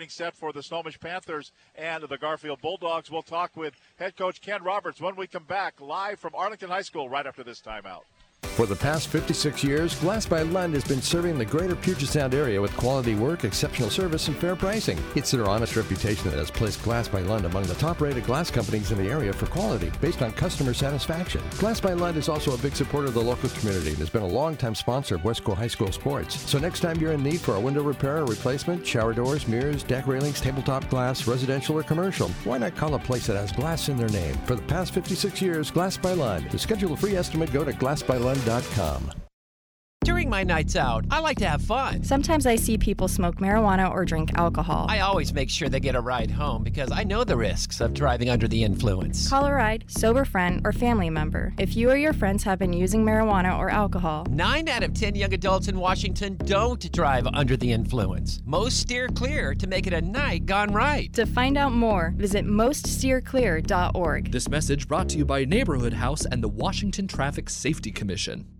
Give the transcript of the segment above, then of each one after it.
getting set for the Snohomish Panthers and the Garfield Bulldogs. We'll talk with head coach Ken Roberts when we come back live from Arlington High School right after this timeout. For the past 56 years, Glass by Lund has been serving the greater Puget Sound area with quality work, exceptional service, and fair pricing. It's their honest reputation that has placed Glass by Lund among the top rated glass companies in the area for quality based on customer satisfaction. Glass by Lund is also a big supporter of the local community and has been a longtime sponsor of Wesco High School sports. So next time you're in need for a window repair or replacement, shower doors, mirrors, deck railings, tabletop glass, residential or commercial, why not call a place that has glass in their name? For the past 56 years, Glass by Lund. To schedule a free estimate, go to glassbylund.com. FoxOne.com. During my nights out, I like to have fun. Sometimes I see people smoke marijuana or drink alcohol. I always make sure they get a ride home because I know the risks of driving under the influence. Call a ride, sober friend, or family member if you or your friends have been using marijuana or alcohol. Nine out of ten young adults in Washington don't drive under the influence. Most steer clear to make it a night gone right. To find out more, visit moststeerclear.org. This message brought to you by Neighborhood House and the Washington Traffic Safety Commission.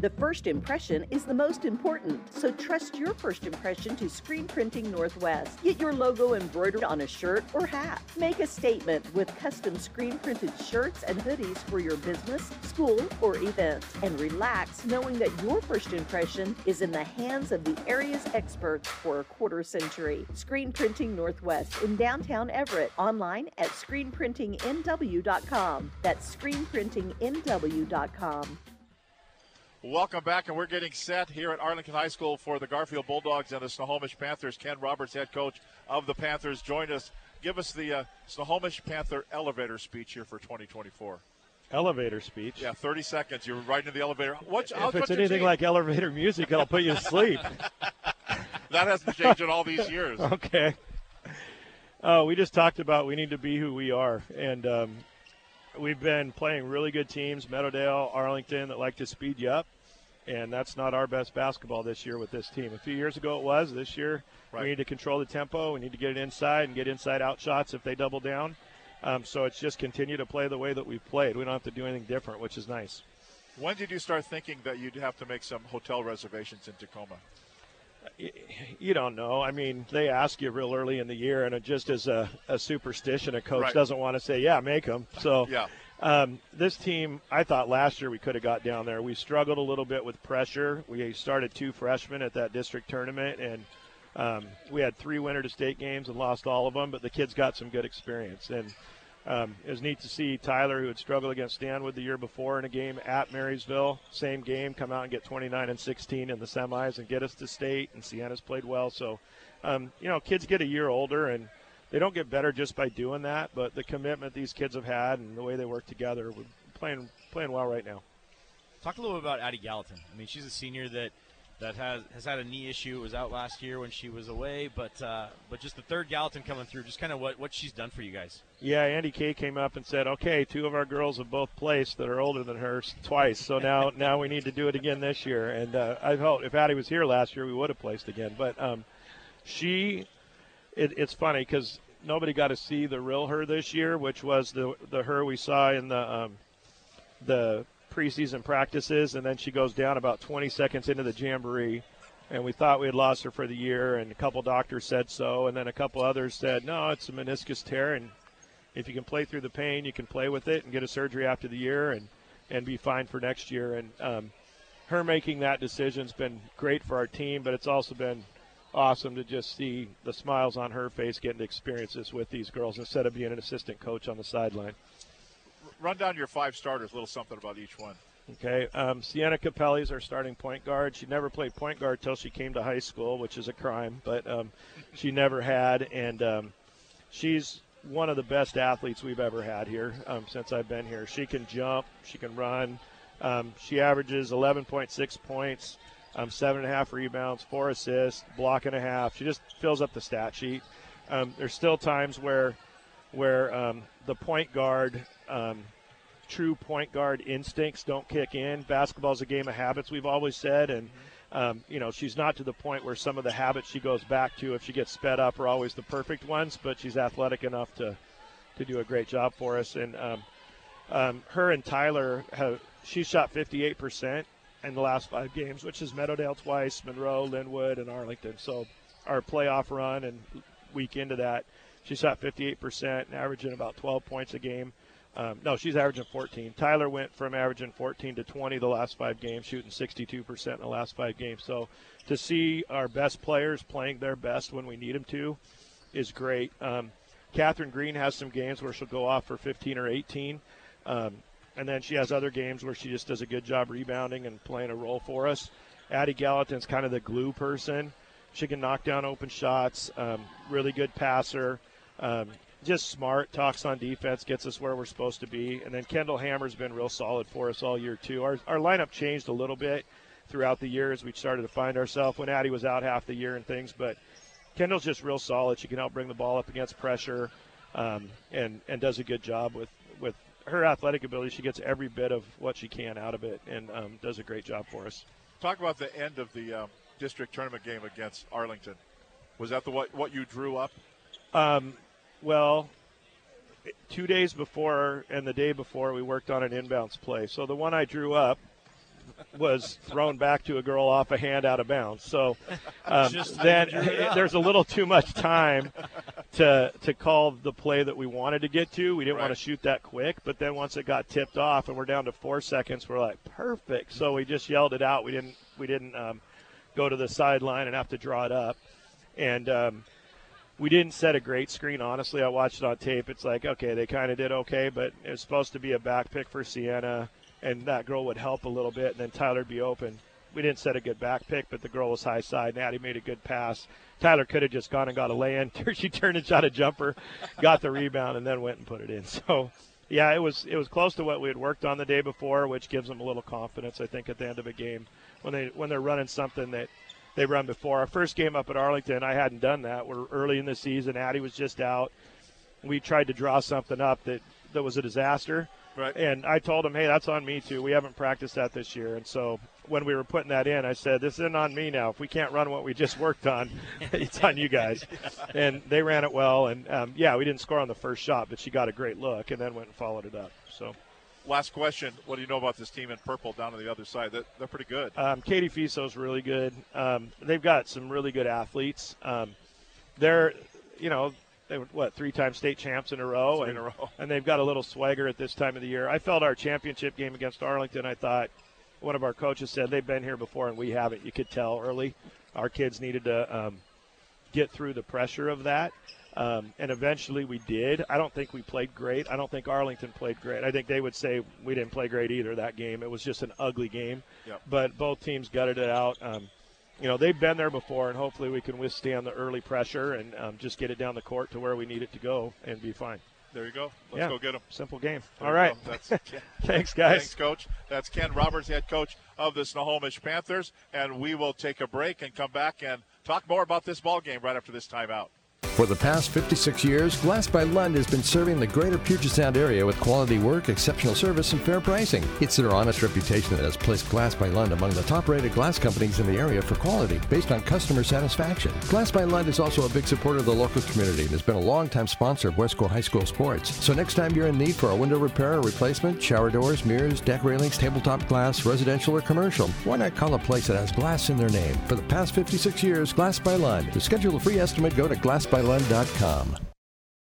The first impression is the most important, so trust your first impression to Screen Printing Northwest. Get your logo embroidered on a shirt or hat. Make a statement with custom screen printed shirts and hoodies for your business, school, or event. And relax knowing that your first impression is in the hands of the area's experts for a quarter century. Screen Printing Northwest in downtown Everett. Online at screenprintingnw.com. That's screenprintingnw.com. Welcome back, and we're getting set here at Arlington High School for the Garfield Bulldogs and the Snohomish Panthers. Ken Roberts, head coach of the Panthers, joined us. Give us the uh, Snohomish Panther elevator speech here for 2024. Elevator speech. Yeah, 30 seconds. You're riding in the elevator. What's, if it's anything like elevator music, it'll put you to sleep. that hasn't changed in all these years. Okay. Uh, we just talked about we need to be who we are, and um, we've been playing really good teams, Meadowdale, Arlington, that like to speed you up and that's not our best basketball this year with this team. A few years ago it was. This year right. we need to control the tempo. We need to get it inside and get inside out shots if they double down. Um, so it's just continue to play the way that we've played. We don't have to do anything different, which is nice. When did you start thinking that you'd have to make some hotel reservations in Tacoma? You don't know. I mean, they ask you real early in the year, and it just as a, a superstition, a coach right. doesn't want to say, "Yeah, make them." So yeah. Um, this team, I thought last year we could have got down there. We struggled a little bit with pressure. We started two freshmen at that district tournament, and um, we had three winter to state games and lost all of them. But the kids got some good experience, and um, it was neat to see Tyler, who had struggled against Stanwood the year before in a game at Marysville, same game, come out and get 29 and 16 in the semis and get us to state. And Sienna's played well, so um, you know, kids get a year older and they don't get better just by doing that, but the commitment these kids have had and the way they work together, we're playing playing well right now. Talk a little bit about Addie Gallatin. I mean, she's a senior that that has has had a knee issue. It was out last year when she was away, but uh, but just the third Gallatin coming through. Just kind of what what she's done for you guys. Yeah, Andy K came up and said, "Okay, two of our girls have both placed that are older than her twice, so now now we need to do it again this year." And uh, I felt if Addie was here last year, we would have placed again. But um, she it, it's funny because nobody got to see the real her this year, which was the the her we saw in the um, the preseason practices, and then she goes down about 20 seconds into the jamboree, and we thought we had lost her for the year, and a couple doctors said so, and then a couple others said no, it's a meniscus tear, and if you can play through the pain, you can play with it and get a surgery after the year and and be fine for next year. And um, her making that decision's been great for our team, but it's also been awesome to just see the smiles on her face getting to experience this with these girls instead of being an assistant coach on the sideline. Run down your five starters, a little something about each one. Okay, um, Sienna Capelli is our starting point guard. She never played point guard till she came to high school, which is a crime, but um, she never had, and um, she's one of the best athletes we've ever had here um, since I've been here. She can jump, she can run. Um, she averages 11.6 points, um, seven and a half rebounds, four assists, block and a half. She just fills up the stat sheet. Um, there's still times where where um, the point guard, um, true point guard instincts don't kick in. Basketball's a game of habits, we've always said, and um, you know she's not to the point where some of the habits she goes back to, if she gets sped up, are always the perfect ones. But she's athletic enough to to do a great job for us, and um, her and Tyler have she shot 58 percent in the last five games, which is Meadowdale twice, Monroe, Lynnwood, and Arlington. So our playoff run and week into that, she shot 58% and averaging about 12 points a game. Um, no, she's averaging 14. Tyler went from averaging 14 to 20 the last five games, shooting 62% in the last five games. So to see our best players playing their best when we need them to is great. Um, Catherine Green has some games where she'll go off for 15 or 18. Um, and then she has other games where she just does a good job rebounding and playing a role for us. Addie Gallatin's kind of the glue person. She can knock down open shots. Um, really good passer. Um, just smart. Talks on defense. Gets us where we're supposed to be. And then Kendall Hammer's been real solid for us all year too. Our our lineup changed a little bit throughout the year as we started to find ourselves when Addie was out half the year and things. But Kendall's just real solid. She can help bring the ball up against pressure, um, and and does a good job with with her athletic ability. She gets every bit of what she can out of it, and um, does a great job for us. Talk about the end of the um, district tournament game against Arlington. Was that the what what you drew up? Um, well, two days before and the day before, we worked on an inbounds play. So the one I drew up was thrown back to a girl off a hand out of bounds. So um, then there's a little too much time to to call the play that we wanted to get to. We didn't right. want to shoot that quick, but then once it got tipped off and we're down to four seconds, we're like perfect. So we just yelled it out. We didn't we didn't um, go to the sideline and have to draw it up, and. Um, we didn't set a great screen. Honestly, I watched it on tape. It's like, okay, they kind of did okay, but it was supposed to be a back pick for Sienna and that girl would help a little bit, and then Tyler'd be open. We didn't set a good back pick, but the girl was high side. Natty made a good pass. Tyler could have just gone and got a lay in. she turned and shot a jumper, got the rebound, and then went and put it in. So, yeah, it was it was close to what we had worked on the day before, which gives them a little confidence. I think at the end of a game when they when they're running something that they run before. Our first game up at Arlington, I hadn't done that. We're early in the season. Addie was just out. We tried to draw something up that that was a disaster Right. And I told him, hey, that's on me too. We haven't practiced that this year. And so when we were putting that in, I said, this isn't on me now. If we can't run what we just worked on, it's on you guys. And they ran it well. And um, yeah, we didn't score on the first shot, but she got a great look and then went and followed it up. So. Last question: What do you know about this team in purple down on the other side? They're, they're pretty good. Um, Katie Fiso's really good. Um, they've got some really good athletes. Um, they're, you know, they were what three time state champs in a row, and, in a row. and they've got a little swagger at this time of the year. I felt our championship game against Arlington. I thought one of our coaches said they've been here before and we haven't. You could tell early. Our kids needed to um, get through the pressure of that. Um, and eventually we did. I don't think we played great. I don't think Arlington played great. I think they would say we didn't play great either that game. It was just an ugly game. Yep. But both teams gutted it out. Um, you know they've been there before, and hopefully we can withstand the early pressure and um, just get it down the court to where we need it to go and be fine. There you go. Let's yeah. go get them. Simple game. There All right. Thanks, guys. Thanks, Coach. That's Ken Roberts, head coach of the Snohomish Panthers, and we will take a break and come back and talk more about this ball game right after this timeout. For the past 56 years, Glass by Lund has been serving the greater Puget Sound area with quality work, exceptional service, and fair pricing. It's their honest reputation that has placed Glass by Lund among the top rated glass companies in the area for quality based on customer satisfaction. Glass by Lund is also a big supporter of the local community and has been a longtime sponsor of Wesco High School sports. So next time you're in need for a window repair or replacement, shower doors, mirrors, deck railings, tabletop glass, residential or commercial, why not call a place that has glass in their name? For the past 56 years, Glass by Lund. To schedule a free estimate, go to glassbylund.com.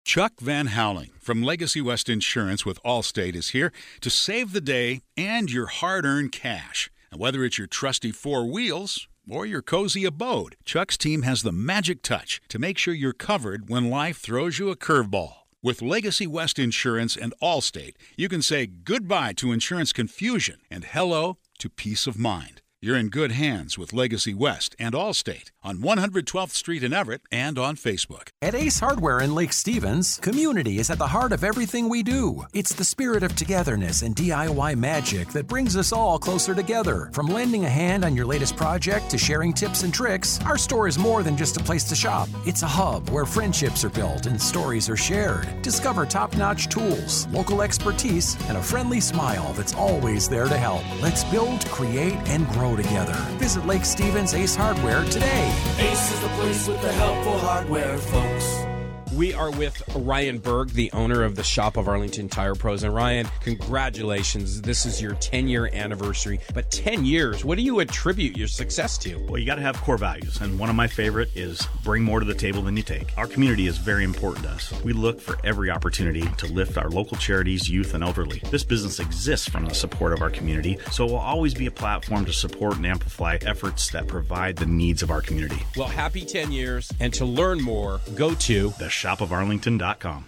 Chuck Van Howling from Legacy West Insurance with Allstate is here to save the day and your hard earned cash. And whether it's your trusty four wheels or your cozy abode, Chuck's team has the magic touch to make sure you're covered when life throws you a curveball. With Legacy West Insurance and Allstate, you can say goodbye to insurance confusion and hello to peace of mind. You're in good hands with Legacy West and Allstate on 112th Street in Everett and on Facebook. At Ace Hardware in Lake Stevens, community is at the heart of everything we do. It's the spirit of togetherness and DIY magic that brings us all closer together. From lending a hand on your latest project to sharing tips and tricks, our store is more than just a place to shop. It's a hub where friendships are built and stories are shared. Discover top notch tools, local expertise, and a friendly smile that's always there to help. Let's build, create, and grow together. Visit Lake Stevens Ace Hardware today. Ace is the place with the helpful hardware, folks. We are with Ryan Berg, the owner of the Shop of Arlington Tire Pros. And Ryan, congratulations. This is your 10 year anniversary. But 10 years, what do you attribute your success to? Well, you got to have core values. And one of my favorite is bring more to the table than you take. Our community is very important to us. We look for every opportunity to lift our local charities, youth, and elderly. This business exists from the support of our community, so it will always be a platform to support and amplify efforts that provide the needs of our community. Well, happy 10 years. And to learn more, go to the shopofarlington.com.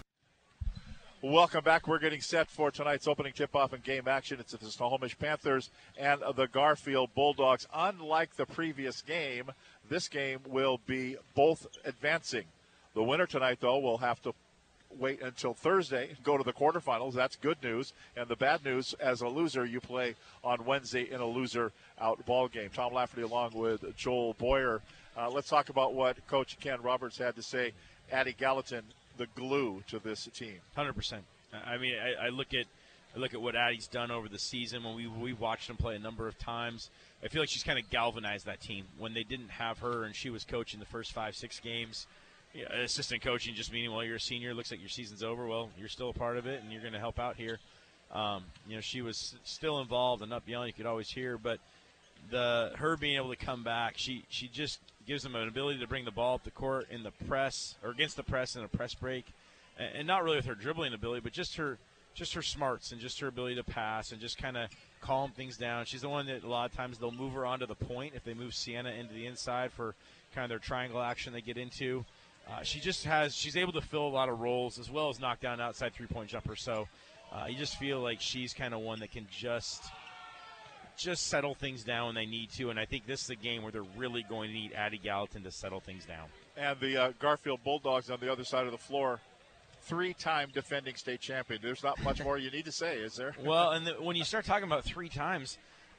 Welcome back. We're getting set for tonight's opening tip-off and game action. It's the Snohomish Panthers and the Garfield Bulldogs. Unlike the previous game, this game will be both advancing. The winner tonight, though, will have to wait until Thursday, go to the quarterfinals. That's good news. And the bad news, as a loser, you play on Wednesday in a loser-out ball game. Tom Lafferty along with Joel Boyer. Uh, let's talk about what Coach Ken Roberts had to say. Addie Gallatin, the glue to this team. Hundred percent. I mean, I, I, look at I look at what Addie's done over the season. When we we watched him play a number of times, I feel like she's kind of galvanized that team. When they didn't have her and she was coaching the first five six games, yeah, assistant coaching just meaning well you're a senior, looks like your season's over. Well, you're still a part of it and you're going to help out here. Um, you know, she was still involved and up yelling. You could always hear, but the her being able to come back, she she just gives them an ability to bring the ball up the court in the press or against the press in a press break, and, and not really with her dribbling ability, but just her just her smarts and just her ability to pass and just kind of calm things down. She's the one that a lot of times they'll move her onto the point if they move Sienna into the inside for kind of their triangle action they get into. Uh, she just has she's able to fill a lot of roles as well as knock down outside three point jumper. So uh, you just feel like she's kind of one that can just just settle things down when they need to. And I think this is a game where they're really going to need Addie Gallatin to settle things down. And the uh, Garfield Bulldogs on the other side of the floor, three-time defending state champion. There's not much more you need to say, is there? well, and the, when you start talking about three times,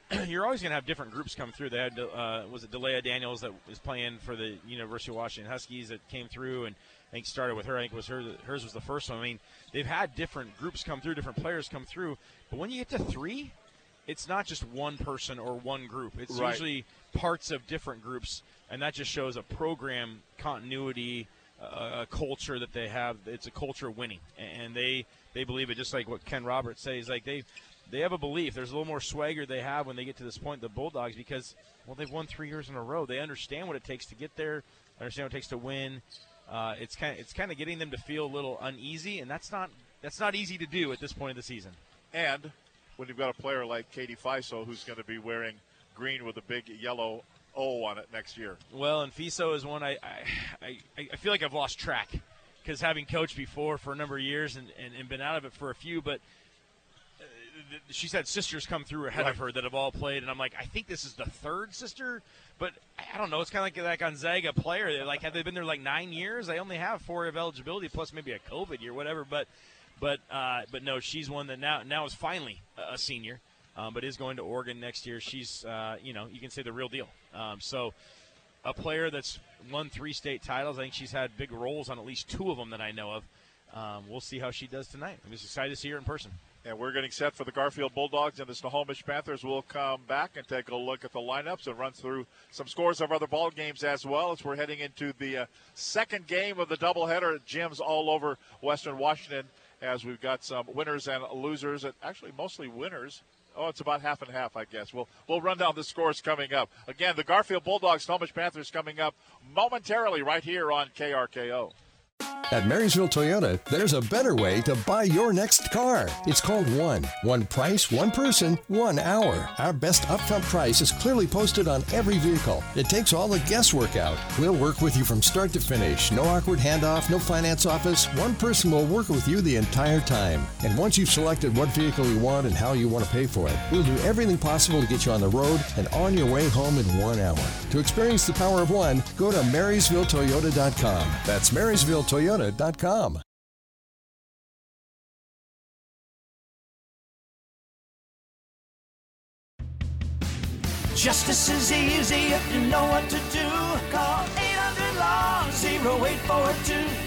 you're always going to have different groups come through. They had uh, was it Dalayah Daniels that was playing for the University of Washington Huskies that came through and I think started with her. I think was her hers was the first one. I mean, they've had different groups come through, different players come through, but when you get to three, it's not just one person or one group. It's Right. usually parts of different groups, and that just shows a program continuity, uh, a culture that they have. It's a culture of winning, and they they believe it. Just like what Ken Roberts says, like they they have a belief. There's a little more swagger they have when they get to this point. The Bulldogs, because well, they've won three years in a row. They understand what it takes to get there. Understand what it takes to win. Uh, it's kind of, it's kind of getting them to feel a little uneasy, and that's not that's not easy to do at this point of the season. And when you've got a player like Katie Fiso who's going to be wearing green with a big yellow O on it next year. Well, and FISO is one I I, I, I feel like I've lost track because having coached before for a number of years and, and, and been out of it for a few, but uh, she's had sisters come through ahead of her that have all played, and I'm like, I think this is the third sister, but I don't know. It's kind of like that Gonzaga player. They're like, have they been there like nine years? They only have four of eligibility plus maybe a COVID year, whatever. But but uh, but no, she's one that now now is finally a senior, um, but is going to Oregon next year. She's uh, you know you can say the real deal. Um, so a player that's won three state titles. I think she's had big roles on at least two of them that I know of. Um, we'll see how she does tonight. I'm just excited to see her in person. And we're getting set for the Garfield Bulldogs and the Snohomish Panthers. We'll come back and take a look at the lineups and run through some scores of other ball games as well as we're heading into the uh, second game of the doubleheader at gyms all over Western Washington as we've got some winners and losers, and actually mostly winners. Oh, it's about half and half, I guess. We'll we'll run down the scores coming up. Again, the Garfield Bulldogs, Snohomish Panthers coming up momentarily right here on KRKO. At Marysville Toyota, there's a better way to buy your next car. It's called One. One price, one person, one hour. Our best upfront price is clearly posted on every vehicle. It takes all the guesswork out. We'll work with you from start to finish. No awkward handoff, no finance office. One person will work with you the entire time. And once you've selected what vehicle you want and how you want to pay for it, we'll do everything possible to get you on the road and on your way home in one hour. To experience the power of one, go to MarysvilleToyota.com. That's MarysvilleToyota.com. Justice is easy if you know what to do. Call 800 Law 0842.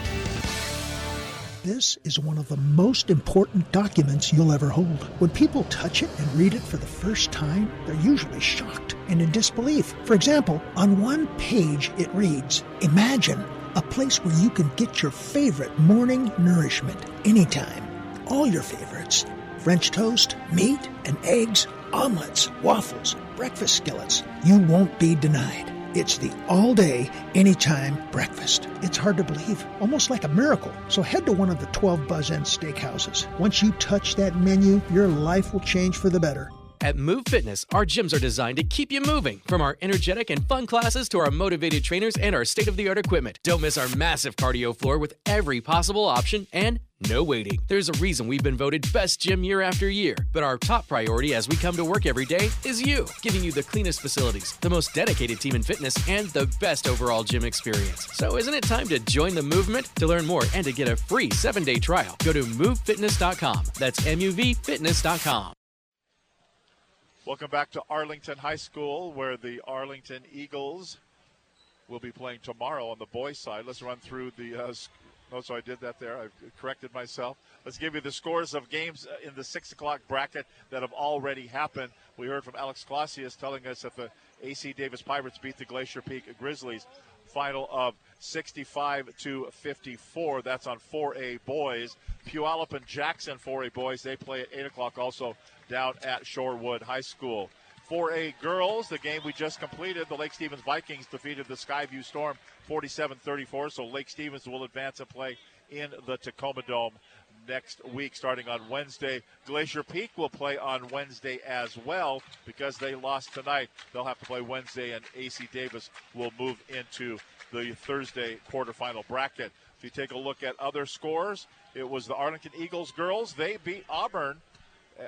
This is one of the most important documents you'll ever hold. When people touch it and read it for the first time, they're usually shocked and in disbelief. For example, on one page it reads Imagine a place where you can get your favorite morning nourishment anytime. All your favorites French toast, meat, and eggs, omelets, waffles, breakfast skillets. You won't be denied. It's the all day, anytime breakfast. It's hard to believe, almost like a miracle. So head to one of the 12 Buzz Inn steakhouses. Once you touch that menu, your life will change for the better. At Muv Fitness, our gyms are designed to keep you moving, from our energetic and fun classes to our motivated trainers and our state of the art equipment. Don't miss our massive cardio floor with every possible option and no waiting. There's a reason we've been voted best gym year after year, but our top priority as we come to work every day is you, giving you the cleanest facilities, the most dedicated team in fitness, and the best overall gym experience. So isn't it time to join the movement? To learn more and to get a free seven day trial, go to muvfitness.com. That's MUVfitness.com. Welcome back to Arlington High School, where the Arlington Eagles will be playing tomorrow on the boys' side. Let's run through the. Uh, no, so I did that there. I've corrected myself. Let's give you the scores of games uh, in the six o'clock bracket that have already happened. We heard from Alex Clausius telling us that the AC Davis Pirates beat the Glacier Peak Grizzlies. Final of 65 to 54. That's on 4A boys. Puyallup and Jackson 4A boys. They play at 8 o'clock also down at Shorewood High School. 4A girls, the game we just completed, the Lake Stevens Vikings defeated the Skyview Storm 47 34. So Lake Stevens will advance and play in the Tacoma Dome next week, starting on Wednesday. Glacier Peak will play on Wednesday as well because they lost tonight. They'll have to play Wednesday, and AC Davis will move into the Thursday quarterfinal bracket. If you take a look at other scores, it was the Arlington Eagles girls. They beat Auburn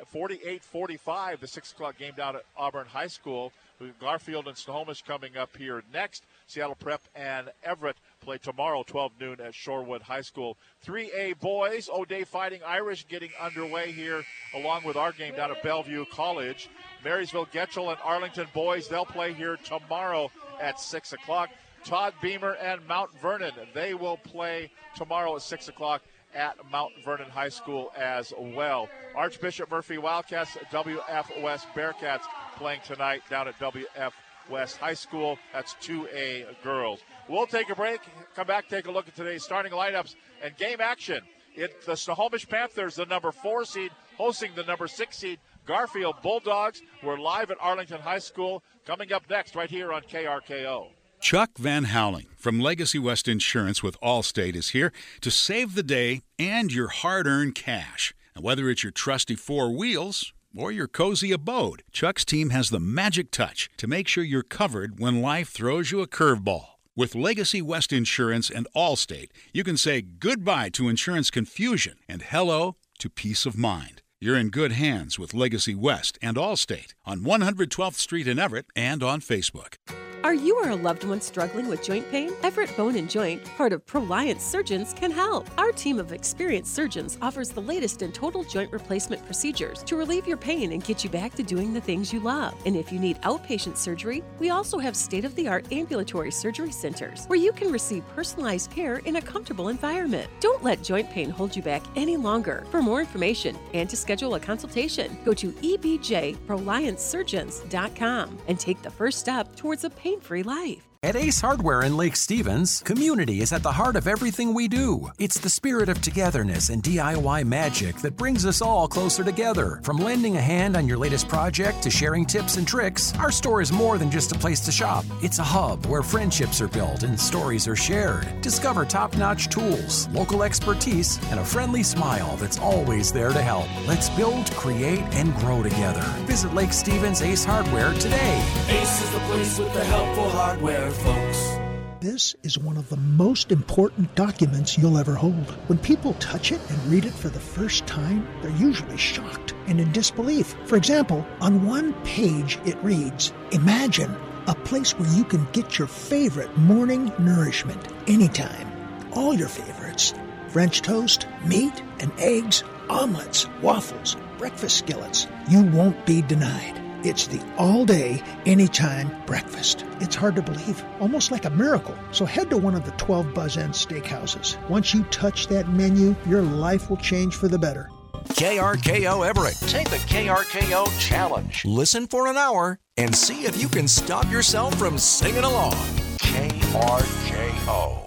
48 45, the 6 o'clock game down at Auburn High School. Garfield and Snohomish coming up here next. Seattle Prep and Everett play tomorrow, 12 noon at Shorewood High School. 3A boys, O'Dea Fighting Irish getting underway here, along with our game down at Bellevue College. Marysville Getchell and Arlington boys, they'll play here tomorrow at 6 o'clock. Todd Beamer and Mount Vernon, they will play tomorrow at 6 o'clock at Mount Vernon High School as well. Archbishop Murphy Wildcats, WF West Bearcats playing tonight down at WF West High School. That's 2A girls. We'll take a break, come back, take a look at today's starting lineups and game action. It, the Snohomish Panthers, the number four seed, hosting the number six seed Garfield Bulldogs. We're live at Arlington High School. Coming up next, right here on KRKO. Chuck Van Howling from Legacy West Insurance with Allstate is here to save the day and your hard earned cash. And whether it's your trusty four wheels or your cozy abode, Chuck's team has the magic touch to make sure you're covered when life throws you a curveball. With Legacy West Insurance and Allstate, you can say goodbye to insurance confusion and hello to peace of mind. You're in good hands with Legacy West and Allstate on 112th Street in Everett and on Facebook. Are you or a loved one struggling with joint pain? Everett Bone and Joint, part of Proliance Surgeons, can help. Our team of experienced surgeons offers the latest in total joint replacement procedures to relieve your pain and get you back to doing the things you love. And if you need outpatient surgery, we also have state of the art ambulatory surgery centers where you can receive personalized care in a comfortable environment. Don't let joint pain hold you back any longer. For more information and to schedule a consultation, go to ebjproliancesurgeons.com and take the first step towards a pain free life. At Ace Hardware in Lake Stevens, community is at the heart of everything we do. It's the spirit of togetherness and DIY magic that brings us all closer together. From lending a hand on your latest project to sharing tips and tricks, our store is more than just a place to shop. It's a hub where friendships are built and stories are shared. Discover top notch tools, local expertise, and a friendly smile that's always there to help. Let's build, create, and grow together. Visit Lake Stevens Ace Hardware today. Ace is the place with the helpful hardware, folks. This is one of the most important documents you'll ever hold. When people touch it and read it for the first time, they're usually shocked and in disbelief. For example, on one page it reads Imagine a place where you can get your favorite morning nourishment anytime. All your favorites French toast, meat and eggs, omelets, waffles, breakfast skillets. You won't be denied. It's the all day, anytime breakfast. It's hard to believe, almost like a miracle. So head to one of the 12 Buzz Inn steakhouses. Once you touch that menu, your life will change for the better. KRKO Everett. Take the KRKO challenge. Listen for an hour and see if you can stop yourself from singing along. KRKO.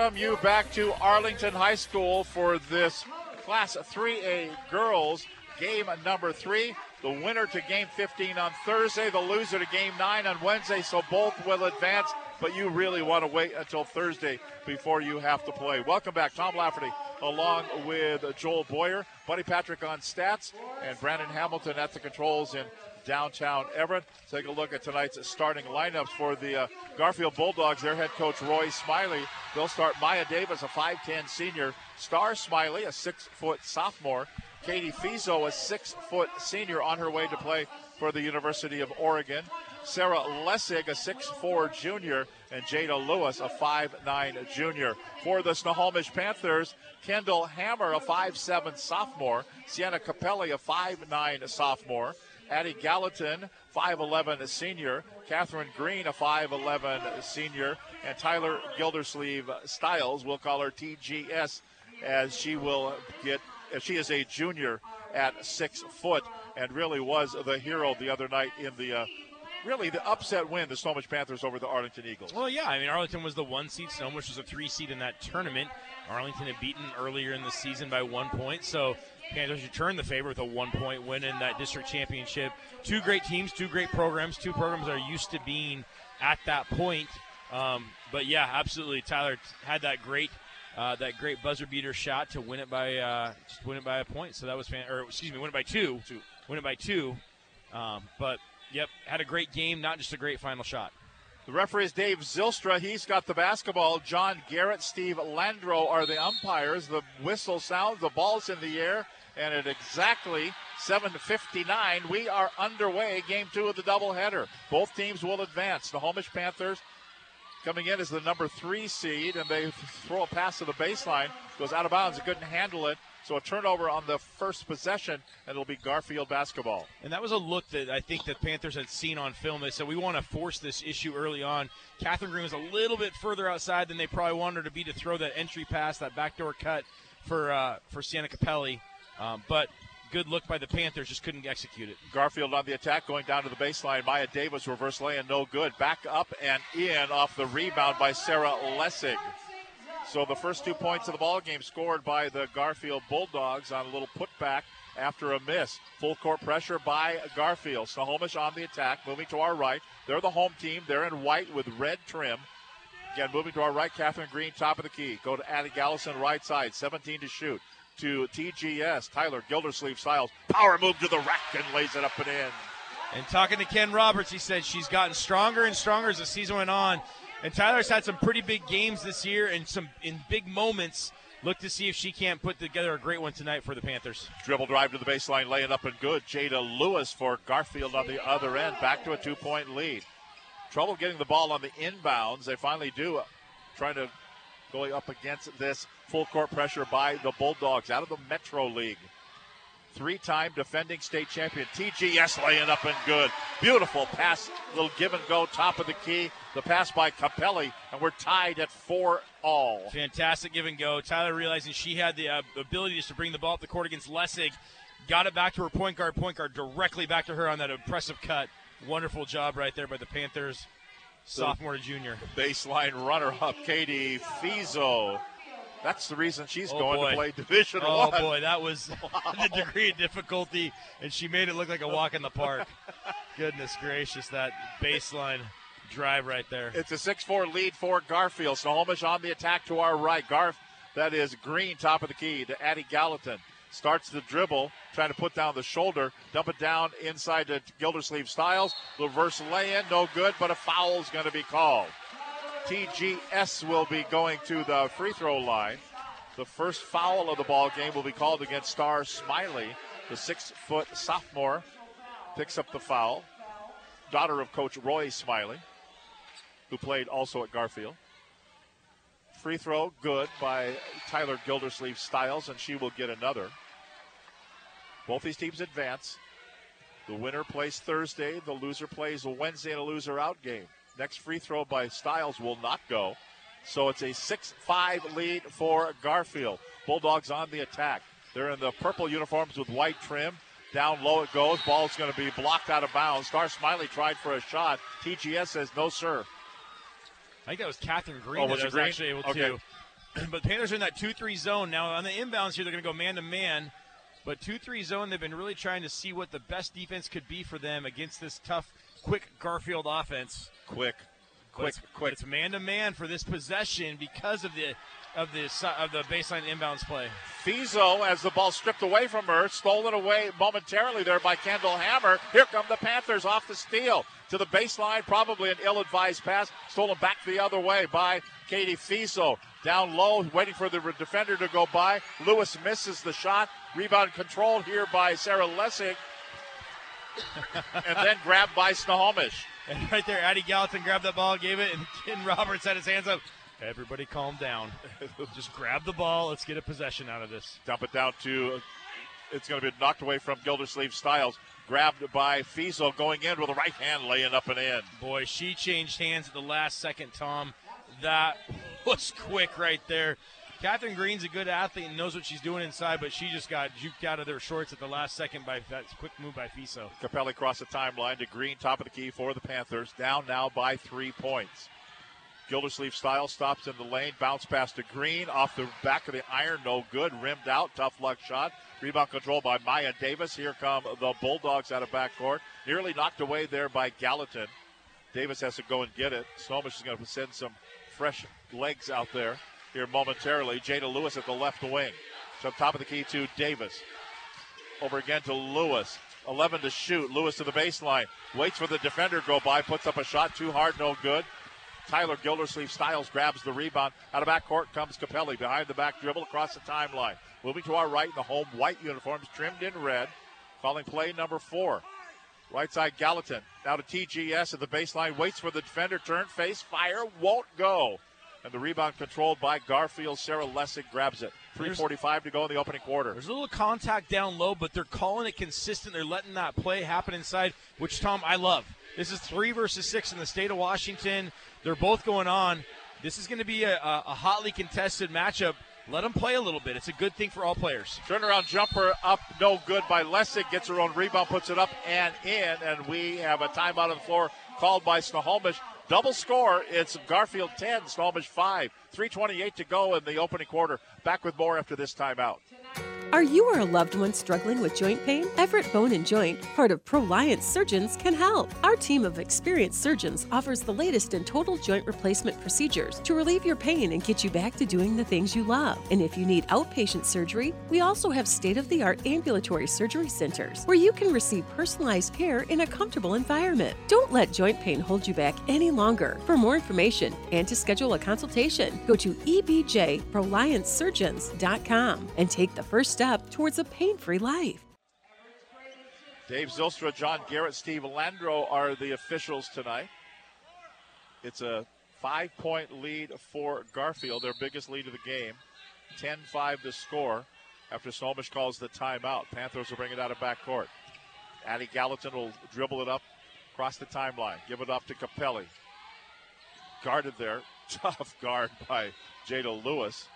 Welcome you back to Arlington High School for this Class 3A girls game number three. The winner to game 15 on Thursday, the loser to game nine on Wednesday, so both will advance. But you really want to wait until Thursday before you have to play. Welcome back, Tom Lafferty, along with Joel Boyer, Buddy Patrick on stats, and Brandon Hamilton at the controls in downtown Everett. Take a look at tonight's starting lineups for the uh, Garfield Bulldogs. Their head coach Roy Smiley. They'll start Maya Davis, a 5'10 senior. Star Smiley, a six foot sophomore. Katie Fiso, a six foot senior on her way to play for the University of Oregon. Sarah Lessig, a 6'4 junior, and Jada Lewis, a 5'9 junior. For the Snohomish Panthers, Kendall Hammer, a 5'7 sophomore. Sienna Capelli, a 5'9 sophomore. Addie Gallatin, 5'11 senior. Catherine Green, a 5'11 senior. And Tyler Gildersleeve Styles, we'll call her TGS, as she will get, she is a junior at six foot and really was the hero the other night in the. Uh, Really, the upset win, the Snohomish Panthers over the Arlington Eagles. Well, yeah, I mean, Arlington was the one seed, Snohomish was a three seed in that tournament. Arlington had beaten earlier in the season by one point, so Panthers return the favor with a one point win in that district championship. Two great teams, two great programs. Two programs are used to being at that point. Um, but yeah, absolutely. Tyler had that great. Uh, that great buzzer beater shot to win it by uh, win it by a point. So that was fan- or excuse me, win it by two. Two. Win it by two. Um, but yep, had a great game, not just a great final shot. The referee is Dave Zylstra. He's got the basketball. John Garrett, Steve Landro are the umpires. The whistle sounds. The ball's in the air. And at exactly 7.59, we are underway. Game two of the doubleheader. Both teams will advance. Snohomish Panthers coming in as the number three seed, and they throw a pass to the baseline. Goes out of bounds. They couldn't handle it. So a turnover on the first possession, and it'll be Garfield basketball. And that was a look that I think the Panthers had seen on film. They said, we want to force this issue early on. Catherine Green was a little bit further outside than they probably wanted her to be to throw that entry pass, that backdoor cut for uh, for Sienna Capelli. Um, but good look by the Panthers, just couldn't execute it. Garfield on the attack, going down to the baseline. Maya Davis reverse laying, no good. Back up and in off the rebound by Sarah Lessig. So the first two points of the ball game scored by the Garfield Bulldogs on a little putback after a miss. Full court pressure by Garfield. Snohomish on the attack, moving to our right. They're the home team. They're in white with red trim. Again, moving to our right, Catherine Green, top of the key. Go to Addie Gallatin, right side, 17 to shoot. To TGS. Tyler Gildersleeve Styles. Power move to the rack and lays it up and in. And talking to Ken Roberts, he said she's gotten stronger and stronger as the season went on. And Tyler's had some pretty big games this year and some in big moments. Look to see if she can't put together a great one tonight for the Panthers. Dribble drive to the baseline, laying up and good. Jada Lewis for Garfield on the other end. Back to a two point lead. Trouble getting the ball on the inbounds. They finally do. Uh, trying to going up against this full court pressure by the Bulldogs out of the Metro League. Three time defending state champion. TGS laying up and good. Beautiful pass, little give and go, top of the key. The pass by Capelli, and we're tied at four all. Fantastic give and go. Tyler realizing she had the uh, ability just to bring the ball up the court against Lessig. Got it back to her point guard, point guard directly back to her on that impressive cut. Wonderful job right there by the Panthers, sophomore to junior. Baseline runner up, Katie Fiso. That's the reason she's Oh, going boy. to play Division Oh One. boy, that was the degree of difficulty, and she made it look like a walk in the park. Goodness gracious, that baseline drive right there. It's a 6-4 lead for Garfield. Snohomish on the attack to our right. Garf, that is Green, top of the key to Addie Gallatin. Starts the dribble, trying to put down the shoulder, dump it down inside to Gildersleeve Styles. Reverse lay-in, no good, but a foul is going to be called. TGS will be going to the free throw line. The first foul of the ball game will be called against Star Smiley, the six-foot sophomore. Picks up the foul. Daughter of Coach Roy Smiley who played also at Garfield. Free throw, good by Tyler Gildersleeve Styles, and she will get another. Both these teams advance. The winner plays Thursday, the loser plays Wednesday in a loser out game. Next free throw by Styles will not go. So it's a 6 5 lead for Garfield. Bulldogs on the attack. They're in the purple uniforms with white trim. Down low it goes. Ball's going to be blocked out of bounds. Star Smiley tried for a shot. TGS says no, sir. I think that was Catherine Green Oh, was it was Green? actually able Okay. to. But Panthers are in that 2 3 zone. Now, on the inbounds here, they're going to go man to man. But 2 3 zone, they've been really trying to see what the best defense could be for them against this tough, quick Garfield offense. Quick. quick, it's, quick. It's man to man for this possession because of the of the of the baseline inbounds play. Fiso, as the ball stripped away from her, stolen away momentarily there by Kendall Hammer. Here come the Panthers off the steal to the baseline. Probably an ill-advised pass, stolen back the other way by Katie Fiso. Down low, waiting for the defender to go by. Lewis misses the shot. Rebound controlled here by Sarah Lessig, and then grabbed by Snohomish. And right there, Addie Gallatin grabbed that ball, gave it, and Ken Roberts had his hands up. Everybody calm down. Just grab the ball. Let's get a possession out of this. Dump it down to. Uh, it's going to be knocked away from Gildersleeve Styles. Grabbed by Fiso, going in with a right hand, laying up and in. Boy, she changed hands at the last second, Tom. That was quick right there. Catherine Green's a good athlete and knows what she's doing inside, but she just got juked out of their shorts at the last second by that quick move by Fiso. Capelli across the timeline to Green, top of the key for the Panthers. Down now by three points. Gildersleeve style stops in the lane, bounce pass to Green off the back of the iron, no good, rimmed out, tough luck shot. Rebound control by Maya Davis. Here come the Bulldogs out of backcourt. Nearly knocked away there by Gallatin. Davis has to go and get it. Snohomish is going to send some fresh legs out there here momentarily. Jada Lewis at the left wing. So top of the key to Davis. Over again to Lewis. 11 to shoot. Lewis to the baseline. Waits for the defender go by. Puts up a shot. Too hard. No good. Tyler Gildersleeve Styles grabs the rebound. Out of backcourt comes Capelli. Behind the back dribble across the timeline. Moving to our right in the home white uniforms trimmed in red. Calling play number four. Right side Gallatin. Now to TGS at the baseline. Waits for the defender. Turn face. Fire. Won't go. And the rebound controlled by Garfield. Sarah Lessig grabs it. 3.45 to go in the opening quarter. There's a little contact down low, but they're calling it consistent. They're letting that play happen inside, which, Tom, I love. This is three versus six in the state of Washington. They're both going on. This is going to be a, a, a hotly contested matchup. Let them play a little bit. It's a good thing for all players. Turnaround jumper up, no good by Lessig. Gets her own rebound, puts it up and in, and we have a timeout on the floor called by Snohomish. Double score. It's Garfield 10, Snohomish 5. 3.28 to go in the opening quarter. Back with more after this timeout. Are you or a loved one struggling with joint pain? Everett Bone and Joint, part of Proliance Surgeons, can help. Our team of experienced surgeons offers the latest in total joint replacement procedures to relieve your pain and get you back to doing the things you love. And if you need outpatient surgery, we also have state of the art ambulatory surgery centers where you can receive personalized care in a comfortable environment. Don't let joint pain hold you back any longer. For more information and to schedule a consultation, go to ebjproliancesurgeons.com and take the first step towards a pain free life. Dave Zylstra, John Garrett, Steve Landro are the officials tonight. It's a five point lead for Garfield, their biggest lead of the game. 10 5 to score after Snohomish calls the timeout. Panthers will bring it out of backcourt. Addie Gallatin will dribble it up across the timeline, give it up to Capelli. Guarded there. Tough guard by Jada Lewis.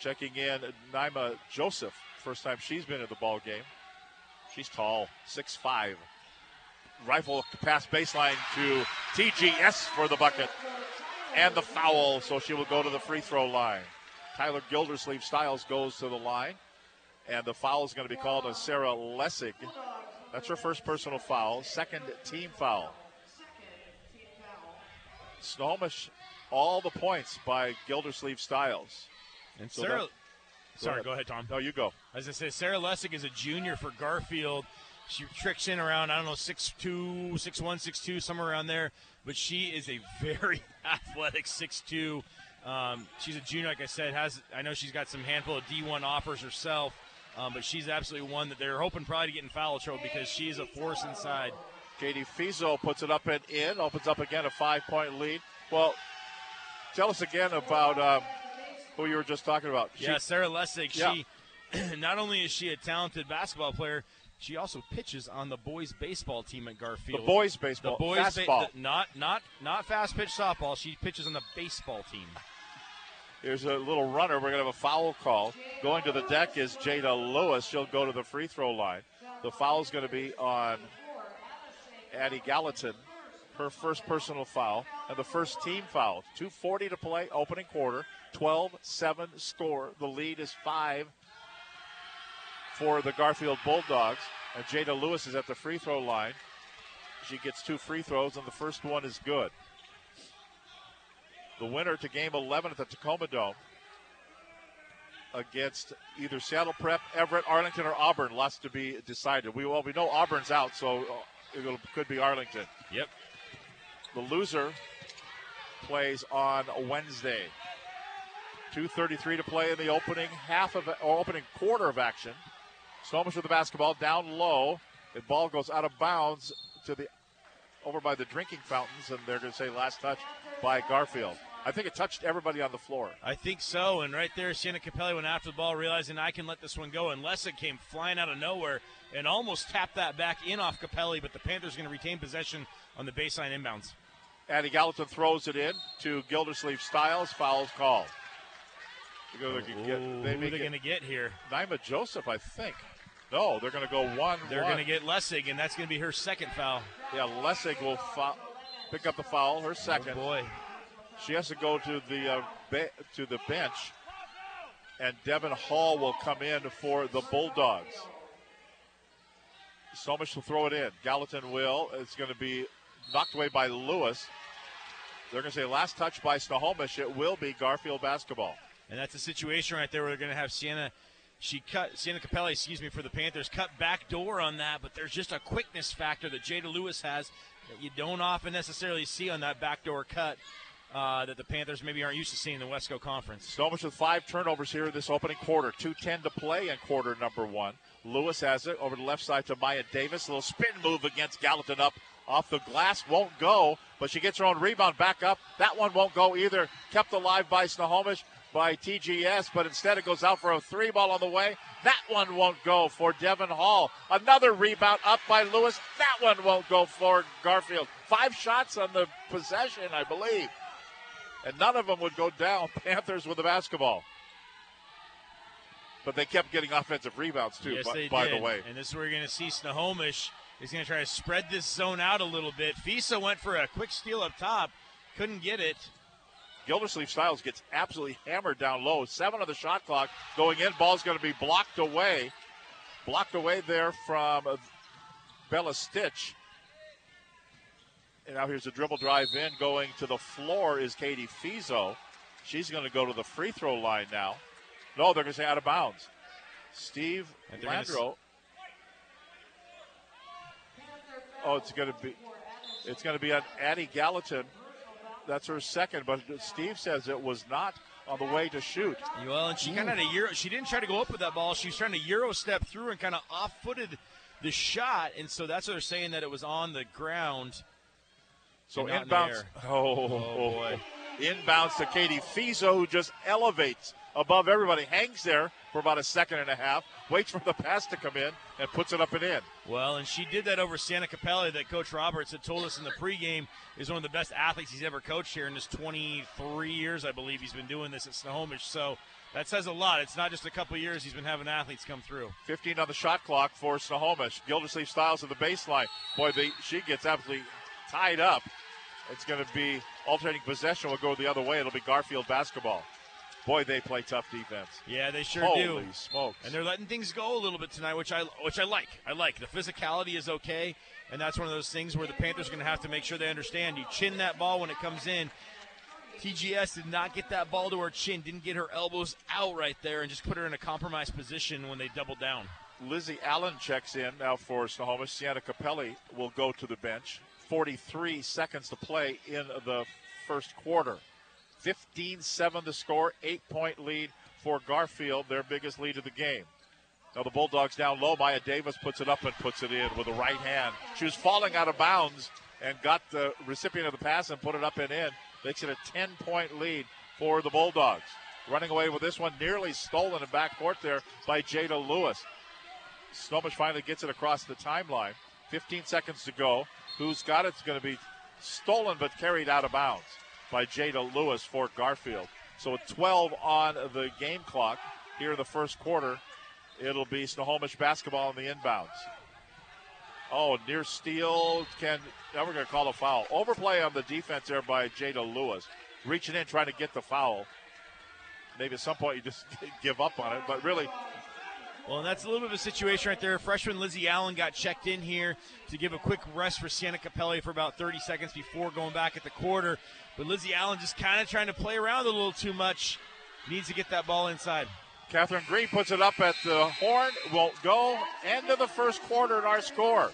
Checking in Naima Joseph. First time she's been in the ball game. She's tall, 6'5. Rifle pass baseline to TGS for the bucket. And the foul, so she will go to the free throw line. Tyler Gildersleeve Styles goes to the line. And the foul is going to be called on Sarah Lessig. That's her first personal foul, second team foul. Snohomish, all the points by Gildersleeve Styles. And So Sarah, that- sorry, ahead. go ahead, Tom. No, you go. As I say, Sarah Lessig is a junior for Garfield. She tricks in around, I don't know, 6'2, 6'1, 6'2, somewhere around there. But she is a very athletic 6'2. Um, she's a junior, like I said. Has I know she's got some handful of D1 offers herself, um, but she's absolutely one that they're hoping probably to get in foul trouble because she is a force inside. Katie Fiso puts it up and in, opens up again a five point lead. Well, tell us again about um, who you were just talking about. She- yeah, Sarah Lessig. Yeah. She not only is she a talented basketball player, she also pitches on the boys baseball team at Garfield. The boys baseball, the boys fastball. the- not not not fast pitch softball. She pitches on the baseball team. Here's a little runner. We're going to have a foul call. Going to the deck is Jada Lewis. She'll go to the free throw line. The foul is going to be on Addie Gallatin, her first personal foul, and the first team foul. 2.40 to play, opening quarter. 12 7 score. The lead is 5 for the Garfield Bulldogs. And Jada Lewis is at the free throw line. She gets two free throws, and the first one is good the winner to game 11 at the Tacoma Dome against either Seattle Prep, Everett, Arlington, or Auburn. Lots to be decided. We well, we know Auburn's out, so uh, it could be Arlington. Yep. The loser plays on Wednesday. 2:33 to play in the opening half of or opening quarter of action. Snohomish with the basketball down low. The ball goes out of bounds to the over by the drinking fountains, and they're going to say last touch by Garfield. I think it touched everybody on the floor. I think so. And right there, Sienna Capelli went after the ball, realizing I can let this one go. And Lessa came flying out of nowhere and almost tapped that back in off Capelli, but the Panthers are going to retain possession on the baseline inbounds. Addie Gallatin throws it in to Gildersleeve Styles. Fouls called. They can get- they who are they going to get here? Naima Joseph, I think. No, they're going to go one. They're going to get Lessig, and that's going to be her second foul. Yeah, Lessig will pick up the foul, her second. Oh, boy. She has to go to the uh, be- to the bench, and Devin Hall will come in for the Bulldogs. Snohomish will throw it in. Gallatin will. It's going to be knocked away by Lewis. They're going to say last touch by Snohomish. It will be Garfield basketball. And that's a situation right there where they're going to have Sienna. She cut Sienna Capelli, excuse me, for the Panthers. Cut back door on that, but there's just a quickness factor that Jada Lewis has that you don't often necessarily see on that backdoor cut uh, that the Panthers maybe aren't used to seeing in the Wesco Conference. Snohomish with five turnovers here in this opening quarter. 2.10 to play in quarter number one. Lewis has it over the left side to Maya Davis. A little spin move against Gallatin up off the glass. Won't go, but she gets her own rebound back up. That one won't go either. Kept alive by Snohomish by TGS, but instead it goes out for a three ball on the way. That one won't go for Devin Hall. Another rebound up by Lewis. That one won't go for Garfield. Five shots on the possession, I believe. And none of them would go down. Panthers with the basketball. But they kept getting offensive rebounds too, yes, by, by the way. And this is where you're going to see Snohomish is going to try to spread this zone out a little bit. Fiso went for a quick steal up top, couldn't get it. Gildersleeve Styles gets absolutely hammered down low. Seven on the shot clock going in. Ball's going to be blocked away. Blocked away there from Bella Stitch. And now here's a dribble drive in. Going to the floor is Katie Fiso. She's going to go to the free throw line now. No, they're going to say out of bounds. Steve Landro. Oh, it's going to be it's going to be on Addie Gallatin. That's her second, but Steve says it was not on the way to shoot. Well, and she kind of had a euro. She didn't try to go up with that ball. She was trying to euro step through and kind of off-footed the shot, and so that's what they're saying that it was on the ground. So inbounds. In oh, oh boy. Inbounds to Katie Fiso, who just elevates above everybody, hangs there for about a second and a half, waits for the pass to come in, and puts it up and in. Well, and she did that over Sienna Capelli, that Coach Roberts had told us in the pregame is one of the best athletes he's ever coached here in his 23 years, I believe he's been doing this at Snohomish. So that says a lot. It's not just a couple years he's been having athletes come through. 15 on the shot clock for Snohomish. Gildersleeve Styles at the baseline. Boy, they, she gets absolutely tied up. It's going to be alternating possession. will go the other way. It'll be Garfield basketball. Boy, they play tough defense. Yeah, they sure Holy do. Holy smokes! And they're letting things go a little bit tonight, which I which I like. I like the physicality is okay, and that's one of those things where the Panthers are going to have to make sure they understand. You chin that ball when it comes in. TGS did not get that ball to her chin, didn't get her elbows out right there, and just put her in a compromised position when they doubled down. Lizzie Allen checks in now for Snohomish. Sienna Capelli will go to the bench. 43 seconds to play in the first quarter. 15 7 to score, eight point lead for Garfield, their biggest lead of the game. Now the Bulldogs down low. Maya Davis puts it up and puts it in with the right hand. She was falling out of bounds and got the recipient of the pass and put it up and in. Makes it a 10 point lead for the Bulldogs. Running away with this one, nearly stolen in backcourt there by Jada Lewis. Snohomish finally gets it across the timeline. 15 seconds to go. Who's got it? It's going to be stolen but carried out of bounds by Jada Lewis for Garfield. So with 12 on the game clock here in the first quarter, it'll be Snohomish basketball in the inbounds. Oh, near steal. Can now we're going to call a foul. Overplay on the defense there by Jada Lewis, reaching in trying to get the foul. Maybe at some point you just give up on it, but really well, that's a little bit of a situation right there. Freshman Lizzie Allen got checked in here to give a quick rest for Sienna Capelli for about 30 seconds before going back at the quarter. But Lizzie Allen just kind of trying to play around a little too much. Needs to get that ball inside. Catherine Green puts it up at the horn. Won't go. End of the first quarter in our score.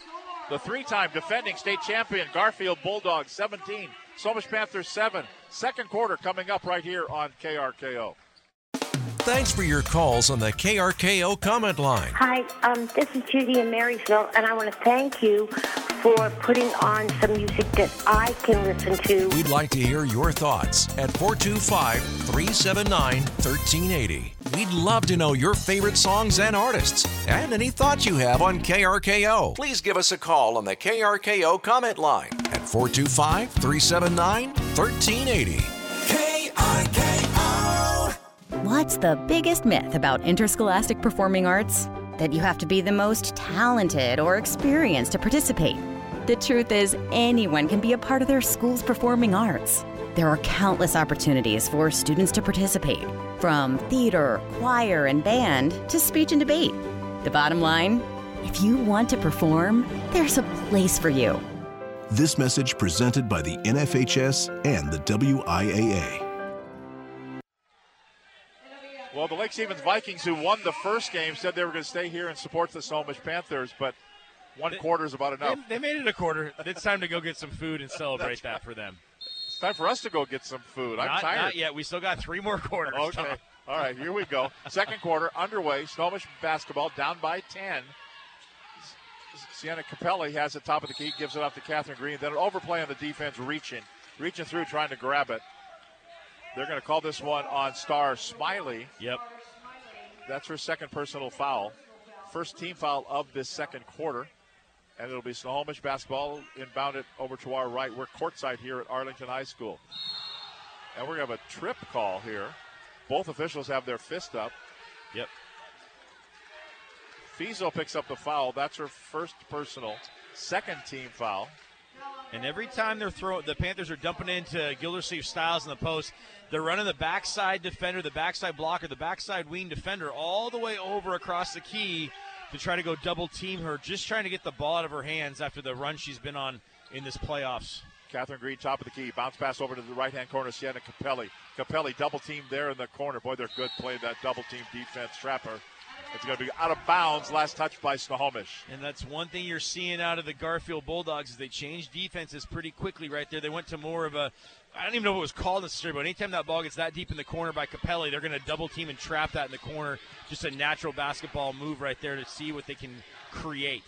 The three-time defending state champion Garfield Bulldogs 17, Snohomish Panthers 7. Second quarter coming up right here on KRKO. Thanks for your calls on the KRKO comment line. Hi, um, this is Judy in Marysville, and I want to thank you for putting on some music that I can listen to. We'd like to hear your thoughts at 425 379 1380. We'd love to know your favorite songs and artists, and any thoughts you have on KRKO. Please give us a call on the KRKO comment line at 425 379 1380. What's the biggest myth about interscholastic performing arts? That you have to be the most talented or experienced to participate. The truth is, anyone can be a part of their school's performing arts. There are countless opportunities for students to participate, from theater, choir, and band to speech and debate. The bottom line if you want to perform, there's a place for you. This message presented by the NFHS and the WIAA. Well, the Lake Stevens Vikings, who won the first game, said they were going to stay here and support the Snohomish Panthers, but one quarter is about enough. They, they, made it a quarter. It's time to go get some food and celebrate that right. for them. It's time for us to go get some food. I'm not, tired. Not yet. We still got three more quarters. Okay. All right, here we go. Second quarter underway. Snohomish basketball down by 10. Sienna Capelli has it top of the key, gives it off to Catherine Green. Then an overplay on the defense, reaching, reaching through, trying to grab it. They're going to call this one on Star Smiley. Yep. That's her second personal foul. First team foul of this second quarter. And it'll be Snohomish basketball inbounded over to our right. We're courtside here at Arlington High School. And we're going to have a trip call here. Both officials have their fist up. Yep. Fiso picks up the foul. That's her first personal. Second team foul. And every time they're throwing, the Panthers are dumping into Gildersleeve Styles in the post. They're running the backside defender, the backside blocker, the backside wing defender, all the way over across the key to try to go double team her, just trying to get the ball out of her hands after the run she's been on in this playoffs. Catherine Green, top of the key. Bounce pass over to the right hand corner. Sienna Capelli. Capelli double team there in the corner. Boy, they're good playing that double team defense. Trapper. It's going to be out of bounds. Last touch by Snohomish. And that's one thing you're seeing out of the Garfield Bulldogs is they change defenses pretty quickly right there. They went to more of a I don't even know if it was called necessarily, but anytime that ball gets that deep in the corner by Capelli, they're going to double team and trap that in the corner. Just a natural basketball move right there to see what they can create.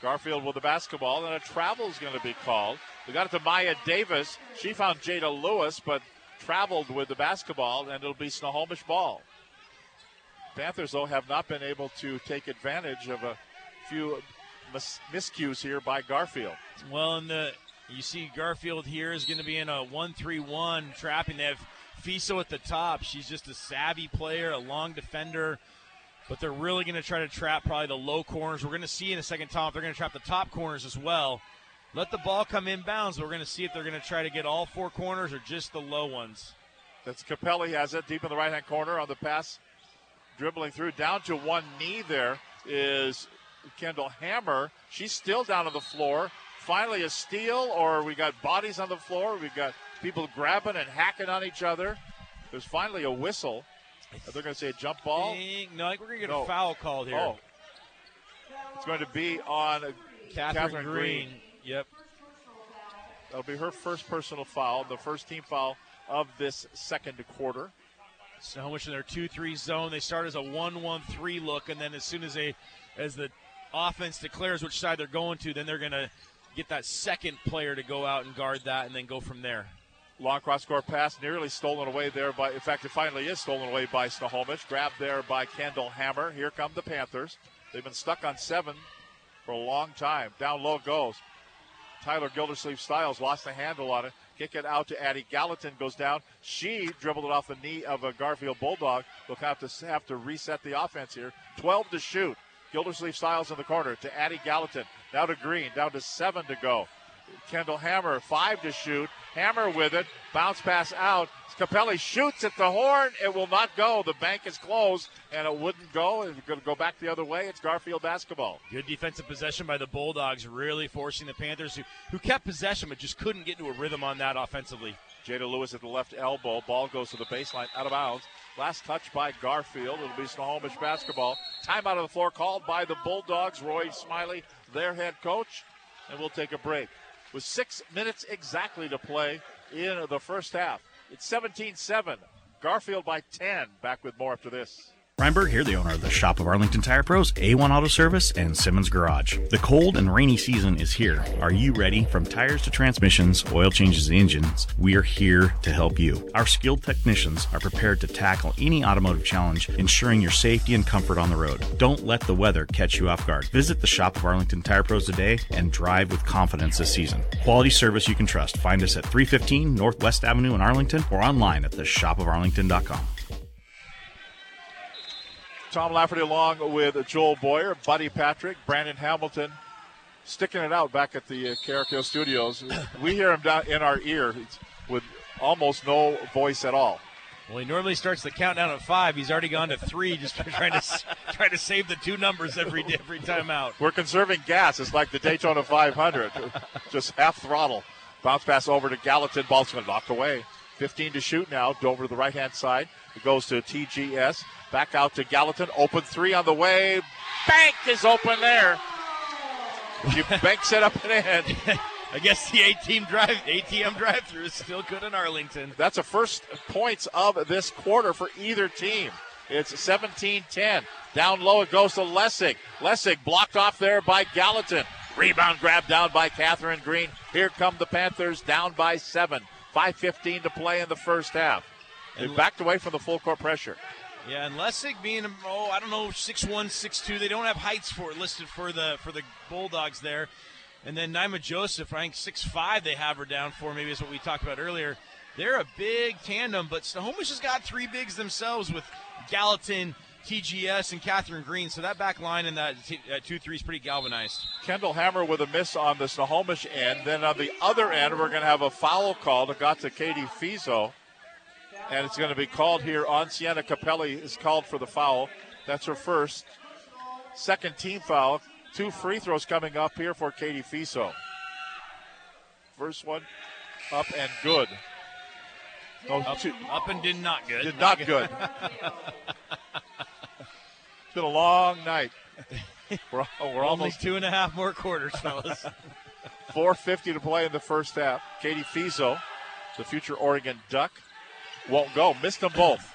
Garfield with the basketball, and a travel is going to be called. We got it to Maya Davis. She found Jada Lewis, but traveled with the basketball, and it'll be Snohomish ball. Panthers, though, have not been able to take advantage of a few mis- miscues here by Garfield. Well, in the you see Garfield here is going to be in a 1 3 1 trapping. They have Fiso at the top. She's just a savvy player, a long defender. But they're really going to try to trap probably the low corners. We're going to see in a second, Tom, they're going to trap the top corners as well. Let the ball come inbounds. We're going to see if they're going to try to get all four corners or just the low ones. That's Capelli has it deep in the right hand corner on the pass, dribbling through down to one knee. There is Kendall Hammer. She's still down on the floor finally a steal, or we got bodies on the floor. We've got people grabbing and hacking on each other. There's finally a whistle. They're going to say a jump ball. no, I think we're going to get no. a foul called here. Oh. It's going to be on Catherine, Catherine Green. Green. Yep. That'll be her first personal foul, the first team foul of this second quarter. Snohomish in their 2 3 zone. They start as a 1 1 3 look, and then as soon as they, as the offense declares which side they're going to, then they're going to get that second player to go out and guard that and then go from there. Long cross court pass nearly stolen away there by, in fact, it finally is stolen away by Snohomish. Grabbed there by Kendall Hammer. Here come the Panthers. They've been stuck on seven for a long time. Down low goes. Tyler Gildersleeve Styles lost the handle on it. Kick it out to Addie Gallatin goes down. She dribbled it off the knee of a Garfield Bulldog. They'll have to have to reset the offense here. 12 to shoot. Gildersleeve Styles in the corner to Addie Gallatin. Now to Green. Down to seven to go. Kendall Hammer, five to shoot. Hammer with it. Bounce pass out. Capelli shoots at the horn. It will not go. The bank is closed, and it wouldn't go. It's going to go back the other way. It's Garfield basketball. Good defensive possession by the Bulldogs, really forcing the Panthers, who, who kept possession but just couldn't get into a rhythm on that offensively. Jada Lewis at the left elbow. Ball goes to the baseline, out of bounds. Last touch by Garfield. It'll be Snohomish basketball. Timeout of the floor called by the Bulldogs. Roy Smiley, their head coach. And we'll take a break. With six minutes exactly to play in the first half. It's 17 7. Garfield by 10. Back with more after this. Ryan Berg here, the owner of the shop of Arlington Tire Pros, A1 Auto Service, and Simmons Garage. The cold and rainy season is here. Are you ready? From tires to transmissions, oil changes, engines, we are here to help you. Our skilled technicians are prepared to tackle any automotive challenge, ensuring your safety and comfort on the road. Don't let the weather catch you off guard. Visit the shop of Arlington Tire Pros today and drive with confidence this season. Quality service you can trust. Find us at 315 Northwest Avenue in Arlington or online at theshopofarlington.com. Tom Lafferty along with Joel Boyer, Buddy Patrick, Brandon Hamilton, sticking it out back at the uh, studios. we hear him down in our ear with almost no voice at all. Well, he normally starts the countdown at five. He's already gone to three, just trying to trying to save the two numbers every every time out. We're conserving gas. It's like the Daytona 500, just half throttle. Bounce pass over to Gallatin. Ball's going to knock away. 15 to shoot now. Dover to the right hand side. It goes to TGS. Back out to Gallatin. Open three on the way. Bank is open there. You banks it up and in. I guess the ATM drive ATM drive through is still good in Arlington. That's a first points of this quarter for either team. It's 17-10. Down low it goes to Lessig. Lessig blocked off there by Gallatin. Rebound grab down by Catherine Green. Here come the Panthers down by seven. 5.15 to play in the first half. They backed away from the full court pressure. Yeah, and Lessig being oh I don't know six one six two they don't have heights for listed for the for the Bulldogs there, and then Naima Joseph I think six five they have her down for maybe is what we talked about earlier. They're a big tandem, but Snohomish has got three bigs themselves with Gallatin, TGS and Catherine Green. So that back line in that uh, two three is pretty galvanized. Kendall Hammer with a miss on the Snohomish end. Then on the other end, we're going to have a foul call that got to Katie Fiso. And it's going to be called here on Sienna Capelli is called for the foul. That's her first. Second team foul. Two free throws coming up here for Katie Fiso. First one up and good. No, up, two, up and did not good. Did not good. it's been a long night. We're, we're almost two and a half more quarters, fellas. 450 to play in the first half. Katie Fiso, the future Oregon Duck, won't go. Missed them both.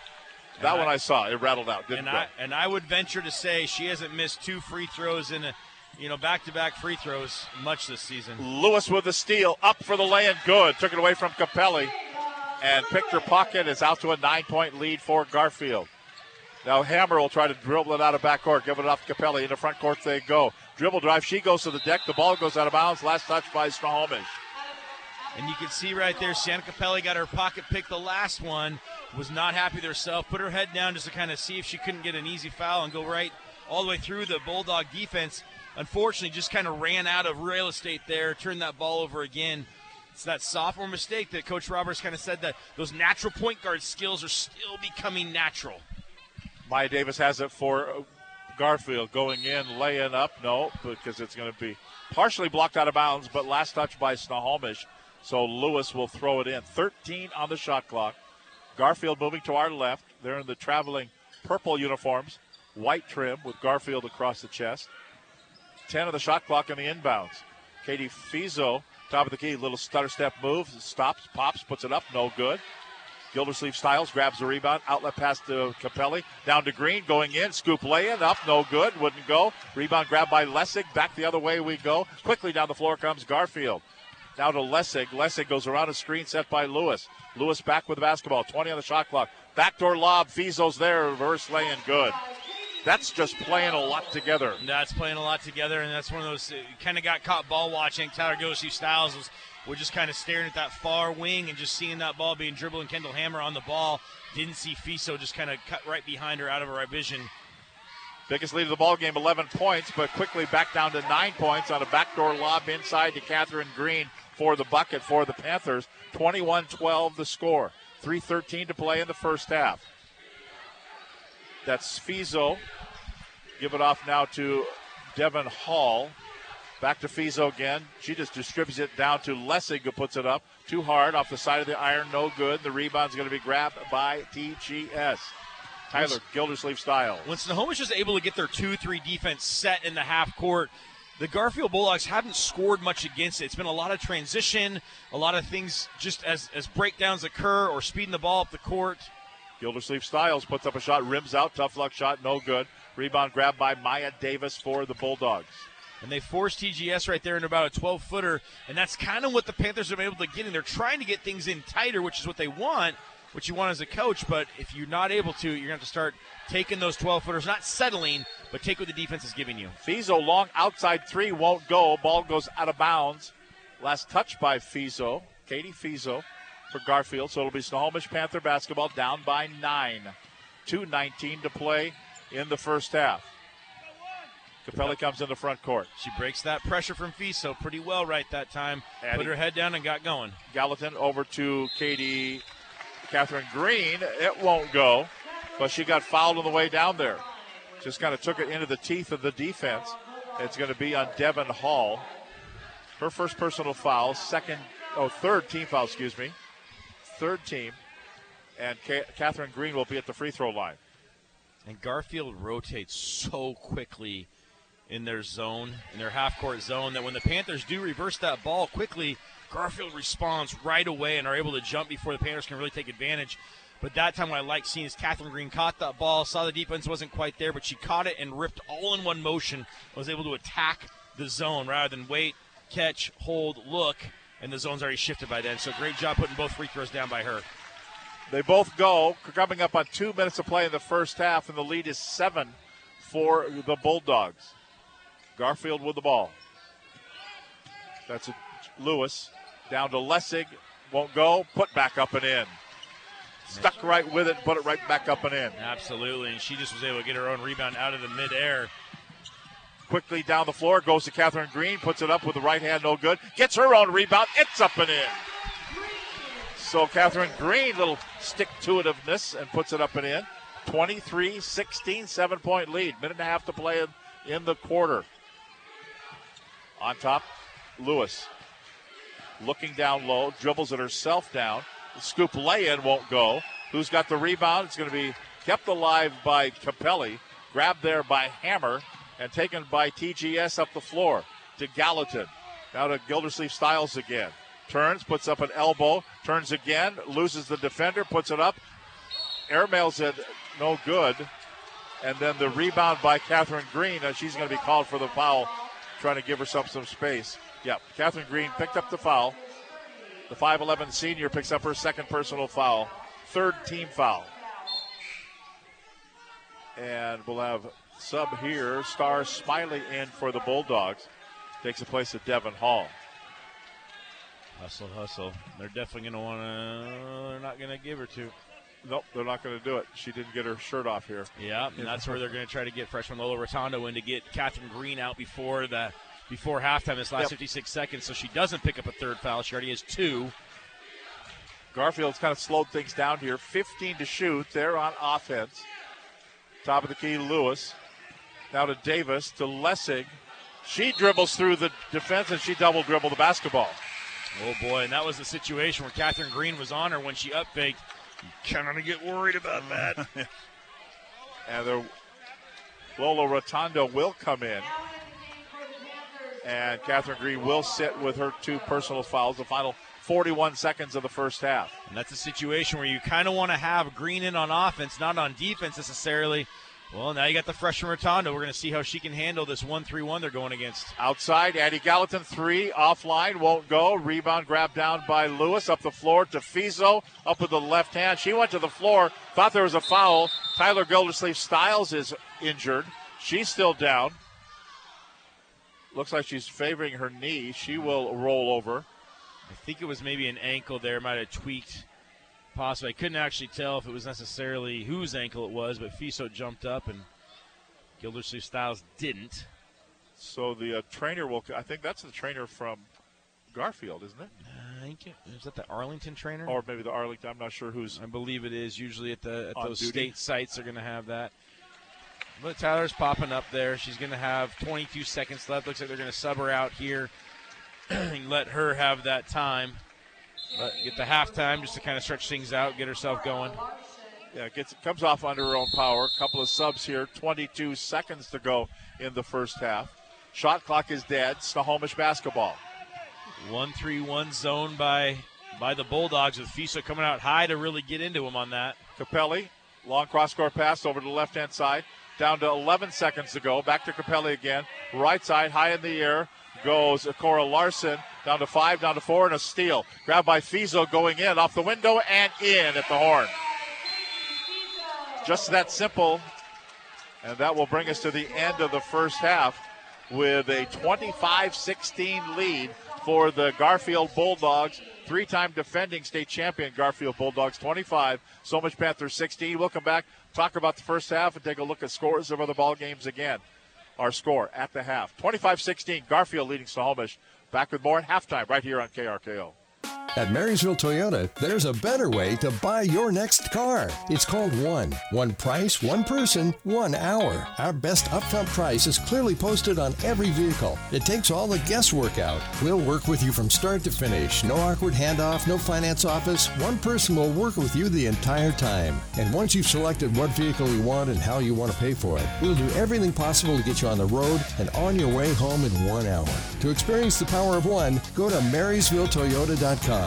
That and one I, I saw. It rattled out. Didn't and go. I and I would venture to say she hasn't missed two free throws in a you know back-to-back free throws much this season. Lewis with the steal, up for the lay and good. Took it away from Capelli and her pocket. is out to a nine-point lead for Garfield. Now Hammer will try to dribble it out of backcourt, give it off to Capelli. In the front court they go. Dribble drive. She goes to the deck. The ball goes out of bounds. Last touch by Snohomish. And you can see right there, Sienna Capelli got her pocket pick the last one. Was not happy with herself. Put her head down just to kind of see if she couldn't get an easy foul and go right all the way through the Bulldog defense. Unfortunately, just kind of ran out of real estate there. Turned that ball over again. It's that sophomore mistake that Coach Roberts kind of said that those natural point guard skills are still becoming natural. Maya Davis has it for uh, Garfield going in, laying up. No, because it's going to be partially blocked out of bounds, but last touch by Snohomish. So Lewis will throw it in. 13 on the shot clock. Garfield moving to our left. They're in the traveling purple uniforms, white trim with Garfield across the chest. 10 of the shot clock in the inbounds. Katie Fiso, top of the key, little stutter step move, stops, pops, puts it up, no good. Gildersleeve Styles grabs the rebound, outlet pass to Capelli, down to Green, going in, scoop lay in, up, no good, wouldn't go. Rebound grabbed by Lessig, back the other way we go. Quickly down the floor comes Garfield. Now to Lessig. Lessig goes around a screen set by Lewis. Lewis back with the basketball, 20 on the shot clock. Backdoor lob, Fiso's there, reverse lay in, good. That's just playing a lot together. That's playing a lot together, and that's one of those uh, kind of got caught ball watching. Tyler Gildersleeve Styles was we're just kind of staring at that far wing and just seeing that ball being dribbled and Kendall Hammer on the ball. Didn't see Fiso just kind of cut right behind her out of her vision. Biggest lead of the ball game, 11 points, but quickly back down to nine points on a backdoor lob inside to Catherine Green for the bucket for the Panthers. 21-12 the score. 3:13 to play in the first half. That's Fiso. Give it off now to Devin Hall. Back to Fiso again. She just distributes it down to Lessig, who puts it up. Too hard off the side of the iron, no good. The rebound's going to be grabbed by TGS. Tyler Gildersleeve Styles. When Snohomish is able to get their 2 3 defense set in the half court, the Garfield Bulldogs haven't scored much against it. It's been a lot of transition, a lot of things just as, as breakdowns occur or speeding the ball up the court. Gildersleeve Styles puts up a shot, rims out, tough luck shot, no good. Rebound grabbed by Maya Davis for the Bulldogs. And they forced TGS right there in about a 12 footer, and that's kind of what the Panthers have been able to get in. They're trying to get things in tighter, which is what they want, what you want as a coach. But if you're not able to, you're going to have to start taking those 12 footers, not settling, but take what the defense is giving you. Fiso long outside three won't go. Ball goes out of bounds. Last touch by Fiso, Katie Fiso for Garfield. So it'll be Snohomish Panther basketball down by nine. 2.19 to play in the first half. Capelli comes in the front court. She breaks that pressure from Fiso pretty well right that time. Addie. Put her head down and got going. Gallatin over to Katie Catherine Green. It won't go, but she got fouled on the way down there. Just kind of took it into the teeth of the defense. It's going to be on Devin Hall. Her first personal foul, second, oh, third team foul, excuse me. Third team. And Catherine Green will be at the free throw line. And Garfield rotates so quickly in their zone, in their half court zone, that when the Panthers do reverse that ball quickly, Garfield responds right away and are able to jump before the Panthers can really take advantage. But that time, what I like seeing is Catherine Green caught that ball, saw the defense wasn't quite there, but she caught it and ripped all in one motion, was able to attack the zone rather than wait, catch, hold, look, and the zone's already shifted by then. So great job putting both free throws down by her. They both go, coming up on two minutes of play in the first half, and the lead is seven for the Bulldogs. Garfield with the ball. That's a Lewis down to Lessig. Won't go. Put back up and in. stuck right with it, put it right back up and in. Absolutely, and she just was able to get her own rebound out of the midair. Quickly down the floor goes to Catherine Green, puts it up with the right hand, no good. Gets her own rebound, it's up and in. So Catherine Green, little stick to itiveness, and puts it up and in. 23 16, seven point lead. Minute and a half to play in, the quarter. On top, Lewis. Looking down low, dribbles it herself down. The scoop lay in won't go. Who's got the rebound? It's going to be kept alive by Capelli. Grabbed there by Hammer and taken by TGS up the floor to Gallatin. Now to Gildersleeve Styles again. Turns, puts up an elbow, turns again, loses the defender, puts it up. Airmails it, no good. And then the rebound by Catherine Green. Uh, she's going to be called for the foul, trying to give herself some space. Yep, Catherine Green picked up the foul. The 5'11 senior picks up her second personal foul, third team foul. And we'll have sub here. Star Smiley in for the Bulldogs. Takes the place of Devin Hall. Hustle, hustle. They're definitely going to want to. They're not going to give her to. Nope, they're not going to do it. She didn't get her shirt off here. Yeah, and that's where they're going to try to get freshman Lola Rotondo in to get Catherine Green out before the before halftime. This last Yep. 56 seconds, so she doesn't pick up a third foul. She already has two. Garfield's kind of slowed things down here. 15 to shoot. They're on offense. Top of the key, Lewis. Now to Davis, to Lessig. She dribbles through the defense and she double dribbled the basketball. Oh boy, and that was the situation where Catherine Green was on her when she up faked. You kind of get worried about that. And the Lola Rotondo will come in. And Catherine Green will sit with her two personal fouls, the final 41 seconds of the first half. And that's a situation where you kind of want to have Green in on offense, not on defense necessarily. Well, now you got the freshman Rotondo. We're going to see how she can handle this 1 3 1 they're going against. Outside, Addie Gallatin, three, offline, won't go. Rebound grabbed down by Lewis, up the floor to Fiso, up with the left hand. She went to the floor, thought there was a foul. Tyler Gildersleeve Styles is injured. She's still down. Looks like she's favoring her knee. She will roll over. I think it was maybe an ankle there, might have tweaked. Possibly. I couldn't actually tell if it was necessarily whose ankle it was, but Fiso jumped up and Gildersleeve Styles didn't. So the uh, trainer will, I think that's the trainer from Garfield, isn't it? I think it, is that the Arlington trainer? Or maybe the Arlington, I'm not sure who's. I believe it is. Usually at the at those duty. state sites, they're going to have that. But Tyler's popping up there. She's going to have 22 seconds left. Looks like they're going to sub her out here and let her have that time. Get the halftime just to kind of stretch things out, get herself going. Yeah, gets comes off under her own power. A Couple of subs here. 22 seconds to go in the first half. Shot clock is dead. Snohomish basketball. One three one zone by by the Bulldogs with Fiso coming out high to really get into him on that. Capelli, long cross court pass over to the left hand side. Down to 11 seconds to go. Back to Capelli again. Right side, high in the air goes Cora Larson. Down to five, down to four, and a steal. Grabbed by Fiso going in off the window and in at the horn. Just that simple. And that will bring us to the end of the first half with a 25 16 lead for the Garfield Bulldogs. Three time defending state champion Garfield Bulldogs 25, Snohomish Panthers 16. We'll come back, talk about the first half, and take a look at scores of other ball games again. Our score at the half 25 16, Garfield leading Snohomish. Back with more at halftime right here on KRKO. At Marysville Toyota, there's a better way to buy your next car. It's called One. One price, one person, one hour. Our best upfront price is clearly posted on every vehicle. It takes all the guesswork out. We'll work with you from start to finish. No awkward handoff, no finance office. One person will work with you the entire time. And once you've selected what vehicle you want and how you want to pay for it, we'll do everything possible to get you on the road and on your way home in one hour. To experience the power of one, go to MarysvilleToyota.com.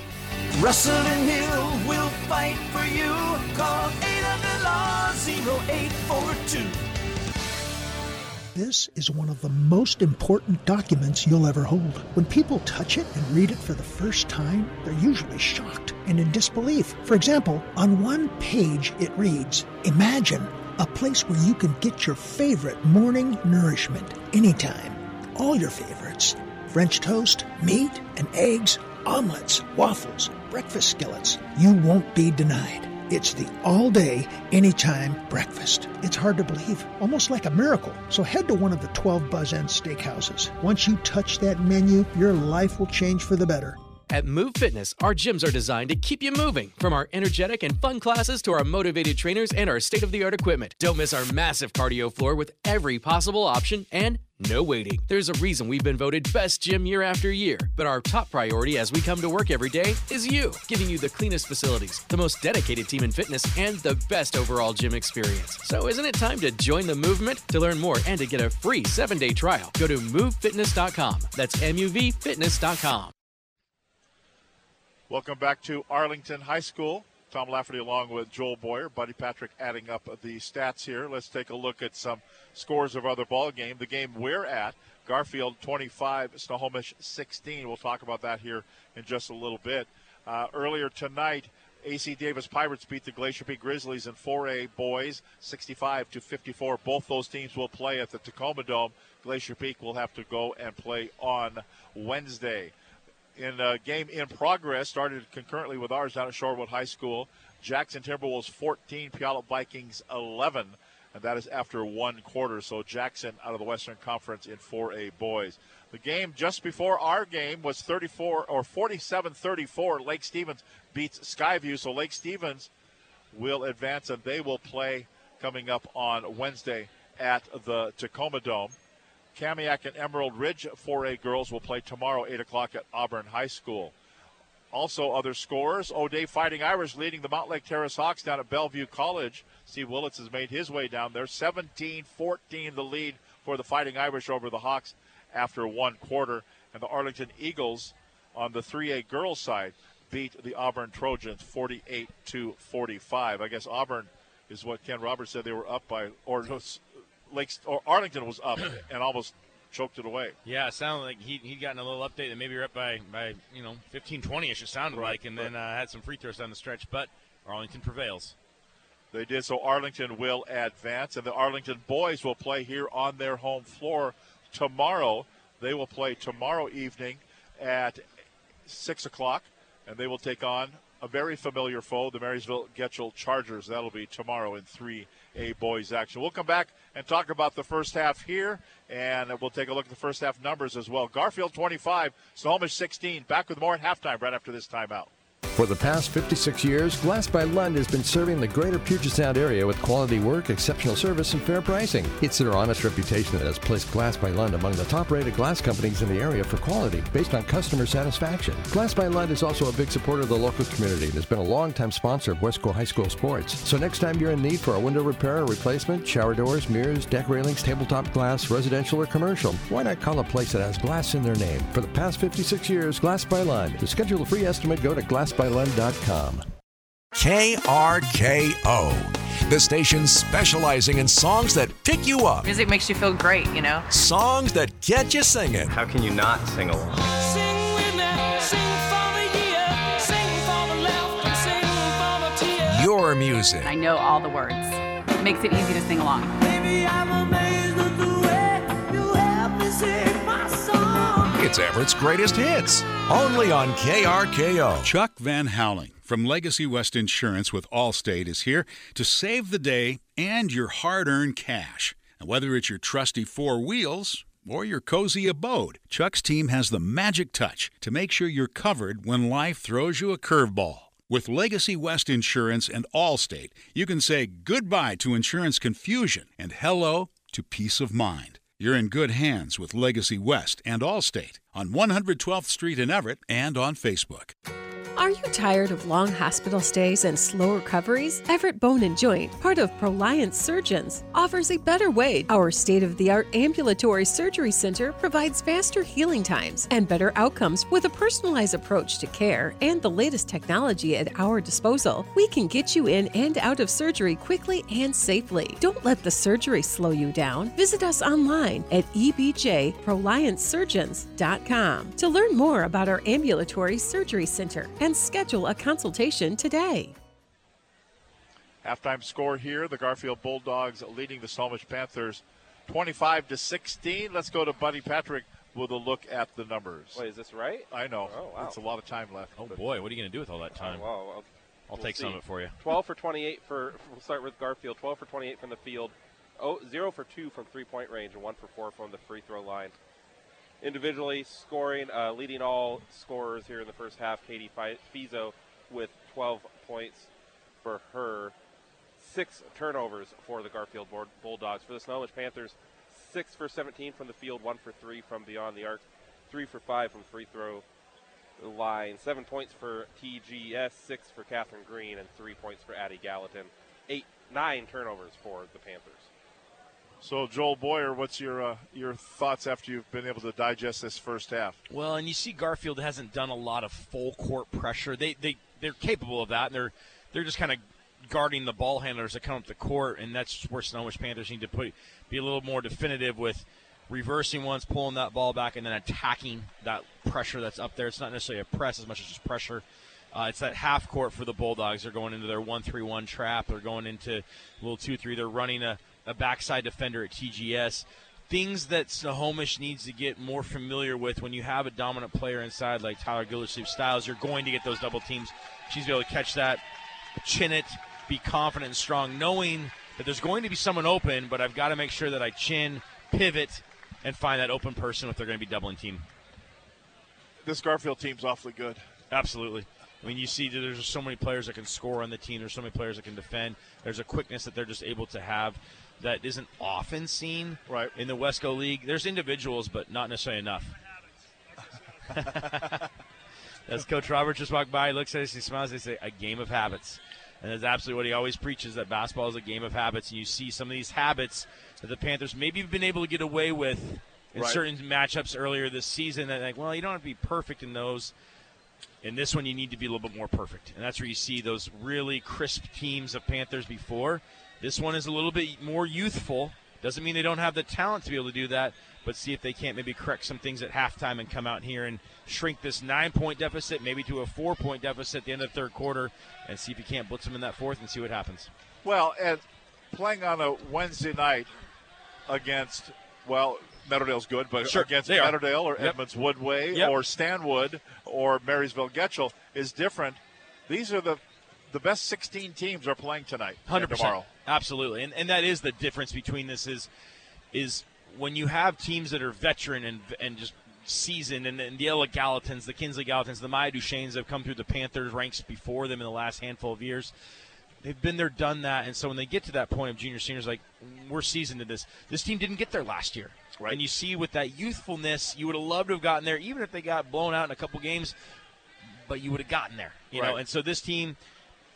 Russell and Hill will fight for you. Call 800 Law 0842. This is one of the most important documents you'll ever hold. When people touch it and read it for the first time, they're usually shocked and in disbelief. For example, on one page it reads Imagine a place where you can get your favorite morning nourishment anytime. All your favorites French toast, meat and eggs, omelets, waffles, breakfast skillets. You won't be denied. It's the all day, anytime breakfast. It's hard to believe, almost like a miracle. So head to one of the 12 Buzz Inn steakhouses. Once you touch that menu, your life will change for the better. At Muv Fitness, our gyms are designed to keep you moving. From our energetic and fun classes to our motivated trainers and our state of the art equipment. Don't miss our massive cardio floor with every possible option and no waiting. There's a reason we've been voted best gym year after year, but our top priority as we come to work every day is you, giving you the cleanest facilities, the most dedicated team in fitness, and the best overall gym experience. So isn't it time to join the movement? To learn more and to get a free seven day trial, go to muvfitness.com. That's M U V fitness.com. Welcome back to Arlington High School. Tom Lafferty along with Joel Boyer, Buddy Patrick adding up the stats here. Let's take a look at some scores of other ball game. The game we're at, Garfield 25, Snohomish 16. We'll talk about that here in just a little bit. Uh, earlier tonight, AC Davis Pirates beat the Glacier Peak Grizzlies in 4A boys 65 to 54. Both those teams will play at the Tacoma Dome. Glacier Peak will have to go and play on Wednesday in a game in progress, started concurrently with ours down at Shorewood High School. Jackson Timberwolves 14, Puyallup Vikings 11, and that is after one quarter. So Jackson out of the Western Conference in 4A boys. The game just before our game was 34 or 47-34. Lake Stevens beats Skyview, so Lake Stevens will advance and they will play coming up on Wednesday at the Tacoma Dome. Kamiak and Emerald Ridge 4A girls will play tomorrow, 8 o'clock at Auburn High School. Also, other scores. O'Dea Fighting Irish leading the Mountlake Terrace Hawks down at Bellevue College. Steve Willits has made his way down there. 17 14 the lead for the Fighting Irish over the Hawks after one quarter. And the Arlington Eagles on the 3A girls side beat the Auburn Trojans 48 to 45. I guess Auburn is what Ken Roberts said they were up by, or Lakes or Arlington was up and almost choked it away. Yeah, it sounded like he he'd gotten a little update that maybe you're up by by you know 15, 20 ish. It sounded Right, like, and then uh, had some free throws down the stretch, but Arlington prevails. They did so. Arlington will advance, and the Arlington boys will play here on their home floor tomorrow. They will play tomorrow evening at six o'clock, and they will take on a very familiar foe, the Marysville Getchell Chargers. That'll be tomorrow in 3A boys action. We'll come back and talk about the first half here, and we'll take a look at the first half numbers as well. Garfield 25, Snohomish 16. Back with more at halftime right after this timeout. For the past 56 years, Glass by Lund has been serving the greater Puget Sound area with quality work, exceptional service, and fair pricing. It's their honest reputation that has placed Glass by Lund among the top rated glass companies in the area for quality based on customer satisfaction. Glass by Lund is also a big supporter of the local community and has been a longtime sponsor of Wesco High School sports. So next time you're in need for a window repair or replacement, shower doors, mirrors, deck railings, tabletop glass, residential or commercial, why not call a place that has glass in their name? For the past 56 years, Glass by Lund. To schedule a free estimate, go to glassbylund.com. KRKO, the station specializing in songs that pick you up, Music makes you feel great, you know? songs that get you singing. How can you not sing along? Your music. I know all the words. Makes it easy to sing along. It's Everett's greatest hits, only on KRKO. Chuck Van Howling from Legacy West Insurance with Allstate is here to save the day and your hard earned cash. And whether it's your trusty four wheels or your cozy abode, Chuck's team has the magic touch to make sure you're covered when life throws you a curveball. With Legacy West Insurance and Allstate, you can say goodbye to insurance confusion and hello to peace of mind. You're in good hands with Legacy West and Allstate on 112th Street in Everett and on Facebook. Are you tired of long hospital stays and slow recoveries? Everett Bone and Joint, part of Proliance Surgeons, offers a better way. Our state of the art ambulatory surgery center provides faster healing times and better outcomes with a personalized approach to care and the latest technology at our disposal. We can get you in and out of surgery quickly and safely. Don't let the surgery slow you down. Visit us online at ebjproliancesurgeons.com to learn more about our ambulatory surgery center and schedule a consultation today. Halftime score here: the Garfield Bulldogs leading the Snohomish Panthers, 25 to 16. Let's go to Buddy Patrick with a look at the numbers. Wait, is this right? I know. Oh, wow. It's a lot of time left. Oh boy, what are you going to do with all that time? Oh, well, I'll, I'll we'll take some of it for you. 12 for 28 for. We'll start with Garfield. 12 for 28 from the field. Oh, zero for two from three-point range, and one for four from the free throw line. Individually scoring, uh, leading all scorers here in the first half. Katie Fi- Fiso with 12 points for her. Six turnovers for the Garfield Bulldogs. For the Snohomish Panthers, six for 17 from the field, one for three from beyond the arc, three for five from free throw line. Seven points for TGS, six for Catherine Green, and three points for Addie Gallatin. Eight, nine turnovers for the Panthers. So, Joel Boyer, what's your uh, your thoughts after you've been able to digest this first half? Well, and you see Garfield hasn't done a lot of full court pressure. They they they're capable of that, and they're they're just kind of guarding the ball handlers that come up the court, and that's where Snohomish Panthers need to put be a little more definitive with reversing once, pulling that ball back, and then attacking that pressure that's up there. It's not necessarily a press as much as just pressure. Uh, it's that half court for the Bulldogs. They're going into their one-three-one trap. They're going into a little two-three. They're running a, a backside defender at TGS. Things that Snohomish needs to get more familiar with when you have a dominant player inside like Tyler Gildersleeve Styles, you're going to get those double teams. She's able to catch that, chin it, be confident and strong, knowing that there's going to be someone open, but I've got to make sure that I chin, pivot, and find that open person if they're going to be doubling team. This Garfield team's awfully good. Absolutely. I mean, you see there's so many players that can score on the team. There's so many players that can defend. There's a quickness that they're just able to have that isn't often seen right. in the Wesco League. There's individuals, but not necessarily enough. As Coach Roberts just walked by, he looks at us, he smiles, they say, a game of habits. And that's absolutely what he always preaches that basketball is a game of habits. And you see some of these habits that the Panthers maybe have been able to get away with in Right. certain matchups earlier this season. That, like, well, you don't have to be perfect in those. In this one, you need to be a little bit more perfect. And that's where you see those really crisp teams of Panthers before. This one is a little bit more youthful. Doesn't mean they don't have the talent to be able to do that, but see if they can't maybe correct some things at halftime and come out here and shrink this nine point deficit maybe to a four point deficit at the end of the third quarter and see if you can't blitz them in that fourth and see what happens. Well, and playing on a Wednesday night against, well, Meadowdale's good, but Sure, against. Meadowdale or Yep. Edmonds Woodway Yep. or Stanwood or Marysville Getchell is different. These are the the best 16 teams are playing tonight and Hundred percent, tomorrow. Absolutely, and and that is the difference between this is is when you have teams that are veteran and and just seasoned, and, and the Ella Gallatins, the Kinsley Gallatins, the Maya Duchesnes have come through the Panthers ranks before them in the last handful of years. They've been there, done that, and so when they get to that point of junior seniors, like we're seasoned in this. This team didn't get there last year, right? And you see with that youthfulness, you would have loved to have gotten there, even if they got blown out in a couple games, but you would have gotten there, you know. And so this team,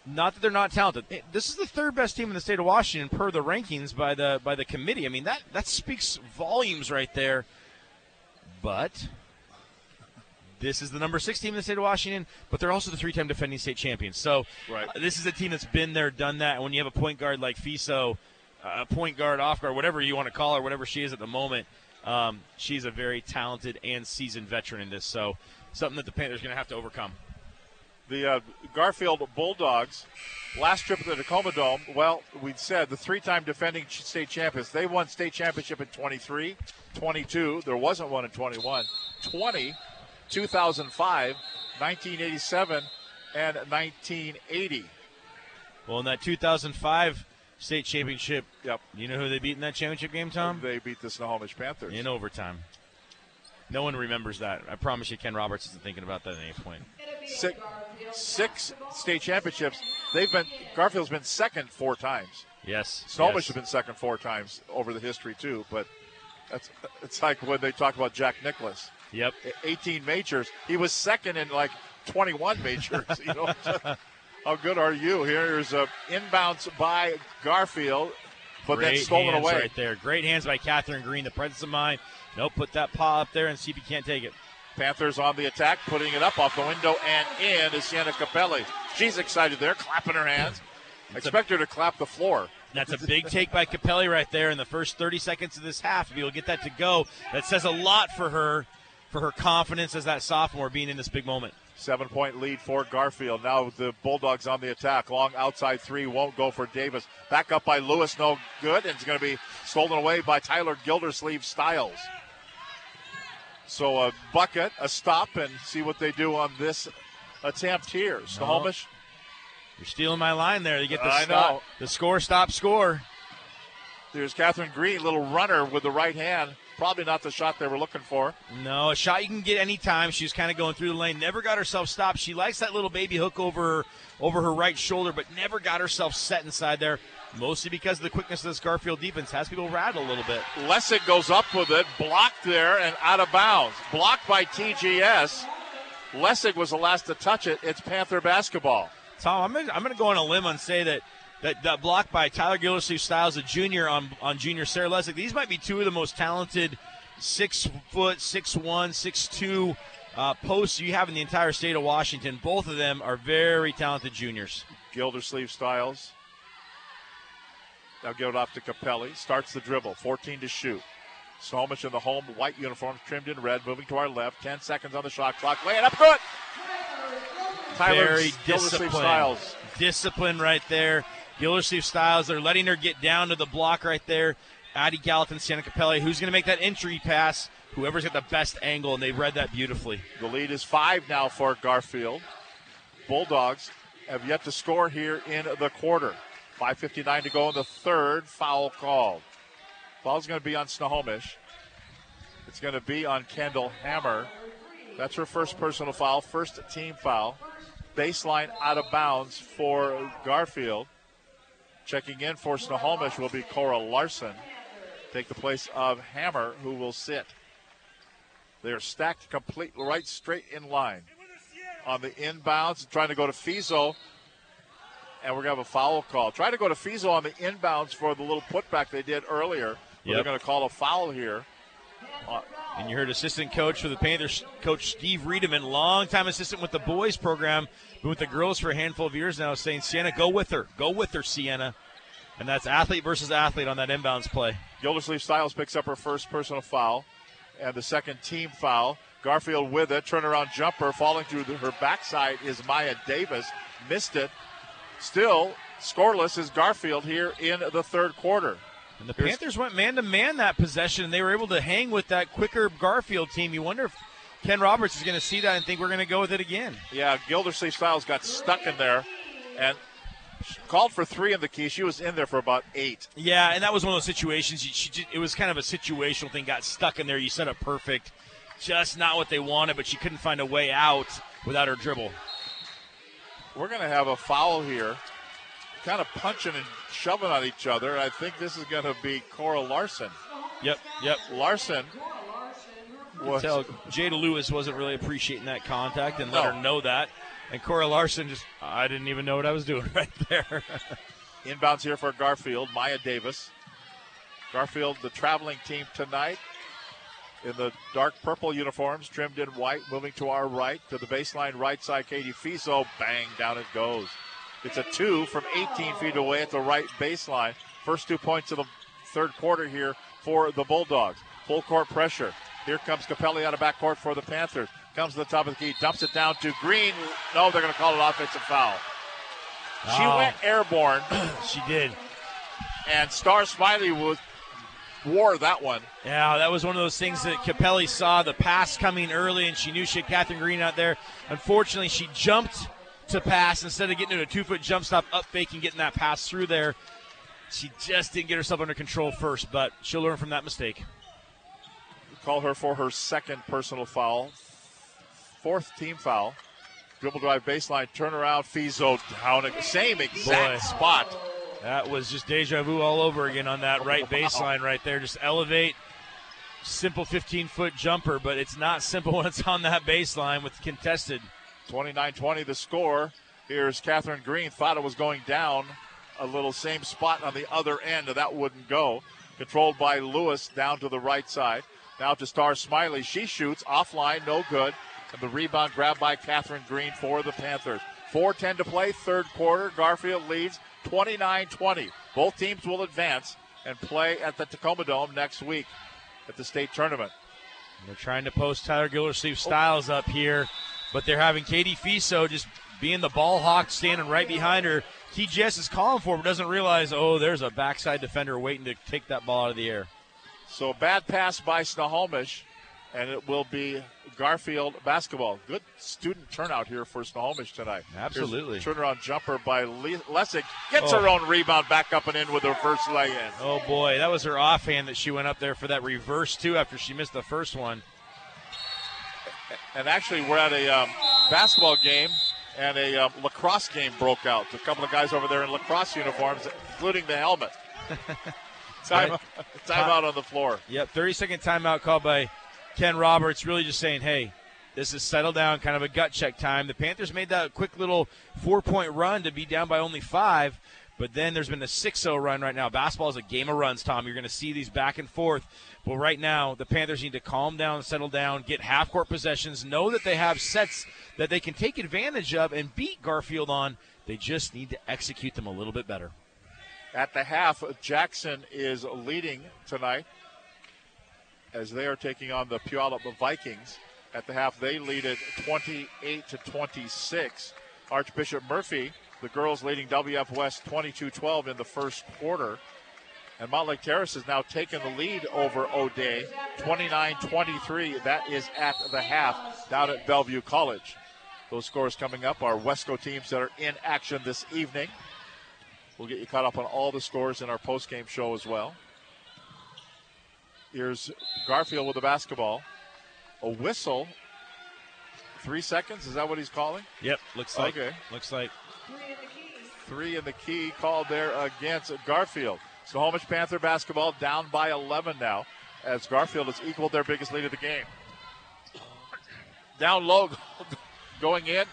not that they're not talented. This is the third best team in the state of Washington per the rankings by the by the committee. I mean that that speaks volumes right there. But this is the number six team in the state of Washington, but they're also the three-time defending state champions. So Right. uh, this is a team that's been there, done that. And when you have a point guard like Fiso, uh, a point guard, off guard, whatever you want to call her, whatever she is at the moment, um, she's a very talented and seasoned veteran in this. So something that the Panthers are going to have to overcome. The uh, Garfield Bulldogs, last trip at the Tacoma Dome, well, we said the three time defending state champions. They won state championship in 23, 22. There wasn't one in 21. 20, 2005, 1987, and 1980. Well, in that 2005 state championship, yep. You know who they beat in that championship game, Tom? They beat the Snohomish Panthers in overtime. No one remembers that. I promise you, Ken Roberts isn't thinking about that at any point. Six, six state championships. They've been Garfield's been second four times. Yes. Snohomish yes. has been second four times over the history too. But that's it's like when they talk about Jack Nicklaus. Yep. 18 majors. He was second in like 21 majors. You know, how good are you? Here's a inbounds by Garfield, but Great then stolen away. right there. Great hands by Catherine Green. The presence of mind. No, put that paw up there and see if you can't take it. Panthers on the attack, putting it up off the window and in is Sienna Capelli. She's excited there, clapping her hands. Expect her to clap the floor. That's a big take by Capelli right there in the first 30 seconds of this half. To be able to get that to go, that says a lot for her, for her confidence as that sophomore being in this big moment. Seven point lead for Garfield. Now the Bulldogs on the attack. Long outside three won't go for Davis. Back up by Lewis, no good. And it's going to be stolen away by Tyler Gildersleeve Styles. So a bucket, a stop, and see what they do on this attempt here. Snohomish. You're stealing my line there. You get the I stop, know. the score, stop, score. There's Catherine Green, little runner with the right hand. Probably not the shot they were looking for. No, a shot you can get anytime. She was kind of going through the lane. Never got herself stopped. She likes that little baby hook over her, over her right shoulder, but never got herself set inside there. Mostly because of the quickness of this Garfield defense has people rattled a little bit. Lessig goes up with it, blocked there and out of bounds. Blocked by TGS. Lessig was the last to touch it. It's Panther basketball. Tom, I'm gonna, I'm going to go on a limb and say that that, that block by Tyler Gildersleeve Styles, a junior on on junior Sarah Lessig. These might be two of the most talented six foot, six one, six two uh, posts you have in the entire state of Washington. Both of them are very talented juniors. Gildersleeve Styles. Now give it off to Capelli. Starts the dribble. 14 to shoot. Snohomish in the home white uniforms trimmed in red. Moving to our left. 10 seconds on the shot clock. Lay it up good. Tyler very Gildersleeve disciplined. Styles. Discipline right there. Gildersleeve Styles, they're letting her get down to the block right there. Addie Gallatin, Sienna Capelli, who's going to make that entry pass? Whoever's got the best angle, and they read that beautifully. The lead is five now for Garfield. Bulldogs have yet to score here in the quarter. 5.59 to go in the third. Foul called. Foul's going to be on Snohomish. It's going to be on Kendall Hammer. That's her first personal foul, first team foul. Baseline out of bounds for Garfield. Checking in for Snohomish will be Cora Larson. Take the place of Hammer, who will sit. They are stacked complete right straight in line. On the inbounds, trying to go to Fiso. And we're going to have a foul call. Try to go to Fiso on the inbounds for the little putback they did earlier. But They're going to call a foul here. Uh, And you heard assistant coach for the Panthers, Coach Steve Riedeman, longtime assistant with the boys program, been with the girls for a handful of years now, saying, Sienna, go with her. Go with her, Sienna. And that's athlete versus athlete on that inbounds play. Gildersleeve Styles picks up her first personal foul and the second team foul. Garfield with it. Turnaround jumper falling through her backside is Maya Davis. Missed it. Still scoreless is Garfield here in the third quarter. And the Here's- Panthers went man to man that possession, and they were able to hang with that quicker Garfield team. You wonder if Ken Roberts is going to see that and think we're going to go with it again. Yeah, Gildersleeve Styles got stuck in there and called for three in the key. She was in there for about eight. Yeah, and that was one of those situations. She, she, it was kind of a situational thing. Got stuck in there. You set up perfect. Just not what they wanted, but she couldn't find a way out without her dribble. We're going to have a foul here. Kind of punching and shoving on each other. I think this is going to be Cora Larson. Yep, yep. Larson was tell Jada Lewis wasn't really appreciating that contact and let No. her know that. And Cora Larson just, I didn't even know what I was doing right there. Inbounds here for Garfield, Maya Davis. Garfield, the traveling team tonight, in the dark purple uniforms, trimmed in white, moving to our right to the baseline right side. Katie Fiso, bang, down it goes. It's a two from 18 feet away at the right baseline. First two points of the third quarter here for the Bulldogs. Full court pressure. Here comes Capelli out of backcourt for the Panthers. Comes to the top of the key, dumps it down to Green. No, they're going to call it offensive foul. She Oh. went airborne. she did. And Star Smiley was wore that one. Yeah, that was one of those things that Capelli saw the pass coming early, and she knew she had Catherine Green out there. Unfortunately, she jumped to pass instead of getting to a two foot jump stop, up fake, and getting that pass through there. She just didn't get herself under control first, but she'll learn from that mistake. Call her for her second personal foul. Fourth team foul. Dribble drive baseline, turnaround, Fiso down. Same exact Boy. spot. That was just deja vu all over again on that right baseline right there. Just elevate, simple 15 foot jumper, but it's not simple when it's on that baseline with contested. 29 20 the score. Here's Catherine Green. Thought it was going down a little same spot on the other end, that wouldn't go. Controlled by Lewis down to the right side. Now to Star Smiley. She shoots offline, no good. And the rebound grabbed by Catherine Green for the Panthers. 4.10 to play, third quarter. Garfield leads 29 20. Both teams will advance and play at the Tacoma Dome next week at the state tournament. They're trying to post Tyler Gildersleeve Styles up here, but they're having Katie Fiso just being the ball hawk, standing right behind her. TGS is calling for, but doesn't realize, oh, there's a backside defender waiting to take that ball out of the air. So bad pass by Snohomish, and it will be Garfield basketball. Good student turnout here for Snohomish tonight. Absolutely. Turnaround jumper by Le- Lessig. Gets Oh. her own rebound back up and in with her first lay in. Oh boy, that was her offhand that she went up there for that reverse too after she missed the first one. And actually, we're at a um, basketball game, and a um, lacrosse game broke out. A couple of guys over there in lacrosse uniforms, including the helmet. Time, Right. time out on the floor. Yep, 30 second timeout called by Ken Roberts, really just saying, hey, this is settle down, kind of a gut check time. The Panthers made that quick little four point run to be down by only five, but then there's been a 6 0 run right now. Basketball is a game of runs, Tom. You're going to see these back and forth. But right now, the Panthers need to calm down, settle down, get half court possessions, know that they have sets that they can take advantage of and beat Garfield on. They just need to execute them a little bit better. At the half, Jackson is leading tonight as they are taking on the Puyallup Vikings. At the half, they lead it 28 to 26. Archbishop Murphy, the girls leading WF West 22 12 in the first quarter. And Mountlake Terrace has now taken the lead over O'Dea 29 23. That is at the half down at Bellevue College. Those scores coming up are Wesco teams that are in action this evening. We'll get you caught up on all the scores in our post-game show as well. Here's Garfield with the basketball. A whistle. Three seconds. Is that what he's calling? Yep, looks like. Okay. Looks like. Three in the key called there against Garfield. Snohomish Panther basketball down by 11 now as Garfield has equaled their biggest lead of the game. Down low, going in.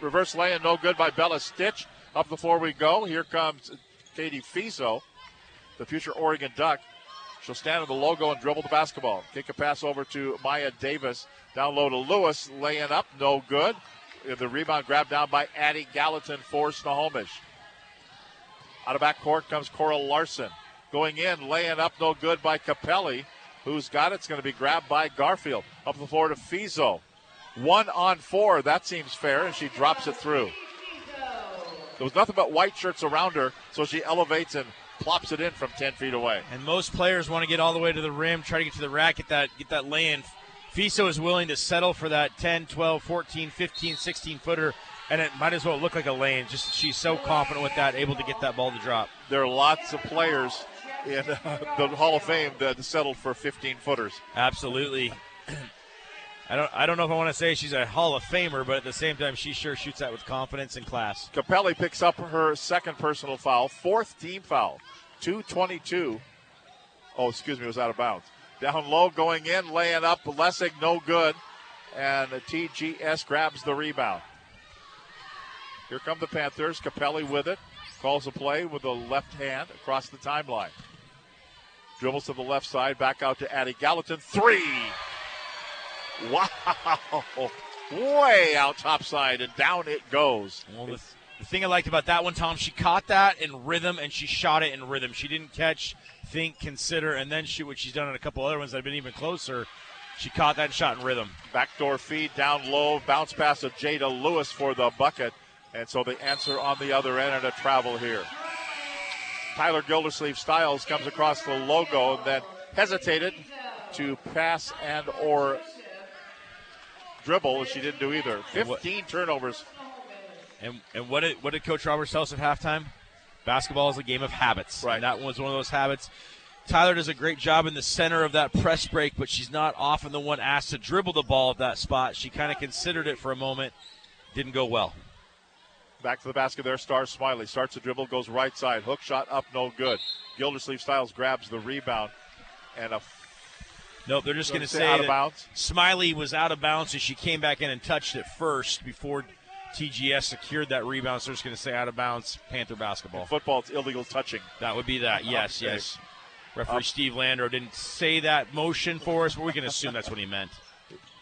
Reverse lay in, no good by Bella Stitch. Up the floor we go. Here comes Katie Fiso, the future Oregon Duck. She'll stand on the logo and dribble the basketball. Kick a pass over to Maya Davis. Down low to Lewis, laying up, no good. The rebound grabbed down by Addie Gallatin for Snohomish. Out of back court comes Cora Larson. Going in, laying up, no good by Capelli. Who's got it? It's going to be grabbed by Garfield. Up the floor to Fiso. One on four. That seems fair, and she drops it through. There was nothing but white shirts around her, so she elevates and plops it in from 10 feet away. And most players want to get all the way to the rim, try to get to the rack, get that get that lay in. Fiso is willing to settle for that 10, 12, 14, 15, 16 footer, and it might as well look like a lane. Just she's so confident with that, able to get that ball to drop. There are lots of players in uh, the Hall of Fame that settled for 15 footers. Absolutely. I don't I don't know if I want to say she's a Hall of Famer, but at the same time, she sure shoots that with confidence and class. Capelli picks up her second personal foul, fourth team foul, 222. Oh, excuse me, it was out of bounds. Down low, going in, laying up, Lessig, no good. And the TGS grabs the rebound. Here come the Panthers. Capelli with it. Calls a play with the left hand across the timeline. Dribbles to the left side, back out to Addie Gallatin. Three! Wow! Way out top side, and down it goes. Well, the, the thing I liked about that one, Tom, she caught that in rhythm and she shot it in rhythm. She didn't catch, think, consider, and then shoot what she's done on a couple other ones that have been even closer. She caught that shot in rhythm. Backdoor feed down low, bounce pass of Jada Lewis for the bucket. And so the answer on the other end and a travel here. Tyler Gildersleeve Styles comes across the logo and then hesitated to pass and or dribble. She didn't do either. 15 turnovers. And and what did what did Coach Roberts tell us at halftime? Basketball is a game of habits. Right. And that was one of those habits. Tyler does a great job in the center of that press break, but she's not often the one asked to dribble the ball at that spot. She kind of considered it for a moment. Didn't go well. Back to the basket there, Star Smiley. Starts the dribble, goes right side. Hook shot up, no good. Gildersleeve Styles grabs the rebound. And a Nope, they're just Gonna say say out of that bounds? Smiley was out of bounds, and she came back in and touched it first before TGS secured that rebound. So they're just going to say out of bounds, Panther basketball. In football, it's illegal touching. That would be that. Yes, Okay. yes. Referee Um, Steve Landro didn't say that motion for us, but we can assume that's what he meant.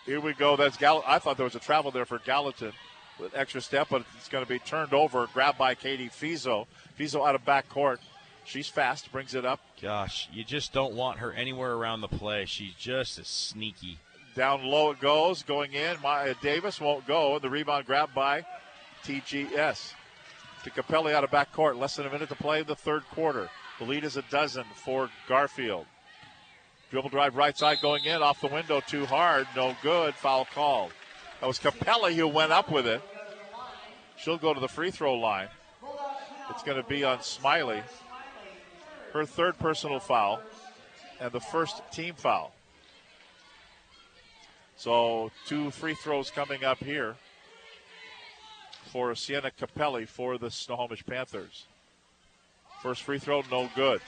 Here we go. That's Gall- I thought there was a travel there for Gallatin with extra step, but it's going to be turned over, grabbed by Katie Fiso. Fiso out of back court. She's fast, brings it up. Gosh, you just don't want her anywhere around the play. She's just as sneaky. Down low it goes, going in. Maya uh, Davis won't go, the rebound grabbed by TGS. To Capelli out of back court. Less than a minute to play in the third quarter. The lead is a dozen for Garfield. Dribble drive right side going in, off the window, too hard, no good. Foul called. That was Capelli who went up with it. She'll go to the free throw line. It's going to be on Smiley. Her third personal foul and the first team foul. So two free throws coming up here for Sienna Capelli for the Snohomish Panthers. First free throw, no good.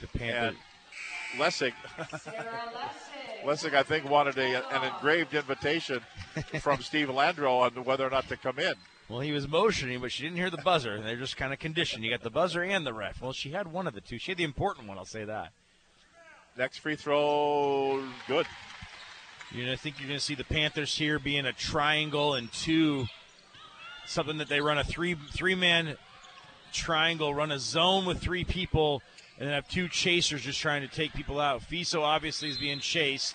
The Panther- And Lessig, Lessig, I think, wanted a, an engraved invitation from Steve Landro on whether or not to come in. Well, he was motioning, but she didn't hear the buzzer. They're just kind of conditioned. You got the buzzer and the ref. Well, she had one of the two. She had the important one, I'll say that. Next free throw, good. You know, I think you're going to see the Panthers here being a triangle and two, something that they run a three three man triangle, run a zone with three people, and then have two chasers just trying to take people out. Fiso obviously is being chased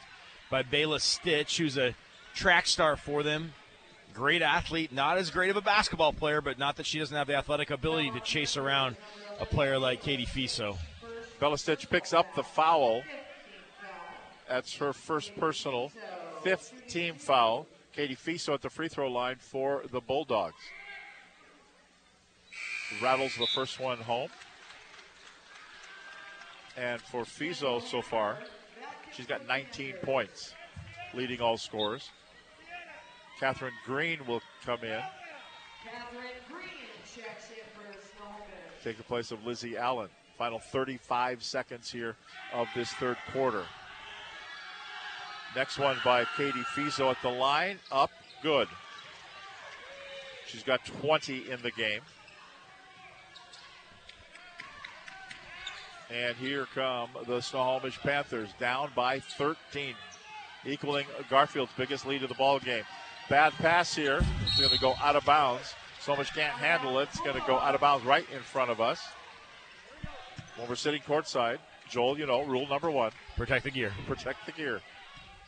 by Bayla Stitch, who's a track star for them. Great athlete, not as great of a basketball player, but not that she doesn't have the athletic ability to chase around a player like Katie Fiso. Bella Stitch picks up the foul. That's her first personal, fifth team foul. Katie Fiso at the free throw line for the Bulldogs. Rattles the first one home. And for Fiso so far, she's got 19 points, leading all scorers. Catherine Green will come in, take the place of Lizzie Allen. Final 35 seconds here of this third quarter. Next one by Katie Fiso at the line. Up, good. She's got 20 in the game. And here come the Snohomish Panthers down by 13, equaling Garfield's biggest lead of the ball game. Bad pass here. It's going to go out of bounds. Snohomish can't handle it. It's going to go out of bounds right in front of us. When we're sitting courtside, Joel, you know, rule number one protect the gear. Protect the gear.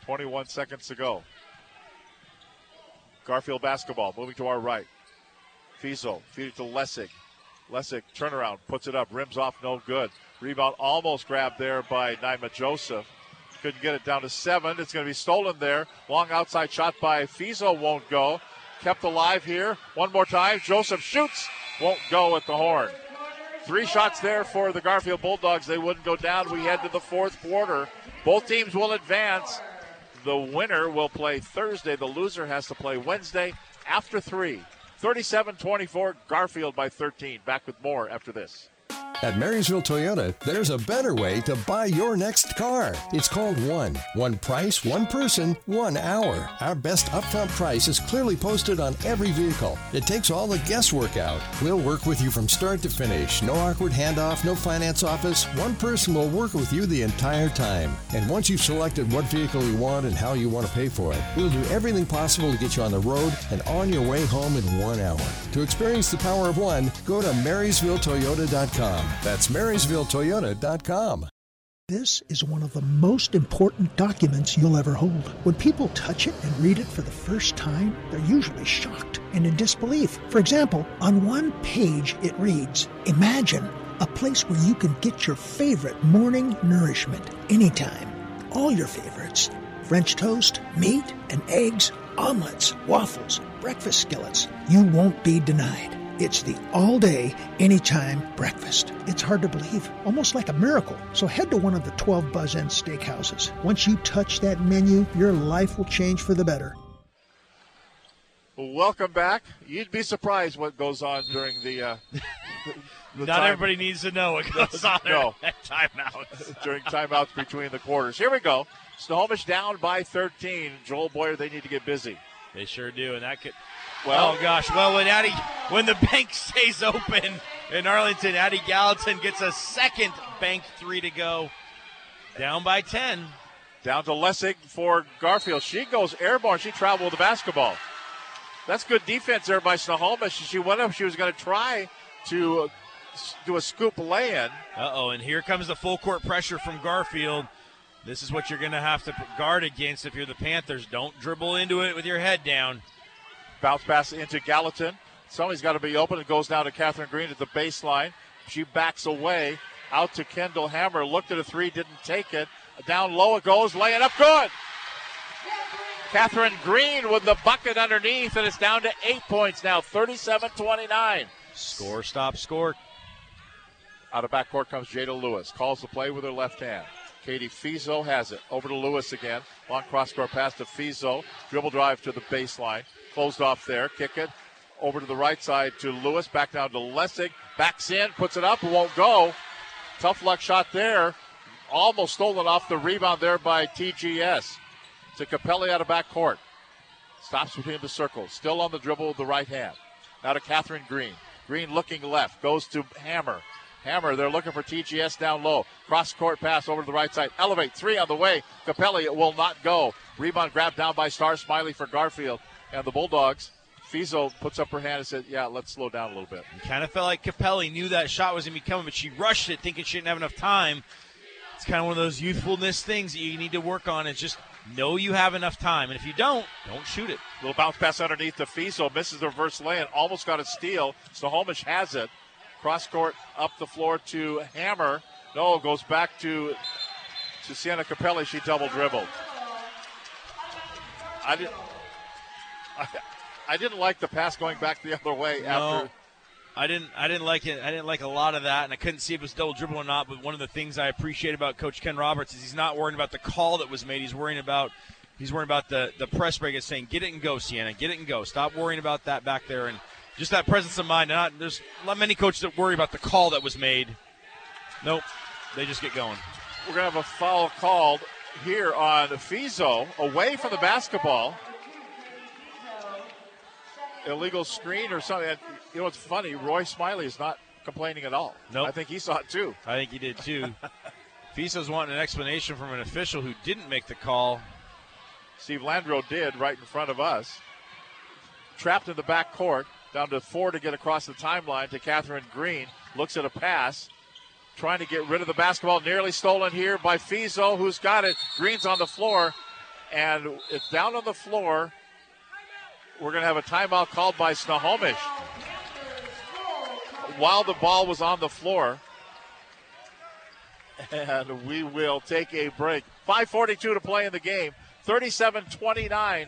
21 seconds to go. Garfield basketball moving to our right. Fiesel feed it to Lessig. Lessig turnaround puts it up, rims off, no good. Rebound almost grabbed there by Naima Joseph. Couldn't get it down to seven. It's going to be stolen there. Long outside shot by Fiesel won't go. Kept alive here. One more time. Joseph shoots. Won't go at the horn. Three shots there for the Garfield Bulldogs. They wouldn't go down. We head to the fourth quarter. Both teams will advance. The winner will play Thursday. The loser has to play Wednesday after three. 37 24, Garfield by 13. Back with more after this. At Marysville Toyota, there's a better way to buy your next car. It's called One. One price, one person, one hour. Our best upfront price is clearly posted on every vehicle. It takes all the guesswork out. We'll work with you from start to finish. No awkward handoff, no finance office. One person will work with you the entire time. And once you've selected what vehicle you want and how you want to pay for it, we'll do everything possible to get you on the road and on your way home in one hour. To experience the power of one, go to MarysvilleToyota.com. That's MarysvilleToyota.com. This is one of the most important documents you'll ever hold. When people touch it and read it for the first time, they're usually shocked and in disbelief. For example, on one page it reads Imagine a place where you can get your favorite morning nourishment anytime. All your favorites French toast, meat, and eggs, omelets, waffles, breakfast skillets. You won't be denied. It's the all day, anytime breakfast. It's hard to believe, almost like a miracle. So head to one of the 12 Buzz Inn steakhouses. Once you touch that menu, your life will change for the better. Welcome back. You'd be surprised what goes on during the. Uh, the Not time- everybody needs to know what goes on No. at timeouts. during timeouts between the quarters. Here we go. Snohomish down by 13. Joel Boyer, they need to get busy. They sure do, and that could. Well- oh gosh! Well, when Addie, when the bank stays open in Arlington, Addie Gallatin gets a second bank three to go, down by ten. Down to Lessig for Garfield. She goes airborne. She traveled with the basketball. That's good defense there by Snohomish. She went up. She was going to try to do a scoop lay-in. Uh oh, and here comes the full court pressure from Garfield. This is what you're going to have to guard against if you're the Panthers. Don't dribble into it with your head down. Bounce pass into Gallatin. Somebody's got to be open. It goes down to Catherine Green at the baseline. She backs away out to Kendall Hammer. Looked at a three, didn't take it. Down low it goes, laying up good. Catherine Green with the bucket underneath, and it's down to eight points now, 37 29. Score, stop, score. Out of backcourt comes Jada Lewis. Calls the play with her left hand. Katie Fiso has it. Over to Lewis again. Long cross court pass to Fiso. Dribble drive to the baseline. Closed off there. Kick it. Over to the right side to Lewis. Back down to Lessig. Backs in. Puts it up. Won't go. Tough luck shot there. Almost stolen off the rebound there by TGS. To Capelli out of back court. Stops between the circles. Still on the dribble with the right hand. Now to Catherine Green. Green looking left. Goes to Hammer. Hammer, they're looking for TGS down low. Cross court pass over to the right side. Elevate. Three on the way. Capelli, it will not go. Rebound grabbed down by Star Smiley for Garfield. And the Bulldogs. Fiso puts up her hand and said, Yeah, let's slow down a little bit. Kind of felt like Capelli knew that shot was going to be coming, but she rushed it thinking she didn't have enough time. It's kind of one of those youthfulness things that you need to work on. Is just know you have enough time, and if you don't, don't shoot it. Little bounce pass underneath to Fiso. Misses the reverse lay and almost got a steal. Snohomish has it. Cross court up the floor to Hammer. No, goes back to to Sienna Capelli. She double dribbled. I didn't. I, I didn't like the pass going back the other way No, after. I didn't. I didn't like it. I didn't like a lot of that, and I couldn't see if it was double dribble or not. But one of the things I appreciate about Coach Ken Roberts is he's not worrying about the call that was made. He's worrying about he's worrying about the the press break. Is saying get it and go, Sienna, get it and go. Stop worrying about that back there, and just that presence of mind. Not there's not many coaches that worry about the call that was made. Nope, they just get going. We're gonna have a foul called here on Fiso away from the basketball. Illegal screen or something. And, You know it's funny? Roy Smiley is not complaining at all. Nope. I think he saw it too. I think he did too. Fiso's wanting an explanation from an official who didn't make the call. Steve Landro did right in front of us. Trapped in the back court, down to four to get across the timeline to Catherine Green. Looks at a pass, trying to get rid of the basketball. Nearly stolen here by Fiso, who's got it. Green's on the floor, and it's down on the floor. We're going to have a timeout called by Snohomish. While the ball was on the floor, and we will take a break. 5.42 to play in the game. 37 29.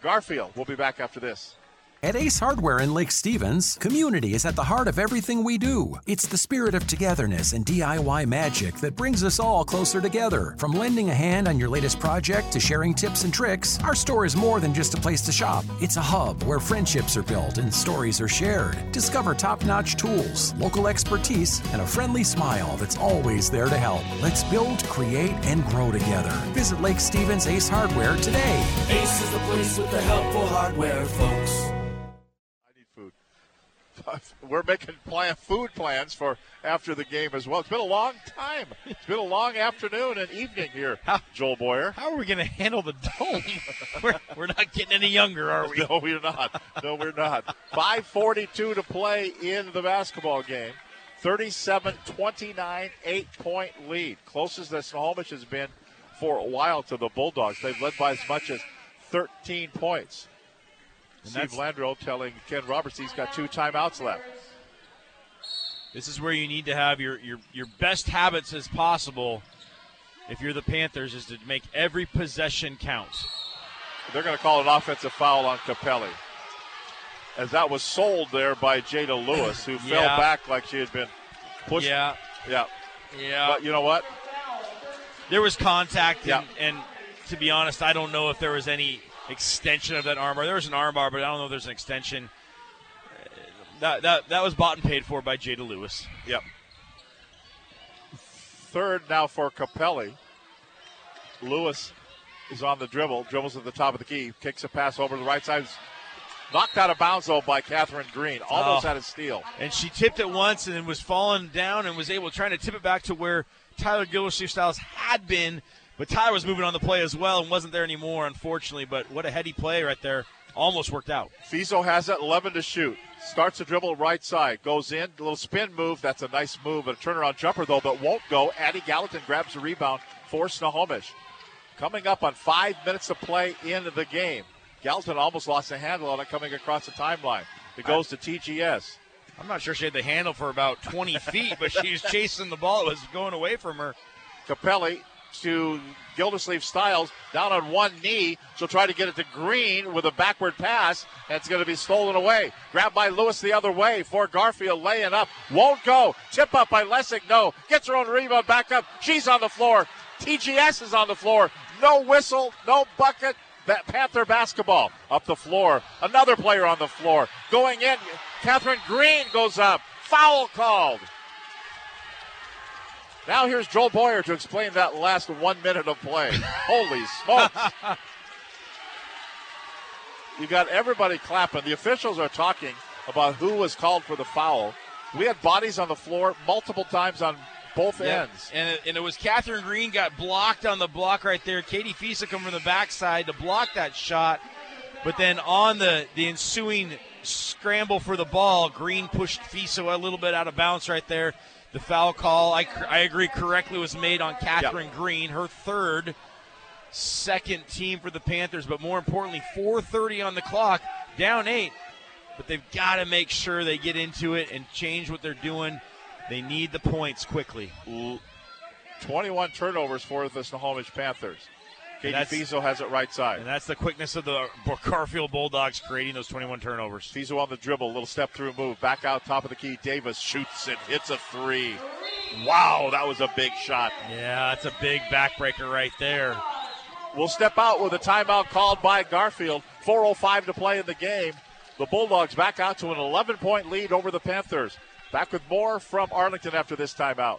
Garfield. We'll be back after this. At Ace Hardware in Lake Stevens, community is at the heart of everything we do. It's the spirit of togetherness and DIY magic that brings us all closer together. From lending a hand on your latest project to sharing tips and tricks, our store is more than just a place to shop. It's a hub where friendships are built and stories are shared. Discover top notch tools, local expertise, and a friendly smile that's always there to help. Let's build, create, and grow together. Visit Lake Stevens Ace Hardware today. Ace is the place with the helpful hardware, folks. We're making plan, food plans for after the game as well. It's been a long time. It's been a long afternoon and evening here, how, Joel Boyer. How are we going to handle the dome? we're, we're not getting any younger, are we? No, we're not. No, we're not. 5.42 to play in the basketball game. 37 29, eight point lead. Closest that Snohomish has been for a while to the Bulldogs. They've led by as much as 13 points. And Steve Landro telling Ken Roberts he's got two timeouts left. This is where you need to have your, your, your best habits as possible if you're the Panthers is to make every possession count. They're going to call an offensive foul on Capelli. As that was sold there by Jada Lewis, who fell back like she had been pushed. Yeah. Yeah. Yeah. But you know what? There was contact, Yeah. and, and to be honest, I don't know if there was any extension of that armbar. There was an armbar, but I don't know if there's an extension. Uh, That, that, that was bought and paid for by Jada Lewis. Yep. Third now for Capelli. Lewis is on the dribble, dribbles at the top of the key, kicks a pass over to the right side. Knocked out of bounds though by Catherine Green. Almost Oh. had a steal. And she tipped it once and was falling down and was able trying to tip it back to where Tyler Gildersleeve Styles had been. But Tyler was moving on the play as well and wasn't there anymore, unfortunately. But what a heady play right there. Almost worked out. Fiso has it, 11 to shoot. Starts to dribble right side, goes in, a little spin move. That's a nice move, a turnaround jumper though that won't go. Addie Gallatin grabs the rebound for Snohomish. Coming up on five minutes of play into the game. Gallatin almost lost the handle on it coming across the timeline. It goes to TGS. I'm not sure she had the handle for about 20 feet, but she was chasing the ball. It was going away from her. Capelli to Gildersleeve Styles down on one knee. She'll try to get it to Green with a backward pass, it's going to be stolen away. Grabbed by Lewis the other way for Garfield, laying up. Won't go. Tip up by Lessig. No. Gets her own rebound back up. She's on the floor. TGS is on the floor. No whistle, no bucket. Ba- Panther basketball up the floor. Another player on the floor. Going in. Catherine Green goes up. Foul called. Now here's Joel Boyer to explain that last one minute of play. Holy smokes. you got everybody clapping. The officials are talking about who was called for the foul. We had bodies on the floor multiple times on both Yeah. ends. And it, and it was Catherine Green got blocked on the block right there. Katie Fiso come from the backside to block that shot. But then on the, the ensuing scramble for the ball, Green pushed Fiso a little bit out of bounds right there. The foul call, I, I agree, correctly was made on Catherine Green, her third, second team for the Panthers. But more importantly, 4.30 on the clock, down eight. But they've got to make sure they get into it and change what they're doing. They need the points quickly. 21 turnovers for the Snohomish Panthers. Katie That's- Fiso has it right side. And that's the quickness of the Garfield Bulldogs creating those 21 turnovers. Fiso on the dribble, little step through move, back out top of the key. Davis shoots it, hits a three. Wow, that was a big shot. Yeah, that's a big backbreaker right there. We'll step out with a timeout called by Garfield. 4.05 to play in the game. The Bulldogs back out to an 11 point lead over the Panthers. Back with more from Arlington after this timeout.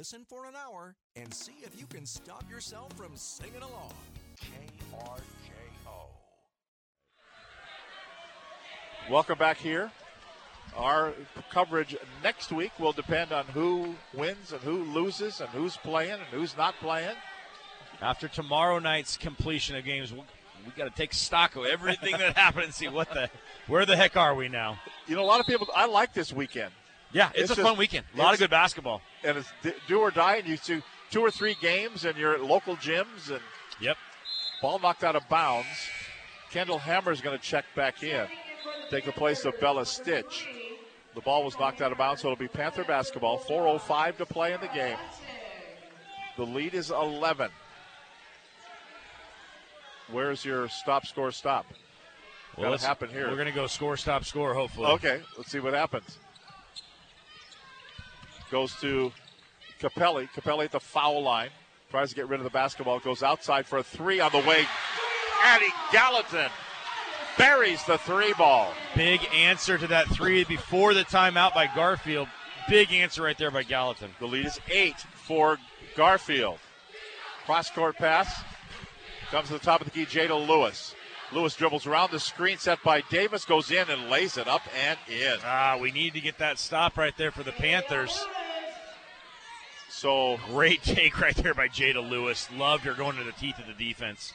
Listen for an hour and see if you can stop yourself from singing along. KRKO. Welcome back here. Our coverage next week will depend on who wins and who loses and who's playing and who's not playing. After tomorrow night's completion of games, we, we got to take stock of everything that happened and see what the where the heck are we now. You know, a lot of people, I like this weekend. Yeah, it's, a just- fun weekend. A lot of good basketball. And it's do or die, and you do two or three games in your local gyms, and Yep. ball knocked out of bounds. Kendall Hammer is going to check back in, take the place of Bella Stitch. The ball was knocked out of bounds, so it'll be Panther basketball. 4.05 to play in the game. The lead is 11. Where's your stop, score, stop? Well, Gotta happen here. We're going to go score, stop, score, hopefully. Okay, let's see what happens. Goes to Capelli. Capelli at the foul line. Tries to get rid of the basketball. Goes outside for a three on the way. Addie Gallatin buries the three ball. Big answer to that three before the timeout by Garfield. Big answer right there by Gallatin. The lead is eight for Garfield. Cross court pass. Comes to the top of the key, Jada Lewis. Lewis dribbles around the screen set by Davis, goes in and lays it up and in. Ah, we need to get that stop right there for the Panthers. So great take right there by Jada Lewis. Loved her going to the teeth of the defense.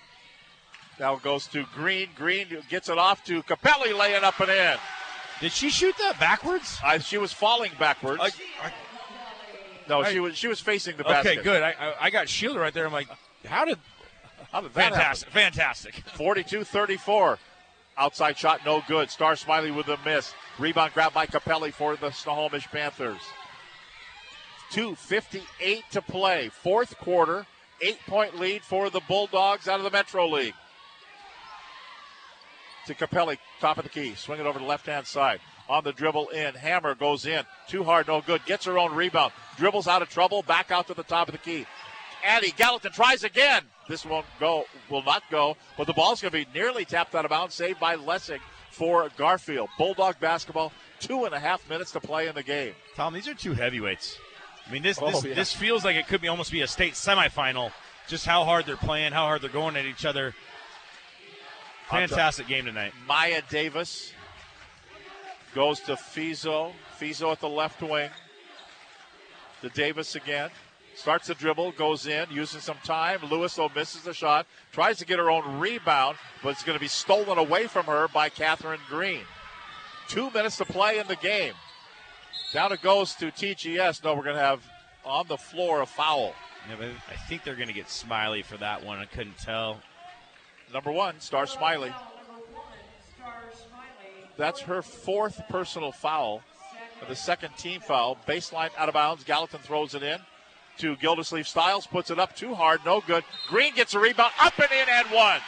Now it goes to Green. Green gets it off to Capelli, laying up and in. Did she shoot that backwards? I, she was falling backwards. No, I- she was she was facing the basket. Okay, good. I, I I got shielded right there. I'm like, how did? How did that fantastic? Fantastic. 42-34. Outside shot, no good. Star Smiley with a miss. Rebound grabbed by Capelli for the Snohomish Panthers. 2.58 to play. Fourth quarter. Eight point lead for the Bulldogs out of the Metro League. To Capelli, top of the key. Swing it over to the left hand side. On the dribble in. Hammer goes in. Too hard, no good. Gets her own rebound. Dribbles out of trouble. Back out to the top of the key. Addie Gallatin tries again. This won't go, will not go, but the ball's going to be nearly tapped out of bounds, saved by Lessig for Garfield. Bulldog basketball, two and a half minutes to play in the game. Tom, these are two heavyweights. I mean, this Oh, this, yeah. this feels like it could be almost be a state semifinal. Just how hard they're playing, how hard they're going at each other. Fantastic game tonight. Maya Davis goes to Fiso. Fiso at the left wing. To Davis again. Starts the dribble, goes in, using some time. Lewis, though, misses the shot. Tries to get her own rebound, but it's going to be stolen away from her by Catherine Green. Two minutes to play in the game. Down it goes to TGS. No, we're going to have on the floor a foul. Yeah, but I think they're going to get Smiley for that one. I couldn't tell. Number one, Star Smiley. That's her fourth personal foul. The second team foul. Baseline out of bounds. Gallatin throws it in to Gildersleeve Styles. Puts it up too hard. No good. Green gets a rebound. Up and in and one.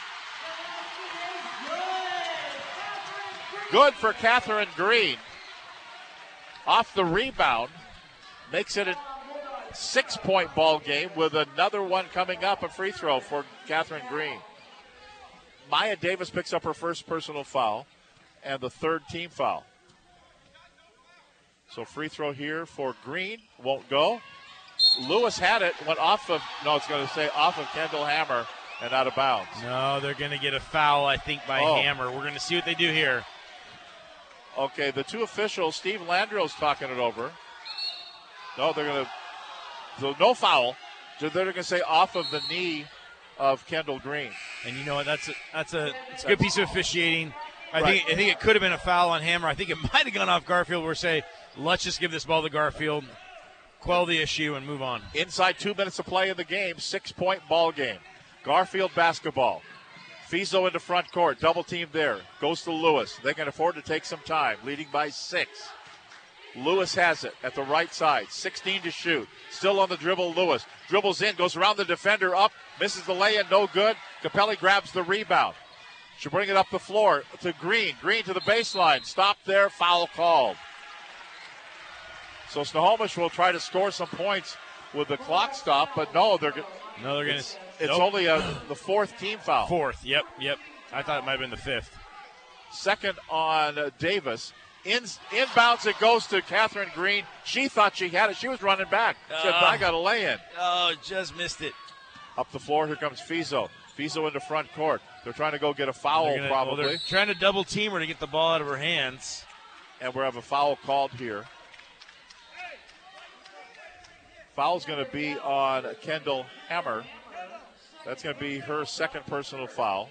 Good for Catherine Green. Off the rebound. Makes it a six point ball game with another one coming up. A free throw for Catherine Green. Maya Davis picks up her first personal foul and the third team foul. So free throw here for Green won't go. Lewis had it, went off of no, it's going to say off of Kendall Hammer and out of bounds. No, they're going to get a foul, I think, by Oh. Hammer. We're going to see what they do here. Okay, the two officials, Steve Landrill's talking it over. No, they're going to so no foul. They're going to say off of the knee of Kendall Green. And you know what? That's a that's a, it's a good piece of officiating. I Right. think I think it could have been a foul on Hammer. I think it might have gone off Garfield. Where say, let's just give this ball to Garfield, quell the issue, and move on. Inside two minutes of play in the game, six point ball game. Garfield basketball. Fiso into front court, double team there. Goes to Lewis. They can afford to take some time, leading by six. Lewis has it at the right side, 16 to shoot. Still on the dribble, Lewis. Dribbles in, goes around the defender, up, misses the lay in, no good. Capelli grabs the rebound. She'll bring it up the floor to Green. Green to the baseline. Stop there, foul called. So Snohomish will try to score some points with the clock stop, but no, they're No, they're going it's, to. it's only a, the fourth team foul. fourth. Yep, yep. I thought it might have been the fifth. Second on uh, Davis. In, inbounds it goes to Catherine Green. She thought she had it. She was running back. She said, Uh. I got a lay in. Oh, just missed it. Up the floor, here comes Fiso. Fiso into front court. They're trying to go get a foul, gonna- well, probably. they're trying to double team her to get the ball out of her hands. and we have a foul called here. Foul's going to be on Kendall Hammer. That's going to be her second personal foul.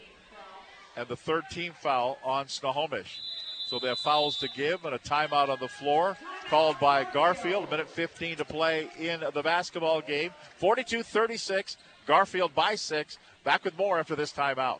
And the third team foul on Snohomish. So they have fouls to give and a timeout on the floor called by Garfield. A minute 15 to play in the basketball game. 42 36. Garfield by six. Back with more after this timeout.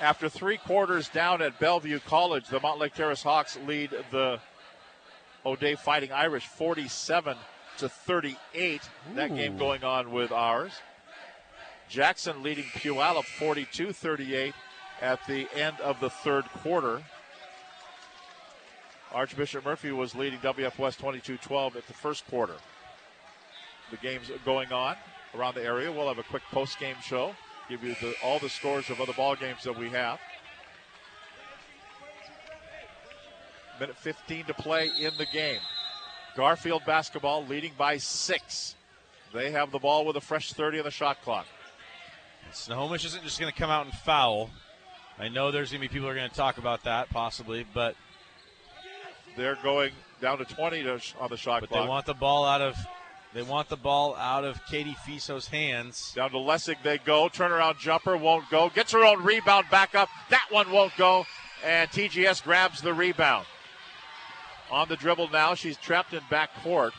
After three quarters down at Bellevue College, the Mountlake Terrace Hawks lead the O'Dea Fighting Irish 47 to 38. That game going on with ours. Jackson leading Puyallup 42 38 at the end of the third quarter. Archbishop Murphy was leading WF West 22 12 at the first quarter. The game's going on around the area. We'll have a quick post game show give you the, all the scores of other ball games that we have. Minute 15 to play in the game. Garfield basketball leading by six. They have the ball with a fresh 30 on the shot clock. Snohomish isn't just going to come out and foul. I know there's going to be people who are going to talk about that possibly, but they're going down to 20 to, on the shot clock. but clock. they want the ball out of they want the ball out of Katie Fiso's hands. Down to Lessig they go. Turnaround jumper won't go. Gets her own rebound back up. That one won't go. And TGS grabs the rebound. On the dribble now. She's trapped in back court.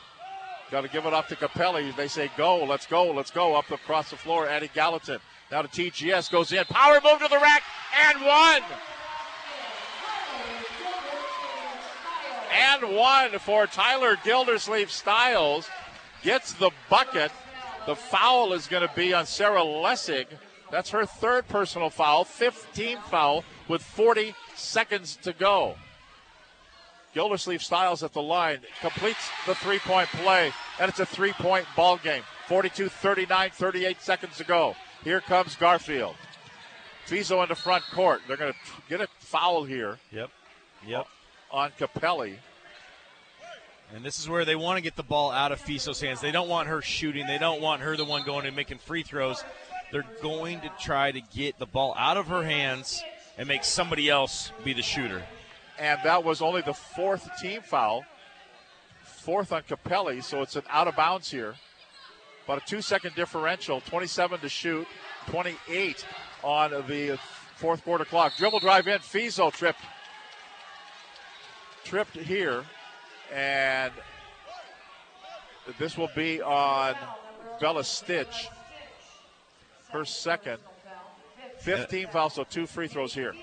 Got to give it off to Capelli. They say go. Let's go. Let's go. Up across the floor. Addie Gallatin. Now to TGS. Goes in. Power move to the rack. And one. And one for Tyler Gildersleeve Styles. Gets the bucket. The foul is going to be on Sarah Lessig. That's her third personal foul, 15th foul with 40 seconds to go. Gildersleeve Styles at the line completes the three point play, and it's a three point ball game. 42 39, 38 seconds to go. Here comes Garfield. Fiso the front court. They're going to get a foul here. Yep. Yep. On Capelli. And this is where they want to get the ball out of Fiso's hands. They don't want her shooting. They don't want her the one going and making free throws. They're going to try to get the ball out of her hands and make somebody else be the shooter. And that was only the fourth team foul. Fourth on Capelli, so it's an out of bounds here. About a two second differential, 27 to shoot, 28 on the fourth quarter clock. Dribble drive in, Fiso tripped. Tripped here. And this will be on Bella Stitch. Her second. 15 fouls, so two free throws here.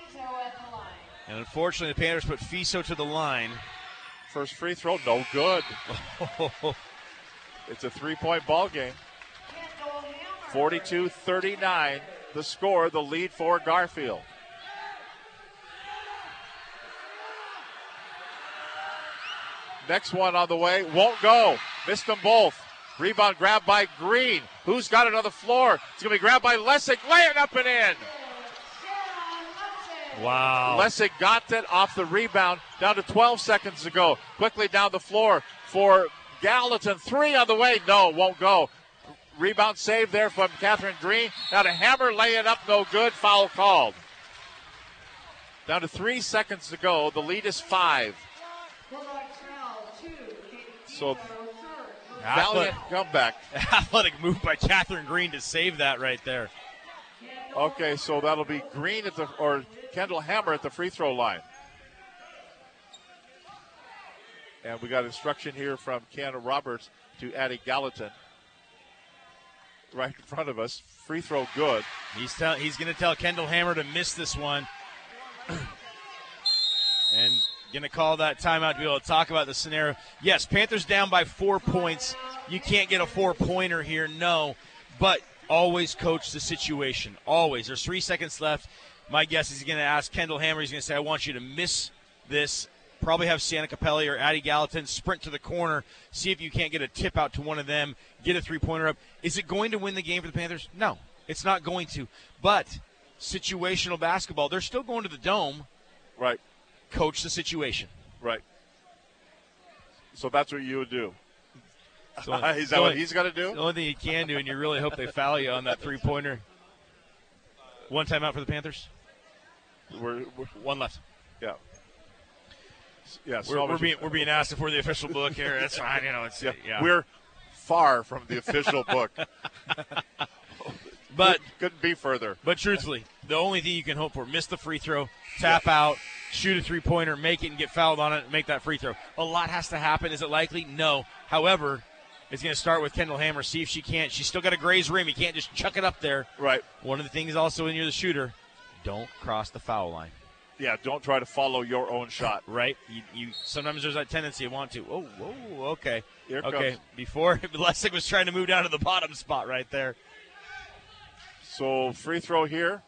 And unfortunately, the Panthers put Fiso to the line. First free throw, no good. it's a three point ball game. 42 39, the score, the lead for Garfield. Next one on the way, won't go. Missed them both. Rebound grabbed by Green. Who's got it on the floor? It's going to be grabbed by Lessig. Lay it up and in. Wow. Lessig got it off the rebound down to 12 seconds to go. Quickly down the floor for Gallatin. Three on the way. No, won't go. Rebound save there from Catherine Green. Now to Hammer, lay it up, no good. Foul called. Down to three seconds to go. The lead is five. So valiant comeback. Athletic move by Catherine Green to save that right there. Okay, so that'll be Green at the or Kendall Hammer at the free throw line. And we got instruction here from Ken Roberts to Addie Gallatin. Right in front of us. Free throw good. He's tell, he's going to tell Kendall Hammer to miss this one. going to call that timeout to be able to talk about the scenario. Yes, Panthers down by four points. You can't get a four pointer here, no. But always coach the situation. Always. There's three seconds left. My guess is he's going to ask Kendall Hammer. He's going to say, I want you to miss this. Probably have Sienna Capelli or Addie Gallatin sprint to the corner, see if you can't get a tip out to one of them, get a three pointer up. Is it going to win the game for the Panthers? No, it's not going to. But situational basketball, they're still going to the dome. Right. Coach the situation. Right. So that's what you would do. So, is that what he's got to do? The only thing you can do, and you really hope they foul you on that three pointer. One timeout for the Panthers. We're, we're one left. Yeah. Yeah, we're, we're being we're being asked if we're the official book here. That's fine, you know. It's yeah. yeah. We're far from the official book, but couldn't be further. But truthfully, the only thing you can hope for: miss the free throw, tap out, shoot a three pointer, make it, and get fouled on it, make that free throw. A lot has to happen. Is it likely? No. However, it's going to start with Kendall Hammer. See if she can't. She's still got a graze rim. You can't just chuck it up there. Right. One of the things also when you're the shooter, don't cross the foul line. Yeah, don't try to follow your own shot. Right. You, you sometimes there's that tendency you want to. Oh, whoa, okay. Here okay. Comes. Before Lessig was trying to move down to the bottom spot right there. So free throw here,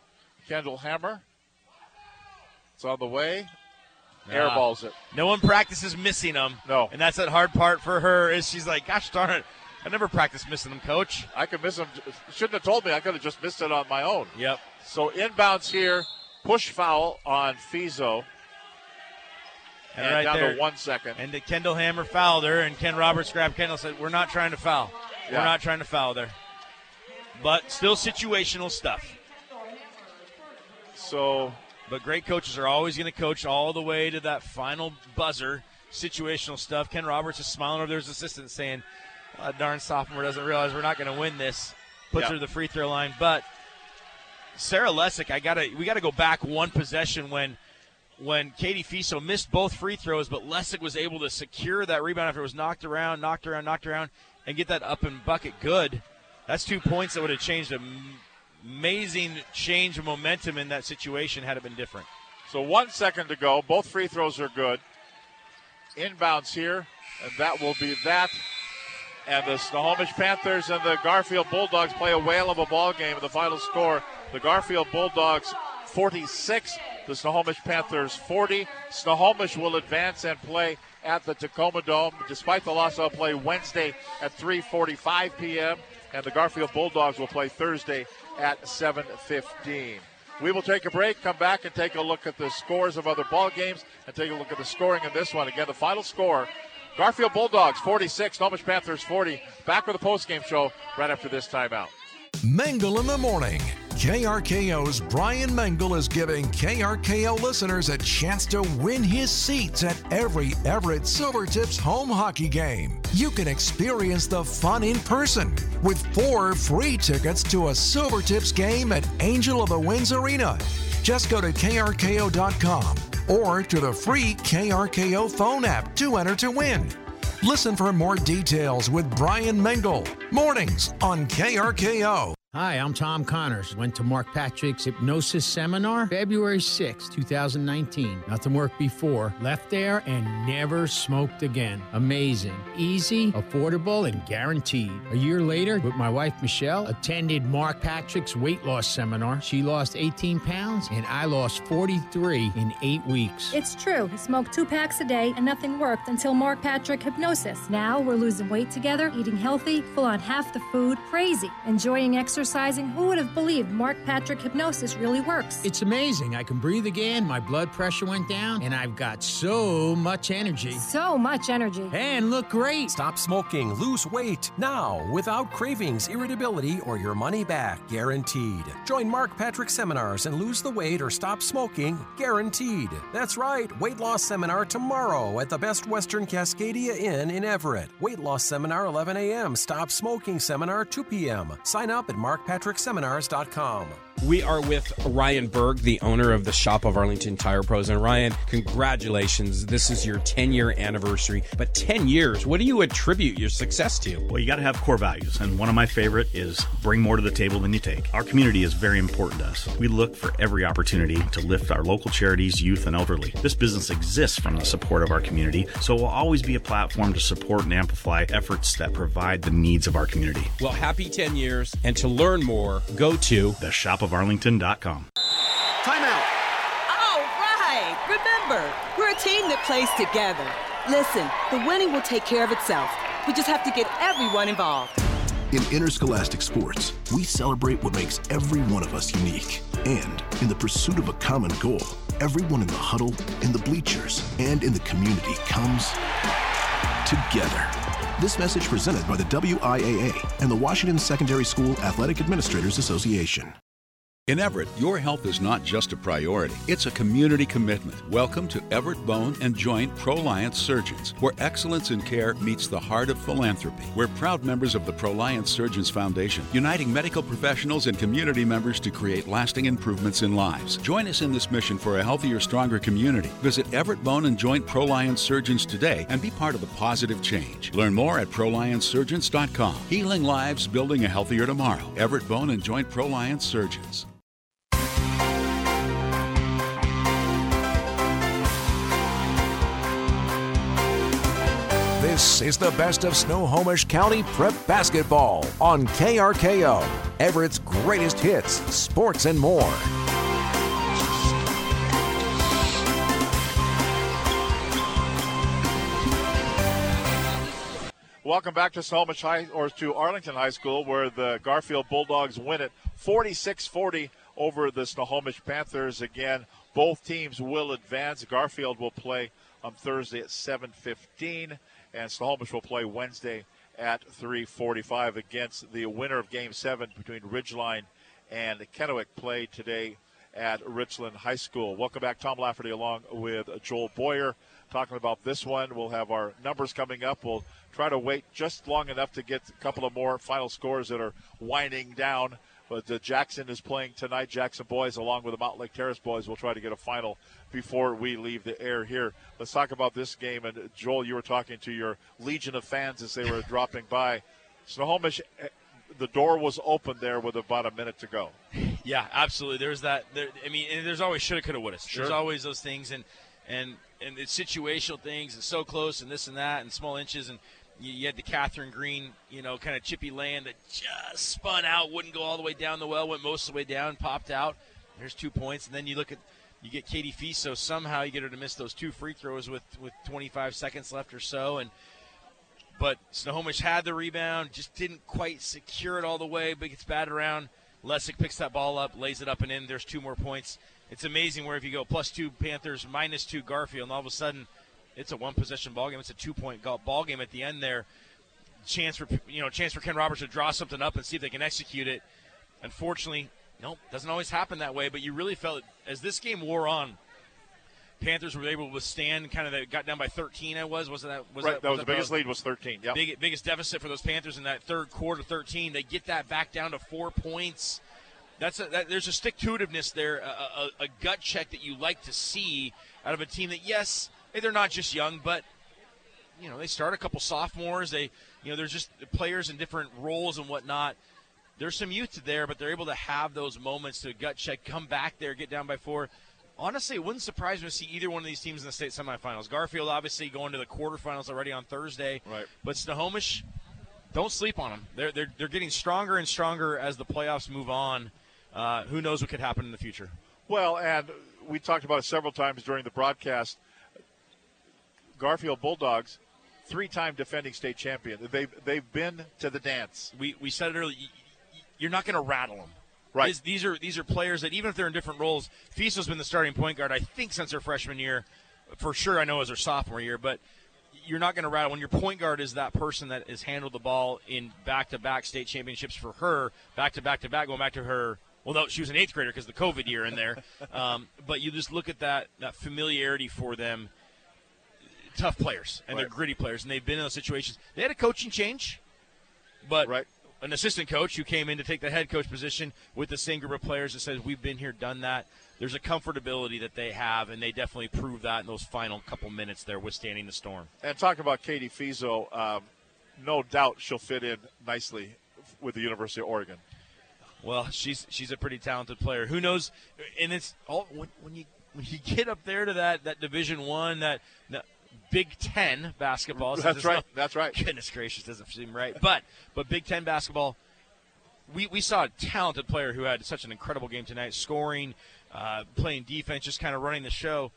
Kendall Hammer. It's on the way. Nah. Airballs it. No one practices missing them. No. And that's that hard part for her is she's like, gosh darn it, I never practiced missing them, coach. I could miss them. Shouldn't have told me. I could have just missed it on my own. Yep. So inbounds here, push foul on Fiso. And, and right down there, to one second. And the Kendall Hammer fouled her, and Ken Roberts grabbed Kendall and said, We're not trying to foul. Yeah. We're not trying to foul there. But still situational stuff. So, but great coaches are always going to coach all the way to that final buzzer. Situational stuff. Ken Roberts is smiling over his assistant, saying, "A "Darn sophomore doesn't realize we're not going to win this." Puts Yeah. her to the free throw line, but Sarah Lessig, I gotta we gotta go back one possession when when Katie Fiso missed both free throws, but Lessig was able to secure that rebound after it was knocked around, knocked around, knocked around, and get that up and bucket good. That's two points that would have changed a amazing change of momentum in that situation had it been different. So one second to go. Both free throws are good. Inbounds here, and that will be that. And the Snohomish Panthers and the Garfield Bulldogs play a whale of a ball game. The final score: the Garfield Bulldogs 46, the Snohomish Panthers 40. Snohomish will advance and play at the Tacoma Dome. Despite the loss, they'll play Wednesday at 3:45 p.m. and the Garfield Bulldogs will play Thursday at 7:15. We will take a break, come back, and take a look at the scores of other ball games and take a look at the scoring in this one. Again, the final score Garfield Bulldogs 46, Snohomish Panthers 40. Back with the postgame show right after this timeout. Mengel in the morning. KRKO's Brian Mengel is giving KRKO listeners a chance to win his seats at every Everett Silvertips home hockey game. You can experience the fun in person with four free tickets to a Silvertips game at Angel of the Winds Arena. Just go to KRKO.com or to the free KRKO phone app to enter to win. Listen for more details with Brian Mengel. Mornings on KRKO. Hi, I'm Tom Connors. Went to Mark Patrick's hypnosis seminar February 6, 2019. Nothing worked before. Left there and never smoked again. Amazing. Easy, affordable, and guaranteed. A year later, with my wife Michelle, attended Mark Patrick's weight loss seminar. She lost 18 pounds and I lost 43 in eight weeks. It's true. He smoked two packs a day and nothing worked until Mark Patrick Hypnosis. Now we're losing weight together, eating healthy, full on half the food, crazy, enjoying exercising. Who would have believed Mark Patrick Hypnosis really works? It's amazing. I can breathe again, my blood pressure went down, and I've got so much energy. So much energy. And look great. Stop smoking, lose weight now without cravings, irritability, or your money back, guaranteed. Join Mark Patrick seminars and lose the weight or stop smoking, guaranteed. That's right, weight loss seminar tomorrow at the Best Western Cascadia Inn in Everett. Weight loss seminar 11 a.m. Stop smoking seminar 2 p.m. Sign up at markpatrickseminars.com. We are with Ryan Berg, the owner of the Shop of Arlington Tire Pros. And Ryan, congratulations. This is your 10 year anniversary. But 10 years, what do you attribute your success to? Well, you got to have core values, and one of my favorite is bring more to the table than you take. Our community is very important to us. We look for every opportunity to lift our local charities, youth, and elderly. This business exists from the support of our community, so it will always be a platform to support and amplify efforts that provide the needs of our community. Well, happy 10 years. And to learn more, go to theshopofarlington.com. Timeout. All right. Remember, we're a team that plays together. Listen, the winning will take care of itself. We just have to get everyone involved. In interscholastic sports, we celebrate what makes every one of us unique. And in the pursuit of a common goal, everyone in the huddle, in the bleachers, and in the community comes together. This message presented by the WIAA and the Washington Secondary School Athletic Administrators Association. In Everett, your health is not just a priority, it's a community commitment. Welcome to Everett Bone and Joint Proliance Surgeons, where excellence in care meets the heart of philanthropy. We're proud members of the Proliance Surgeons Foundation, uniting medical professionals and community members to create lasting improvements in lives. Join us in this mission for a healthier, stronger community. Visit Everett Bone and Joint Proliance Surgeons today and be part of the positive change. Learn more at ProlianceSurgeons.com. Healing lives, building a healthier tomorrow. Everett Bone and Joint Proliance Surgeons. This is the best of Snohomish County prep basketball on KRKO. Everett's greatest hits, sports, and more. Welcome back to Snohomish High or to Arlington High School, where the Garfield Bulldogs win it 46-40 over the Snohomish Panthers. Again, both teams will advance. Garfield will play on Thursday at 7:15, and Snohomish will play Wednesday at 3:45 against the winner of Game Seven between Ridgeline and Kennewick. Played today at Richland High School. Welcome back, Tom Lafferty, along with Joel Boyer, talking about this one. We'll have our numbers coming up. We'll try to wait just long enough to get a couple of more final scores that are winding down. But uh, Jackson is playing tonight. Jackson boys, along with the Mountlake Terrace boys, will try to get a final before we leave the air here. Let's talk about this game. And Joel, you were talking to your legion of fans as they were dropping by. Snohomish, eh, the door was open there with about a minute to go. Yeah, absolutely. There's that. There, I mean, there's always shoulda, coulda, woulda. Sure. There's always those things, and and and it's situational things, and so close, and this and that, and small inches, and you, you had the Catherine Green, you know, kind of chippy land that just spun out, wouldn't go all the way down the well, went most of the way down, popped out. There's two points, and then you look at you get Katie Fiso. Somehow you get her to miss those two free throws with with 25 seconds left or so, and but Snohomish had the rebound, just didn't quite secure it all the way, but gets batted around. Lessig picks that ball up, lays it up and in. There's two more points. It's amazing where if you go plus two Panthers, minus two Garfield, and all of a sudden it's a one possession ball game. It's a two point ball game at the end there. Chance for you know chance for Ken Roberts to draw something up and see if they can execute it. Unfortunately, nope, doesn't always happen that way. But you really felt as this game wore on. Panthers were able to withstand kind of that got down by 13. I was wasn't that was right, that, that was that the biggest lead was 13. Yeah, big, biggest deficit for those Panthers in that third quarter, 13. They get that back down to four points. That's a, that, there's a stick to itiveness there, a, a, a, gut check that you like to see out of a team that, yes, they're not just young, but you know they start a couple sophomores. They, you know, there's just players in different roles and whatnot. There's some youth there, but they're able to have those moments to gut check, come back there, get down by four. Honestly, it wouldn't surprise me to see either one of these teams in the state semifinals. Garfield obviously going to the quarterfinals already on Thursday, right? But Snohomish, don't sleep on them. They're they're they're getting stronger and stronger as the playoffs move on. Uh, who knows what could happen in the future? Well, and we talked about it several times during the broadcast. Garfield Bulldogs, three-time defending state champion. They've they've been to the dance. We we said it earlier. You're not going to rattle them. Right. These, these, are these are players that even if they're in different roles, Fiso's been the starting point guard. I think since her freshman year, for sure. I know as her sophomore year, but you're not going to rattle when your point guard is that person that has handled the ball in back-to-back state championships for her, back-to-back-to-back, going back to her well, no, she was an eighth grader because the COVID year in there. Um, but you just look at that that familiarity for them. Tough players and Right. they're gritty players, and they've been in those situations. They had a coaching change, but an assistant coach who came in to take the head coach position with the same group of players that says we've been here, done that. There's a comfortability that they have, and they definitely prove that in those final couple minutes there, withstanding the storm. And talk about Katie Fiso, um, no doubt she'll fit in nicely with the University of Oregon. Well, she's she's a pretty talented player. Who knows? And it's all when, when you when you get up there to that that Division One, that, that Big Ten basketball. since That's right. not- That's right. Goodness gracious, doesn't seem right. But but Big Ten basketball. We, we saw a talented player who had such an incredible game tonight, scoring, uh, playing defense, just kind of running the show.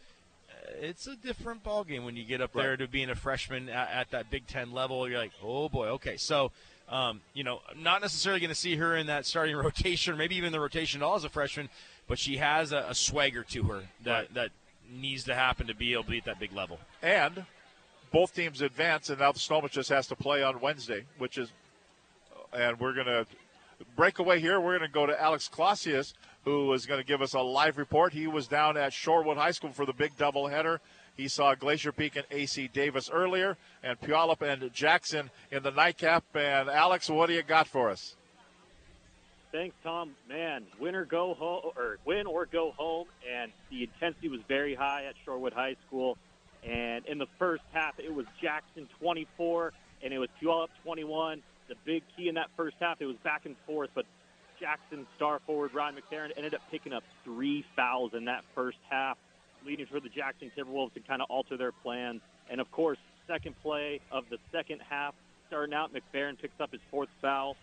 Uh, It's a different ball game when you get up there to being a freshman at, at that Big Ten level. You're like, oh boy, okay. So, um, you know, I'm not necessarily going to see her in that starting rotation, or maybe even the rotation at all as a freshman, but she has a, a swagger to her that that needs to happen to be able to be at that big level. And both teams advance, and now the Snohomish just has to play on Wednesday, which is. And we're going to break away here. We're going to go to Alex Clausius, who is going to give us a live report. He was down at Shorewood High School for the big doubleheader. He saw Glacier Peak and AC Davis earlier, and Puyallup and Jackson in the nightcap. And Alex, what do you got for us? Thanks, Tom. Man, win or go home, or win or go home, and the intensity was very high at Shorewood High School. And in the first half, it was Jackson 24, and it was Puyallup 21. The big key in that first half, it was back and forth, but Jackson star forward Ryan McFerrin ended up picking up three fouls in that first half, leading for the Jackson Timberwolves to kind of alter their plans. And of course, second play of the second half, starting out, McFerrin picks up his fourth foul,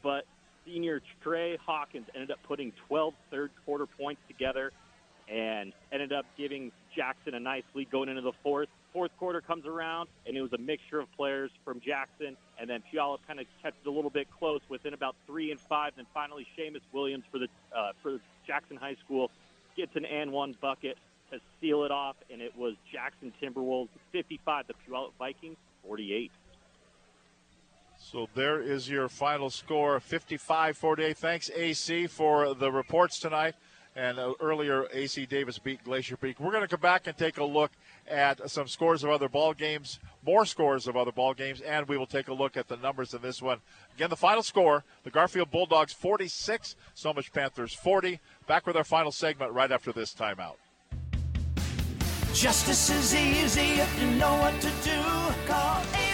but senior Trey Hawkins ended up putting 12 third quarter points together and ended up giving Jackson a nice lead going into the fourth. Fourth quarter comes around, and it was a mixture of players from Jackson, and then Puyallup kind of kept it a little bit close within about three and five. Then finally, Seamus Williams for the uh, for Jackson High School gets an and one bucket to seal it off, and it was Jackson Timberwolves 55, the Puyallup Vikings 48. So there is your final score 55 48. Thanks, AC, for the reports tonight. And uh, earlier, AC Davis beat Glacier Peak. We're going to come back and take a look at some scores of other ball games, more scores of other ball games, and we will take a look at the numbers in this one. Again, the final score: the Garfield Bulldogs 46, Snohomish Panthers 40. Back with our final segment right after this timeout. Justice is easy if you know what to do. Call 800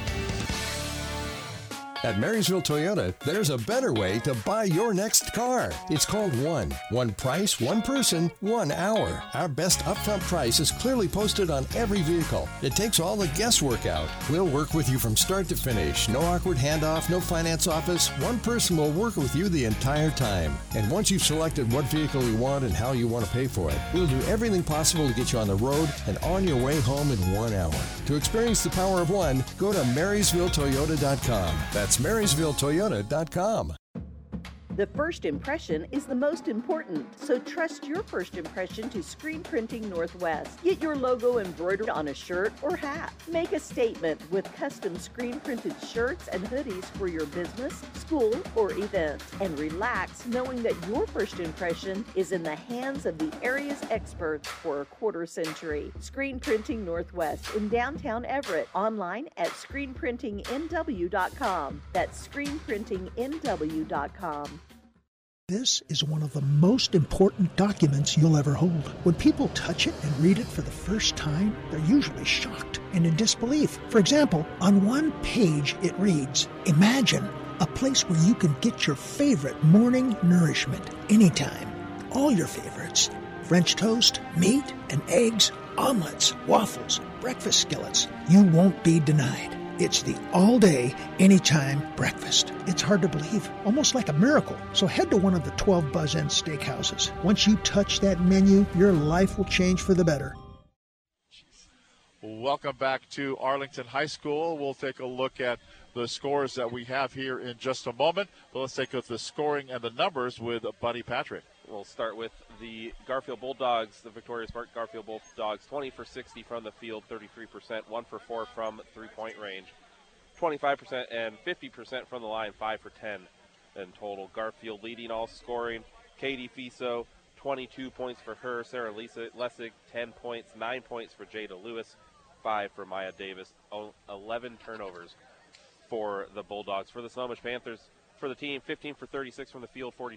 At Marysville Toyota, there's a better way to buy your next car. It's called One. One price, one person, one hour. Our best upfront price is clearly posted on every vehicle. It takes all the guesswork out. We'll work with you from start to finish. No awkward handoff, no finance office. One person will work with you the entire time. And once you've selected what vehicle you want and how you want to pay for it, we'll do everything possible to get you on the road and on your way home in one hour. To experience the power of one, go to MarysvilleToyota.com. That's MarysvilleToyota.com. The first impression is the most important, so trust your first impression to Screen Printing Northwest. Get your logo embroidered on a shirt or hat. Make a statement with custom screen printed shirts and hoodies for your business, school, or event. And relax knowing that your first impression is in the hands of the area's experts for a quarter century. Screen Printing Northwest in downtown Everett. Online at screenprintingnw.com. That's screenprintingnw.com. This is one of the most important documents you'll ever hold. When people touch it and read it for the first time, they're usually shocked and in disbelief. For example, on one page it reads Imagine a place where you can get your favorite morning nourishment anytime. All your favorites French toast, meat and eggs, omelets, waffles, breakfast skillets. You won't be denied. It's the all day, anytime breakfast. It's hard to believe, almost like a miracle. So head to one of the 12 Buzz Inn steakhouses. Once you touch that menu, your life will change for the better. Welcome back to Arlington High School. We'll take a look at the scores that we have here in just a moment. But let's take a look at the scoring and the numbers with Buddy Patrick. We'll start with the Garfield Bulldogs, the victorious Garfield Bulldogs, 20 for 60 from the field, 33%, 1 for 4 from three point range, 25% and 50% from the line, 5 for 10 in total. Garfield leading all scoring. Katie Fiso, 22 points for her. Sarah Lisa Lessig, 10 points, 9 points for Jada Lewis, 5 for Maya Davis, 11 turnovers for the Bulldogs. For the Snohomish Panthers, for the team 15 for 36 from the field, 42%,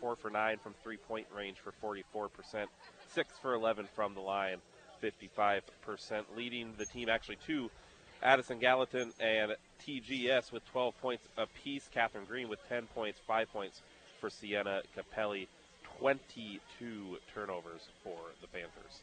4 for 9 from three point range for 44%, 6 for 11 from the line, 55%. Leading the team actually to Addison Gallatin and TGS with 12 points apiece. Catherine Green with 10 points, 5 points for Sienna Capelli, 22 turnovers for the Panthers.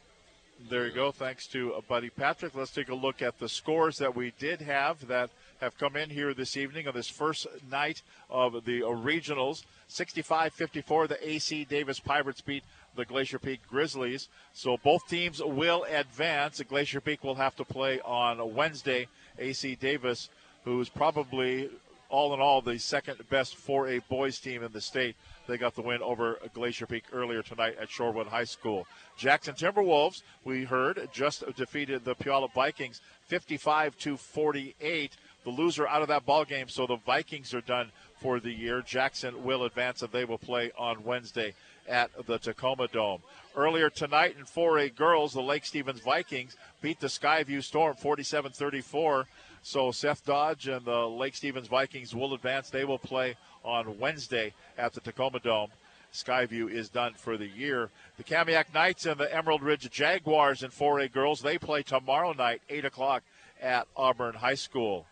There you go. Thanks to uh, Buddy Patrick. Let's take a look at the scores that we did have that have come in here this evening on this first night of the regionals. 65 54, the AC Davis Pirates beat the Glacier Peak Grizzlies. So both teams will advance. The Glacier Peak will have to play on Wednesday. AC Davis, who's probably all in all the second best 4A boys team in the state. They got the win over Glacier Peak earlier tonight at Shorewood High School. Jackson Timberwolves, we heard, just defeated the Puyallup Vikings 55 to 48. The loser out of that ball game, so the Vikings are done for the year. Jackson will advance and they will play on Wednesday at the Tacoma Dome. Earlier tonight in 4A girls, the Lake Stevens Vikings beat the Skyview Storm 47 34. So Seth Dodge and the Lake Stevens Vikings will advance. They will play on Wednesday at the Tacoma Dome. Skyview is done for the year. The Kamiak Knights and the Emerald Ridge Jaguars in 4A girls, they play tomorrow night, 8 o'clock at Auburn High School.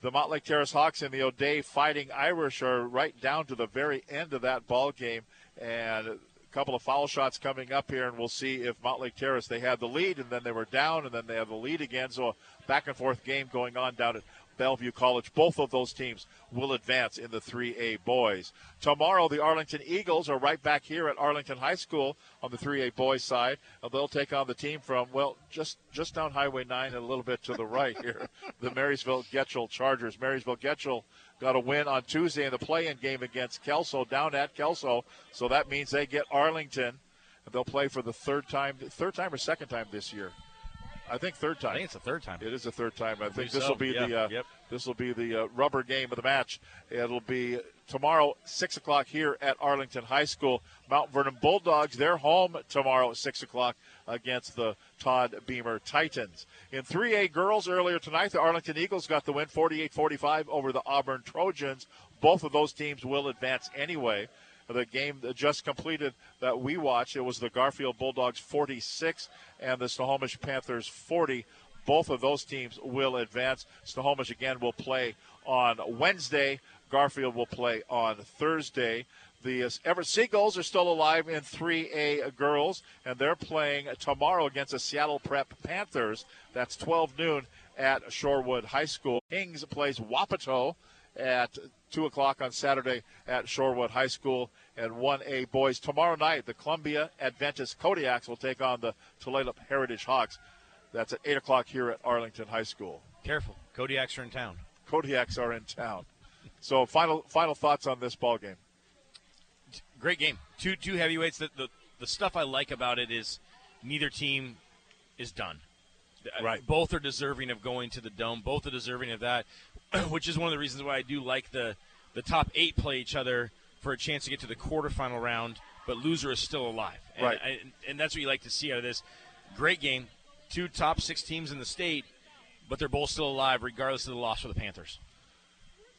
The Mountlake Terrace Hawks and the O'Dea Fighting Irish are right down to the very end of that ball game. And a couple of foul shots coming up here, and we'll see if Mountlake Terrace, they had the lead, and then they were down, and then they have the lead again. So a back and forth game going on down at Bellevue College. Both of those teams will advance in the 3A boys. Tomorrow, the Arlington Eagles are right back here at Arlington High School on the 3A boys side. They'll take on the team from, well, just, just down Highway 9 and a little bit to the right here, the Marysville Getchell Chargers. Marysville Getchell got a win on Tuesday in the play-in game against Kelso down at Kelso, so that means they get Arlington. They'll play for the third time, third time or second time this year. I think third time. I think it's the third time. It is the third time. I, I think this will be yeah. the uh, yep. this will be the uh, rubber game of the match. It'll be tomorrow, six o'clock here at Arlington High School. Mount Vernon Bulldogs. They're home tomorrow at six o'clock against the Todd Beamer Titans. In 3A girls earlier tonight, the Arlington Eagles got the win, 48-45 over the Auburn Trojans. Both of those teams will advance anyway the game just completed that we watched. It was the Garfield Bulldogs 46 and the Snohomish Panthers 40. Both of those teams will advance. Snohomish again will play on Wednesday. Garfield will play on Thursday. The uh, Everett Seagulls are still alive in 3A girls, and they're playing tomorrow against the Seattle Prep Panthers. That's 12 noon at Shorewood High School. Kings plays Wapato at 2 o'clock on Saturday at Shorewood High School. And 1A boys tomorrow night, the Columbia Adventist Kodiaks will take on the Tulalip Heritage Hawks. That's at 8 o'clock here at Arlington High School. Careful. Kodiaks are in town. Kodiaks are in town. So final final thoughts on this ball game. Great game. Two two heavyweights. The, the the stuff I like about it is neither team is done. Right. Both are deserving of going to the dome. Both are deserving of that, which is one of the reasons why I do like the the top eight play each other for a chance to get to the quarterfinal round. But loser is still alive. And, Right. I, and that's what you like to see out of this. Great game. Two top six teams in the state, but they're both still alive regardless of the loss for the Panthers.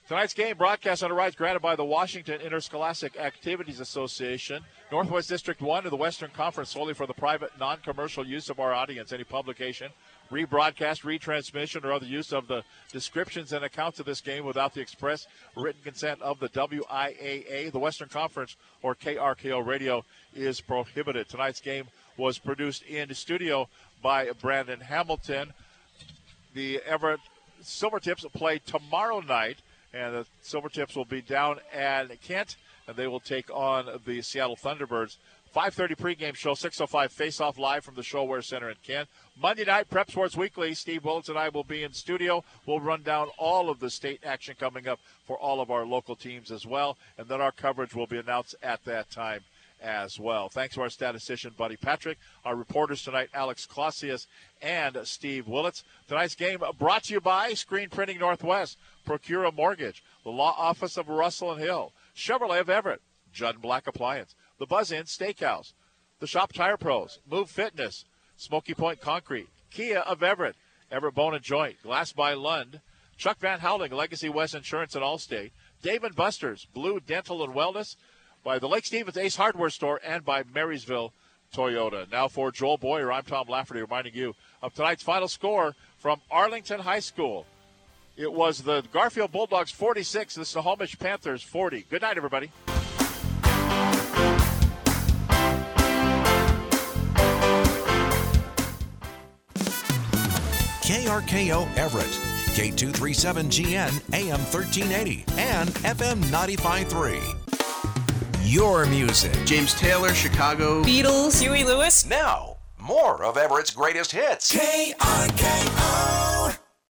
Tonight's game broadcast on the rights granted by the Washington Interscholastic Activities Association. Northwest District 1 of the Western Conference solely for the private, non commercial use of our audience. Any publication, rebroadcast, retransmission, or other use of the descriptions and accounts of this game without the express written consent of the WIAA, the Western Conference, or KRKO Radio is prohibited. Tonight's game was produced in the studio by Brandon Hamilton. The Everett Silvertips will play tomorrow night, and the Silvertips will be down at Kent, and they will take on the Seattle Thunderbirds. 5:30 pregame show, 6:05 face-off live from the Showware Center in Kent. Monday night, Prep Sports Weekly. Steve Willits and I will be in studio. We'll run down all of the state action coming up for all of our local teams as well, and then our coverage will be announced at that time as well. Thanks to our statistician, Buddy Patrick, our reporters tonight, Alex Clausius and Steve Willits. Tonight's game brought to you by Screen Printing Northwest, Procura Mortgage, the Law Office of Russell and Hill, Chevrolet of Everett, Judd Black Appliance, the Buzz Inn Steakhouse, the Shop Tire Pros, Muv Fitness, Smoky Point Concrete, Kia of Everett, Everett Bone and Joint, Glass by Lund, Chuck Van Houting, Legacy West Insurance and Allstate, Dave and Buster's, Blue Dental and Wellness, by the Lake Stevens Ace Hardware Store, and by Marysville Toyota. Now for Joel Boyer, I'm Tom Lafferty reminding you of tonight's final score from Arlington High School. It was the Garfield Bulldogs 46, the Snohomish Panthers 40. Good night, everybody. KRKO Everett, K237GN AM 1380, and FM 953. Your music. James Taylor, Chicago. Beatles, Huey Lewis. Now, more of Everett's greatest hits. KRKO.